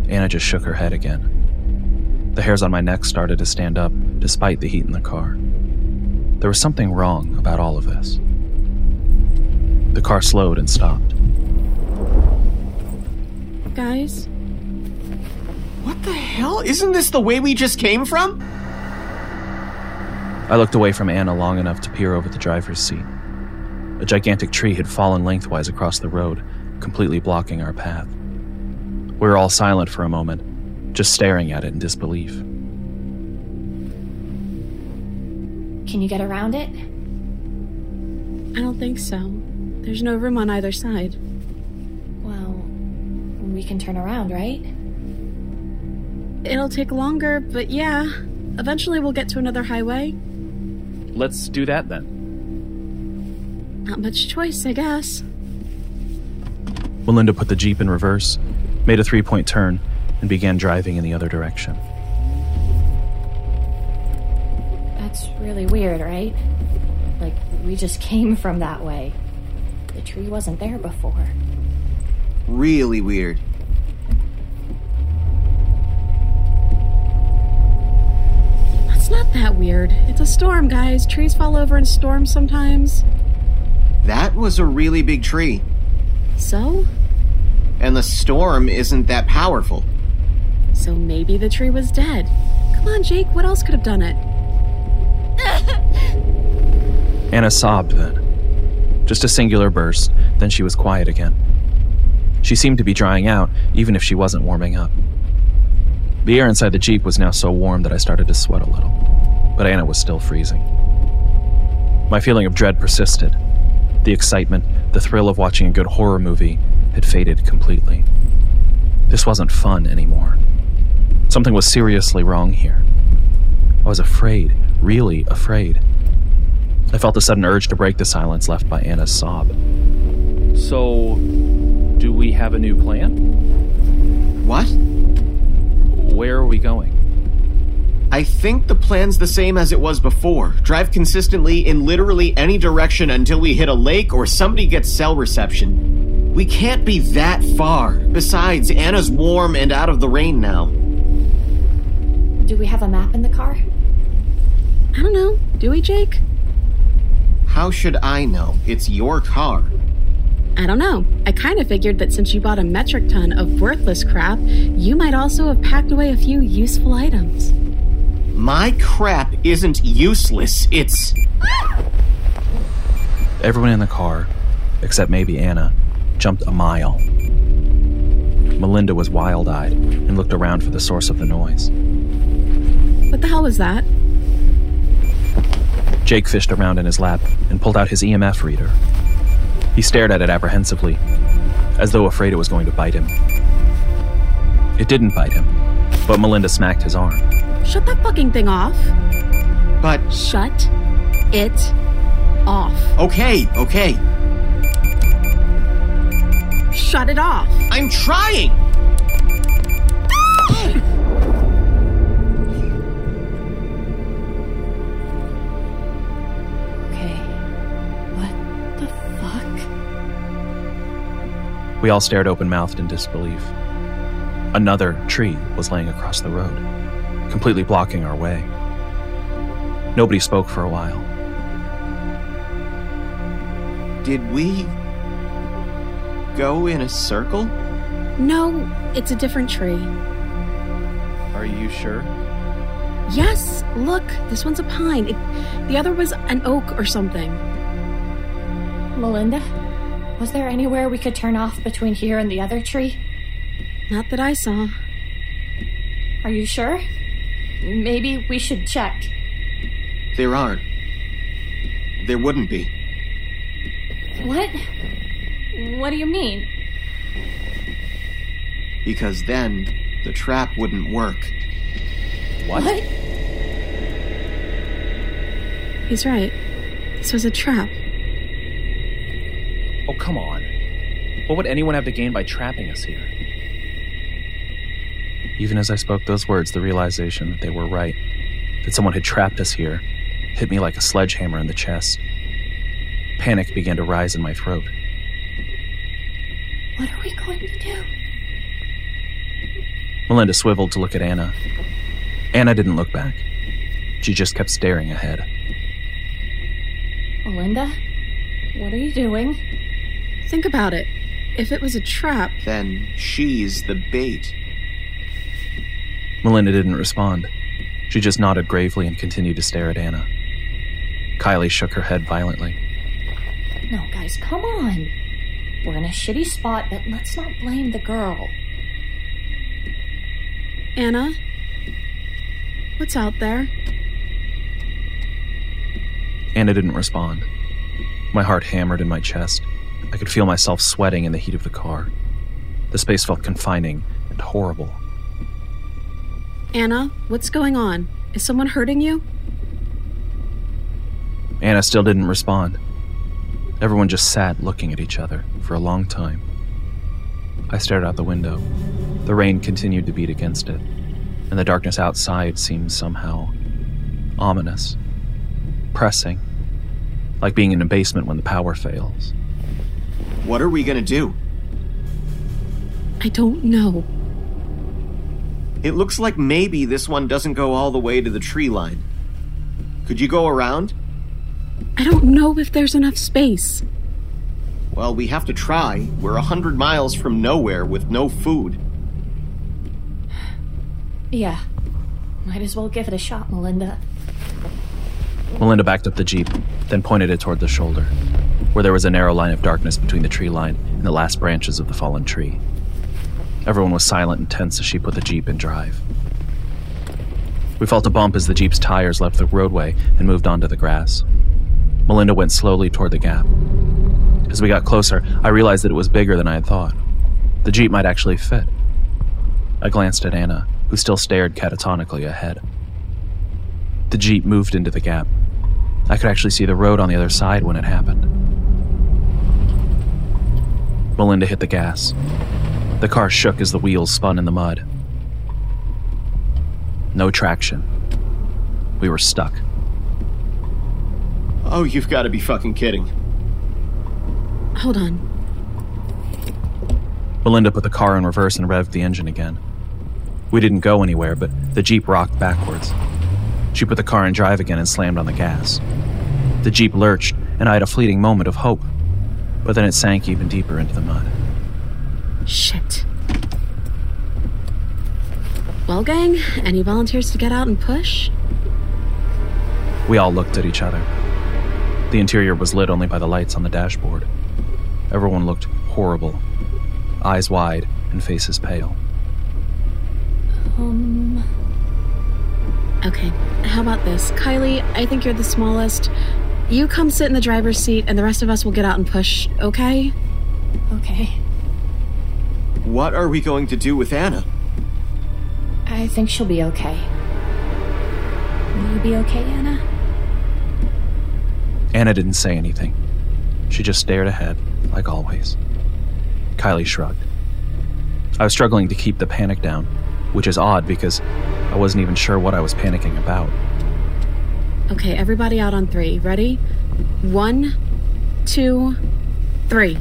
Anna just shook her head again. The hairs on my neck started to stand up despite the heat in the car. There was something wrong about all of this. The car slowed and stopped.
Guys,
What the hell? Isn't this the way we just came from?
I looked away from Anna long enough to peer over the driver's seat. A gigantic tree had fallen lengthwise across the road, completely blocking our path. We were all silent for a moment, just staring at it in disbelief.
Can you get around it?
I don't think so. There's no room on either side.
Well, we can turn around, right?
It'll take longer, but yeah. Eventually we'll get to another highway.
Let's do that then.
Not much choice, I guess.
Melinda put the Jeep in reverse, made a three point turn, and began driving in the other direction.
That's really weird, right? Like, we just came from that way. The tree wasn't there before.
Really weird.
That weird. It's a storm, guys. Trees fall over in storms sometimes.
That was a really big tree.
So?
And the storm isn't that powerful.
So maybe the tree was dead. Come on, Jake, what else could have done it? [laughs]
Anna sobbed then. Just a singular burst, then she was quiet again. She seemed to be drying out, even if she wasn't warming up. The air inside the Jeep was now so warm that I started to sweat a little, but Anna was still freezing. My feeling of dread persisted. The excitement, the thrill of watching a good horror movie, had faded completely. This wasn't fun anymore. Something was seriously wrong here. I was afraid, really afraid. I felt a sudden urge to break the silence left by Anna's sob. So, do we have a new plan?
What?
Where are we going?
I think the plan's the same as it was before. Drive consistently in literally any direction until we hit a lake or somebody gets cell reception. We can't be that far. Besides, Anna's warm and out of the rain now.
Do we have a map in the car?
I don't know. Do we, Jake?
How should I know? It's your car.
I don't know. I kind of figured that since you bought a metric ton of worthless crap, you might also have packed away a few useful items.
My crap isn't useless. It's. [laughs]
Everyone in the car, except maybe Anna, jumped a mile. Melinda was wild eyed and looked around for the source of the noise.
What the hell was that?
Jake fished around in his lap and pulled out his EMF reader. He stared at it apprehensively, as though afraid it was going to bite him. It didn't bite him, but Melinda smacked his arm.
Shut that fucking thing off.
But.
Shut it off.
Okay, okay.
Shut it off.
I'm trying!
We all stared open mouthed in disbelief. Another tree was laying across the road, completely blocking our way. Nobody spoke for a while.
Did we. go in a circle?
No, it's a different tree.
Are you sure?
Yes, look, this one's a pine. It, the other was an oak or something.
Melinda? Was there anywhere we could turn off between here and the other tree?
Not that I saw.
Are you sure? Maybe we should check.
There aren't. There wouldn't be.
What? What do you mean?
Because then, the trap wouldn't work.
What?
He's right. This was a trap.
Come on. What would anyone have to gain by trapping us here? Even as I spoke those words, the realization that they were right, that someone had trapped us here, hit me like a sledgehammer in the chest. Panic began to rise in my throat.
What are we going to do?
Melinda swiveled to look at Anna. Anna didn't look back. She just kept staring ahead.
Melinda? What are you doing?
Think about it. If it was a trap,
Then she's the bait.
Melinda didn't respond. She just nodded gravely and continued to stare at Anna. Kylie shook her head violently.
No, guys, come on. We're in a shitty spot, but let's not blame the girl.
Anna? What's out there?
Anna didn't respond. My heart hammered in my chest. I could feel myself sweating in the heat of the car. The space felt confining and horrible.
Anna, what's going on? Is someone hurting you?
Anna still didn't respond. Everyone just sat looking at each other for a long time. I stared out the window. The rain continued to beat against it, and the darkness outside seemed somehow ominous, pressing, like being in a basement when the power fails.
What are we gonna do?
I don't know.
It looks like maybe this one doesn't go all the way to the tree line. Could you go around?
I don't know if there's enough space.
Well, we have to try. We're a hundred miles from nowhere with no food. [sighs]
Yeah. Might as well give it a shot, Melinda.
Melinda backed up the Jeep, then pointed it toward the shoulder, where there was a narrow line of darkness between the tree line and the last branches of the fallen tree. Everyone was silent and tense as she put the Jeep in drive. We felt a bump as the Jeep's tires left the roadway and moved onto the grass. Melinda went slowly toward the gap. As we got closer, I realized that it was bigger than I had thought. The Jeep might actually fit. I glanced at Anna, who still stared catatonically ahead. The Jeep moved into the gap. I could actually see the road on the other side when it happened. Melinda hit the gas. The car shook as the wheels spun in the mud. No traction. We were stuck.
Oh, you've got to be fucking kidding.
Hold on.
Melinda put the car in reverse and revved the engine again. We didn't go anywhere, but the Jeep rocked backwards. She put the car in drive again and slammed on the gas. The Jeep lurched, and I had a fleeting moment of hope, but then it sank even deeper into the mud.
Shit. Well, gang, any volunteers to get out and push?
We all looked at each other. The interior was lit only by the lights on the dashboard. Everyone looked horrible, eyes wide and faces pale.
Um.
Okay, how about this? Kylie, I think you're the smallest. You come sit in the driver's seat, and the rest of us will get out and push, okay?
Okay.
What are we going to do with Anna?
I think she'll be okay. Will you be okay, Anna?
Anna didn't say anything. She just stared ahead, like always. Kylie shrugged. I was struggling to keep the panic down, which is odd because I wasn't even sure what I was panicking about.
Okay, everybody out on three. Ready? One, two, three.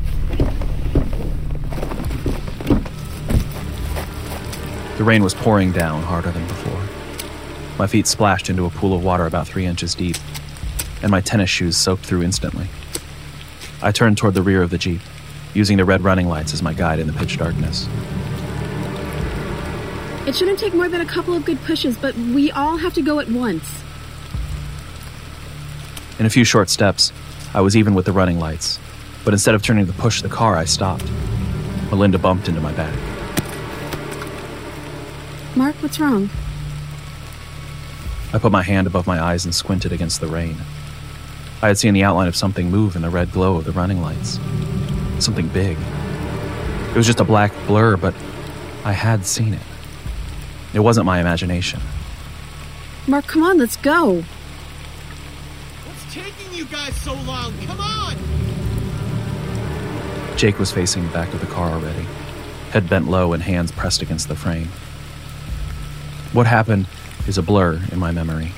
The rain was pouring down harder than before. My feet splashed into a pool of water about three inches deep, and my tennis shoes soaked through instantly. I turned toward the rear of the Jeep, using the red running lights as my guide in the pitch darkness.
It shouldn't take more than a couple of good pushes, but we all have to go at once.
In a few short steps, I was even with the running lights, but instead of turning to push the car, I stopped. Melinda bumped into my back.
Mark, what's wrong?
I put my hand above my eyes and squinted against the rain. I had seen the outline of something move in the red glow of the running lights. Something big. It was just a black blur, but I had seen it. It wasn't my imagination.
Mark, come on, let's go.
Taking you guys so long? Come on!
Jake was facing the back of the car already, head bent low and hands pressed against the frame. What happened is a blur in my memory.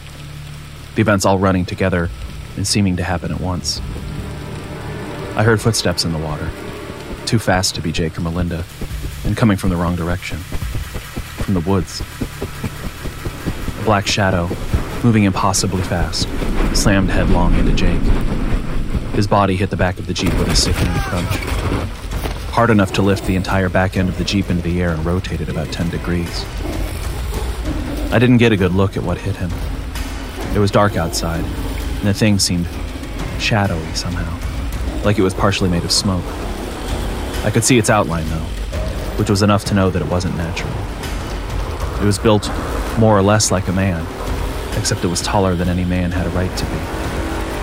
The events all running together and seeming to happen at once. I heard footsteps in the water, too fast to be Jake or Melinda, and coming from the wrong direction from the woods. A black shadow, moving impossibly fast, slammed headlong into Jake. His body hit the back of the Jeep with a sickening crunch. Hard enough to lift the entire back end of the Jeep into the air and rotate it about 10 degrees. I didn't get a good look at what hit him. It was dark outside, and the thing seemed shadowy somehow, like it was partially made of smoke. I could see its outline, though, which was enough to know that it wasn't natural. It was built more or less like a man, except it was taller than any man had a right to be,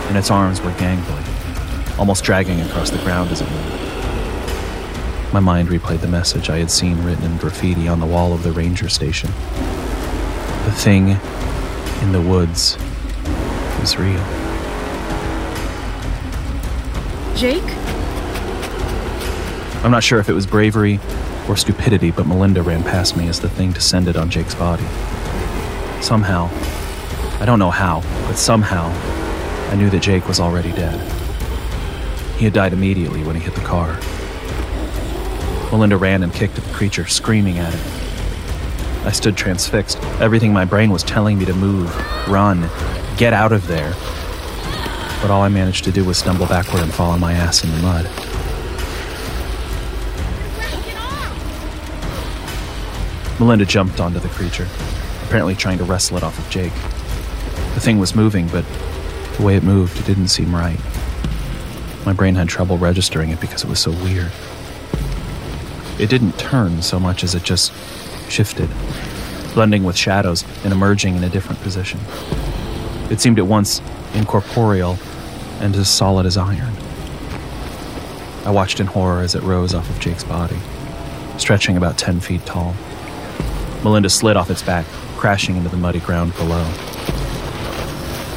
and its arms were gangly, almost dragging across the ground as it moved. My mind replayed the message I had seen written in graffiti on the wall of the ranger station. The thing in the woods was real.
Jake?
I'm not sure if it was bravery or stupidity, but Melinda ran past me as the thing descended on Jake's body. Somehow, I don't know how, but somehow, I knew that Jake was already dead. He had died immediately when he hit the car. Melinda ran and kicked at the creature, screaming at it. I stood transfixed. Everything my brain was telling me to move, run, get out of there. But all I managed to do was stumble backward and fall on my ass in the mud. Melinda jumped onto the creature, apparently trying to wrestle it off of Jake. The thing was moving, but the way it moved, it didn't seem right. My brain had trouble registering it because it was so weird. It didn't turn so much as it just shifted, blending with shadows and emerging in a different position. It seemed at once incorporeal and as solid as iron. I watched in horror as it rose off of Jake's body, stretching about 10 feet tall. Melinda slid off its back, crashing into the muddy ground below.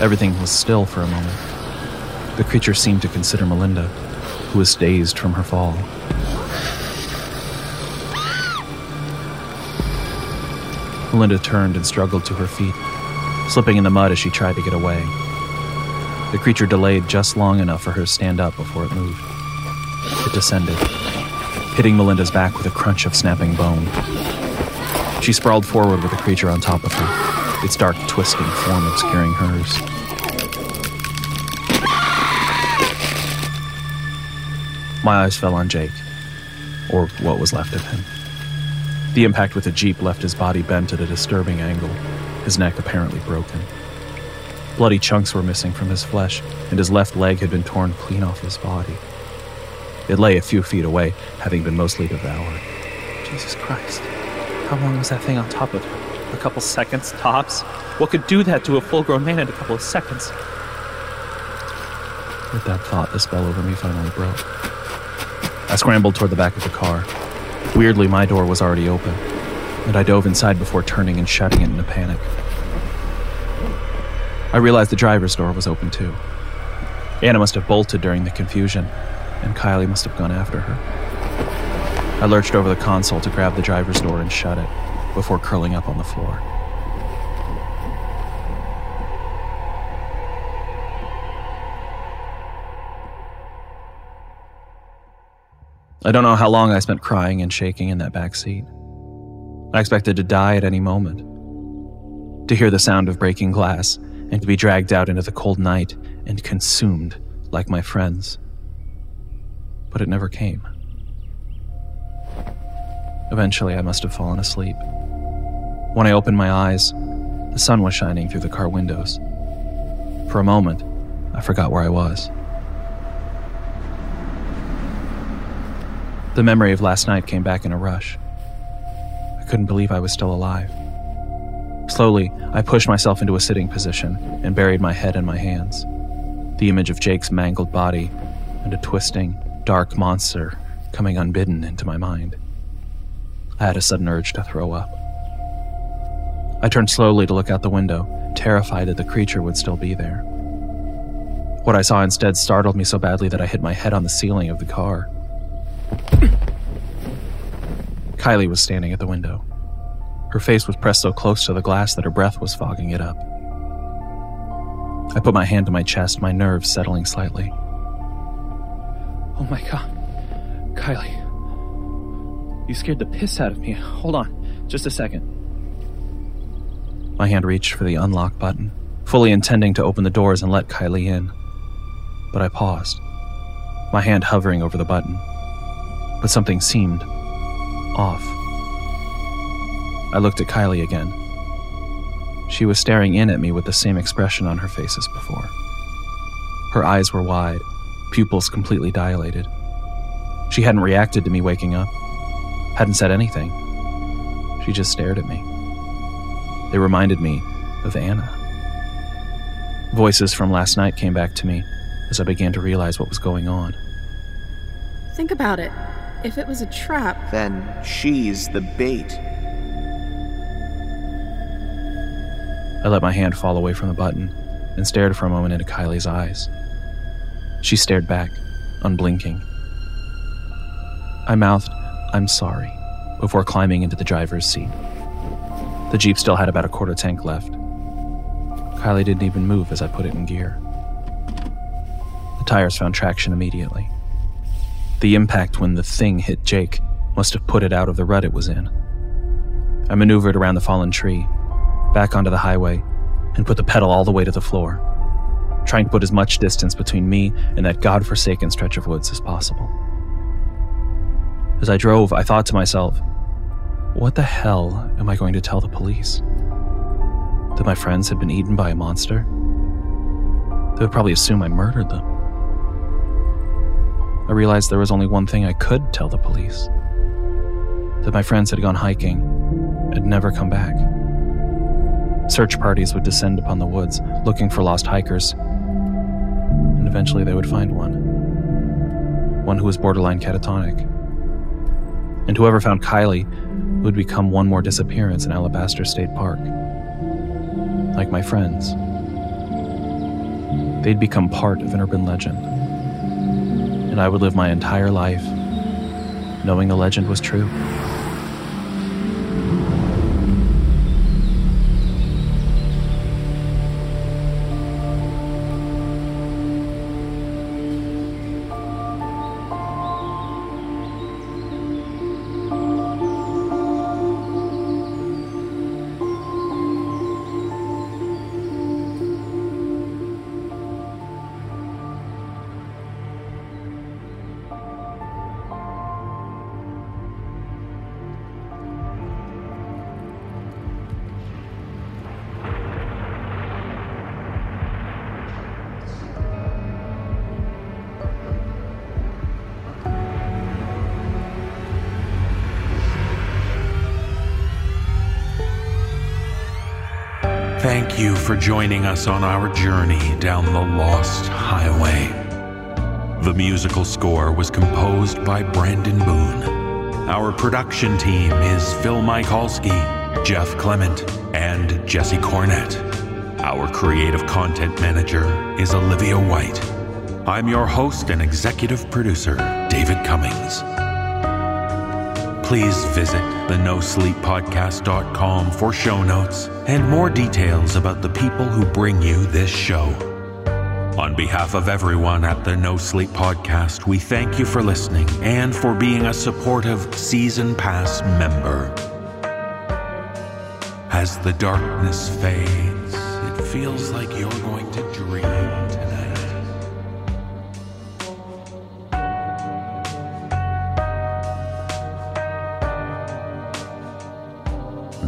Everything was still for a moment. The creature seemed to consider Melinda, who was dazed from her fall. Melinda turned and struggled to her feet, slipping in the mud as she tried to get away. The creature delayed just long enough for her to stand up before it moved. It descended, hitting Melinda's back with a crunch of snapping bone. She sprawled forward with the creature on top of her, its dark, twisting form obscuring hers. My eyes fell on Jake, or what was left of him. The impact with the Jeep left his body bent at a disturbing angle, his neck apparently broken. Bloody chunks were missing from his flesh, and his left leg had been torn clean off his body. It lay a few feet away, having been mostly devoured. Jesus Christ. How long was that thing on top of her? A couple seconds, tops? What could do that to a full grown man in a couple of seconds? With that thought, the spell over me finally broke. I scrambled toward the back of the car. Weirdly, my door was already open, and I dove inside before turning and shutting it in a panic. I realized the driver's door was open too. Anna must have bolted during the confusion, and Kylie must have gone after her. I lurched over the console to grab the driver's door and shut it before curling up on the floor. I don't know how long I spent crying and shaking in that back seat. I expected to die at any moment. To hear the sound of breaking glass and to be dragged out into the cold night and consumed like my friends. But it never came. Eventually, I must have fallen asleep. When I opened my eyes, the sun was shining through the car windows. For a moment, I forgot where I was. The memory of last night came back in a rush. I couldn't believe I was still alive. Slowly, I pushed myself into a sitting position and buried my head in my hands. The image of Jake's mangled body and a twisting, dark monster coming unbidden into my mind. I had a sudden urge to throw up. I turned slowly to look out the window, terrified that the creature would still be there. What I saw instead startled me so badly that I hit my head on the ceiling of the car. [clears throat] Kylie was standing at the window. Her face was pressed so close to the glass that her breath was fogging it up. I put my hand to my chest, my nerves settling slightly.
Oh my god. Kylie. You scared the piss out of me. Hold on, just a second.
My hand reached for the unlock button, fully intending to open the doors and let Kylie in. But I paused, my hand hovering over the button. But something seemed off. I looked at Kylie again. She was staring in at me with the same expression on her face as before. Her eyes were wide, pupils completely dilated. She hadn't reacted to me waking up, hadn't said anything. She just stared at me. They reminded me of Anna. Voices from last night came back to me as I began to realize what was going on.
Think about it. If it was a trap,
Then she's the bait.
I let my hand fall away from the button and stared for a moment into Kylie's eyes. She stared back, unblinking. I mouthed, I'm sorry, before climbing into the driver's seat. The Jeep still had about a quarter tank left. Kylie didn't even move as I put it in gear. The tires found traction immediately. The impact when the thing hit Jake must have put it out of the rut it was in. I maneuvered around the fallen tree, back onto the highway, and put the pedal all the way to the floor, trying to put as much distance between me and that god-forsaken stretch of woods as possible. As I drove, I thought to myself, what the hell am I going to tell the police? That my friends had been eaten by a monster? They would probably assume I murdered them. I realized there was only one thing I could tell the police that my friends had gone hiking and never come back. Search parties would descend upon the woods looking for lost hikers, and eventually they would find one. One who was borderline catatonic. And whoever found Kylie would become one more disappearance in Alabaster State Park. Like my friends. They'd become part of an urban legend. And I would live my entire life knowing the legend was true.
For joining us on our journey down the Lost Highway. The musical score was composed by Brandon Boone. Our production team is Phil Michalski, Jeff Clement, and Jesse Cornett. Our creative content manager is Olivia White. I'm your host and executive producer, David Cummings. Please visit the NoSleepPodcast.com for show notes and more details about the people who bring you this show. On behalf of everyone at the No Sleep Podcast, we thank you for listening and for being a supportive Season Pass member. As the darkness fades, it feels like you're going to dream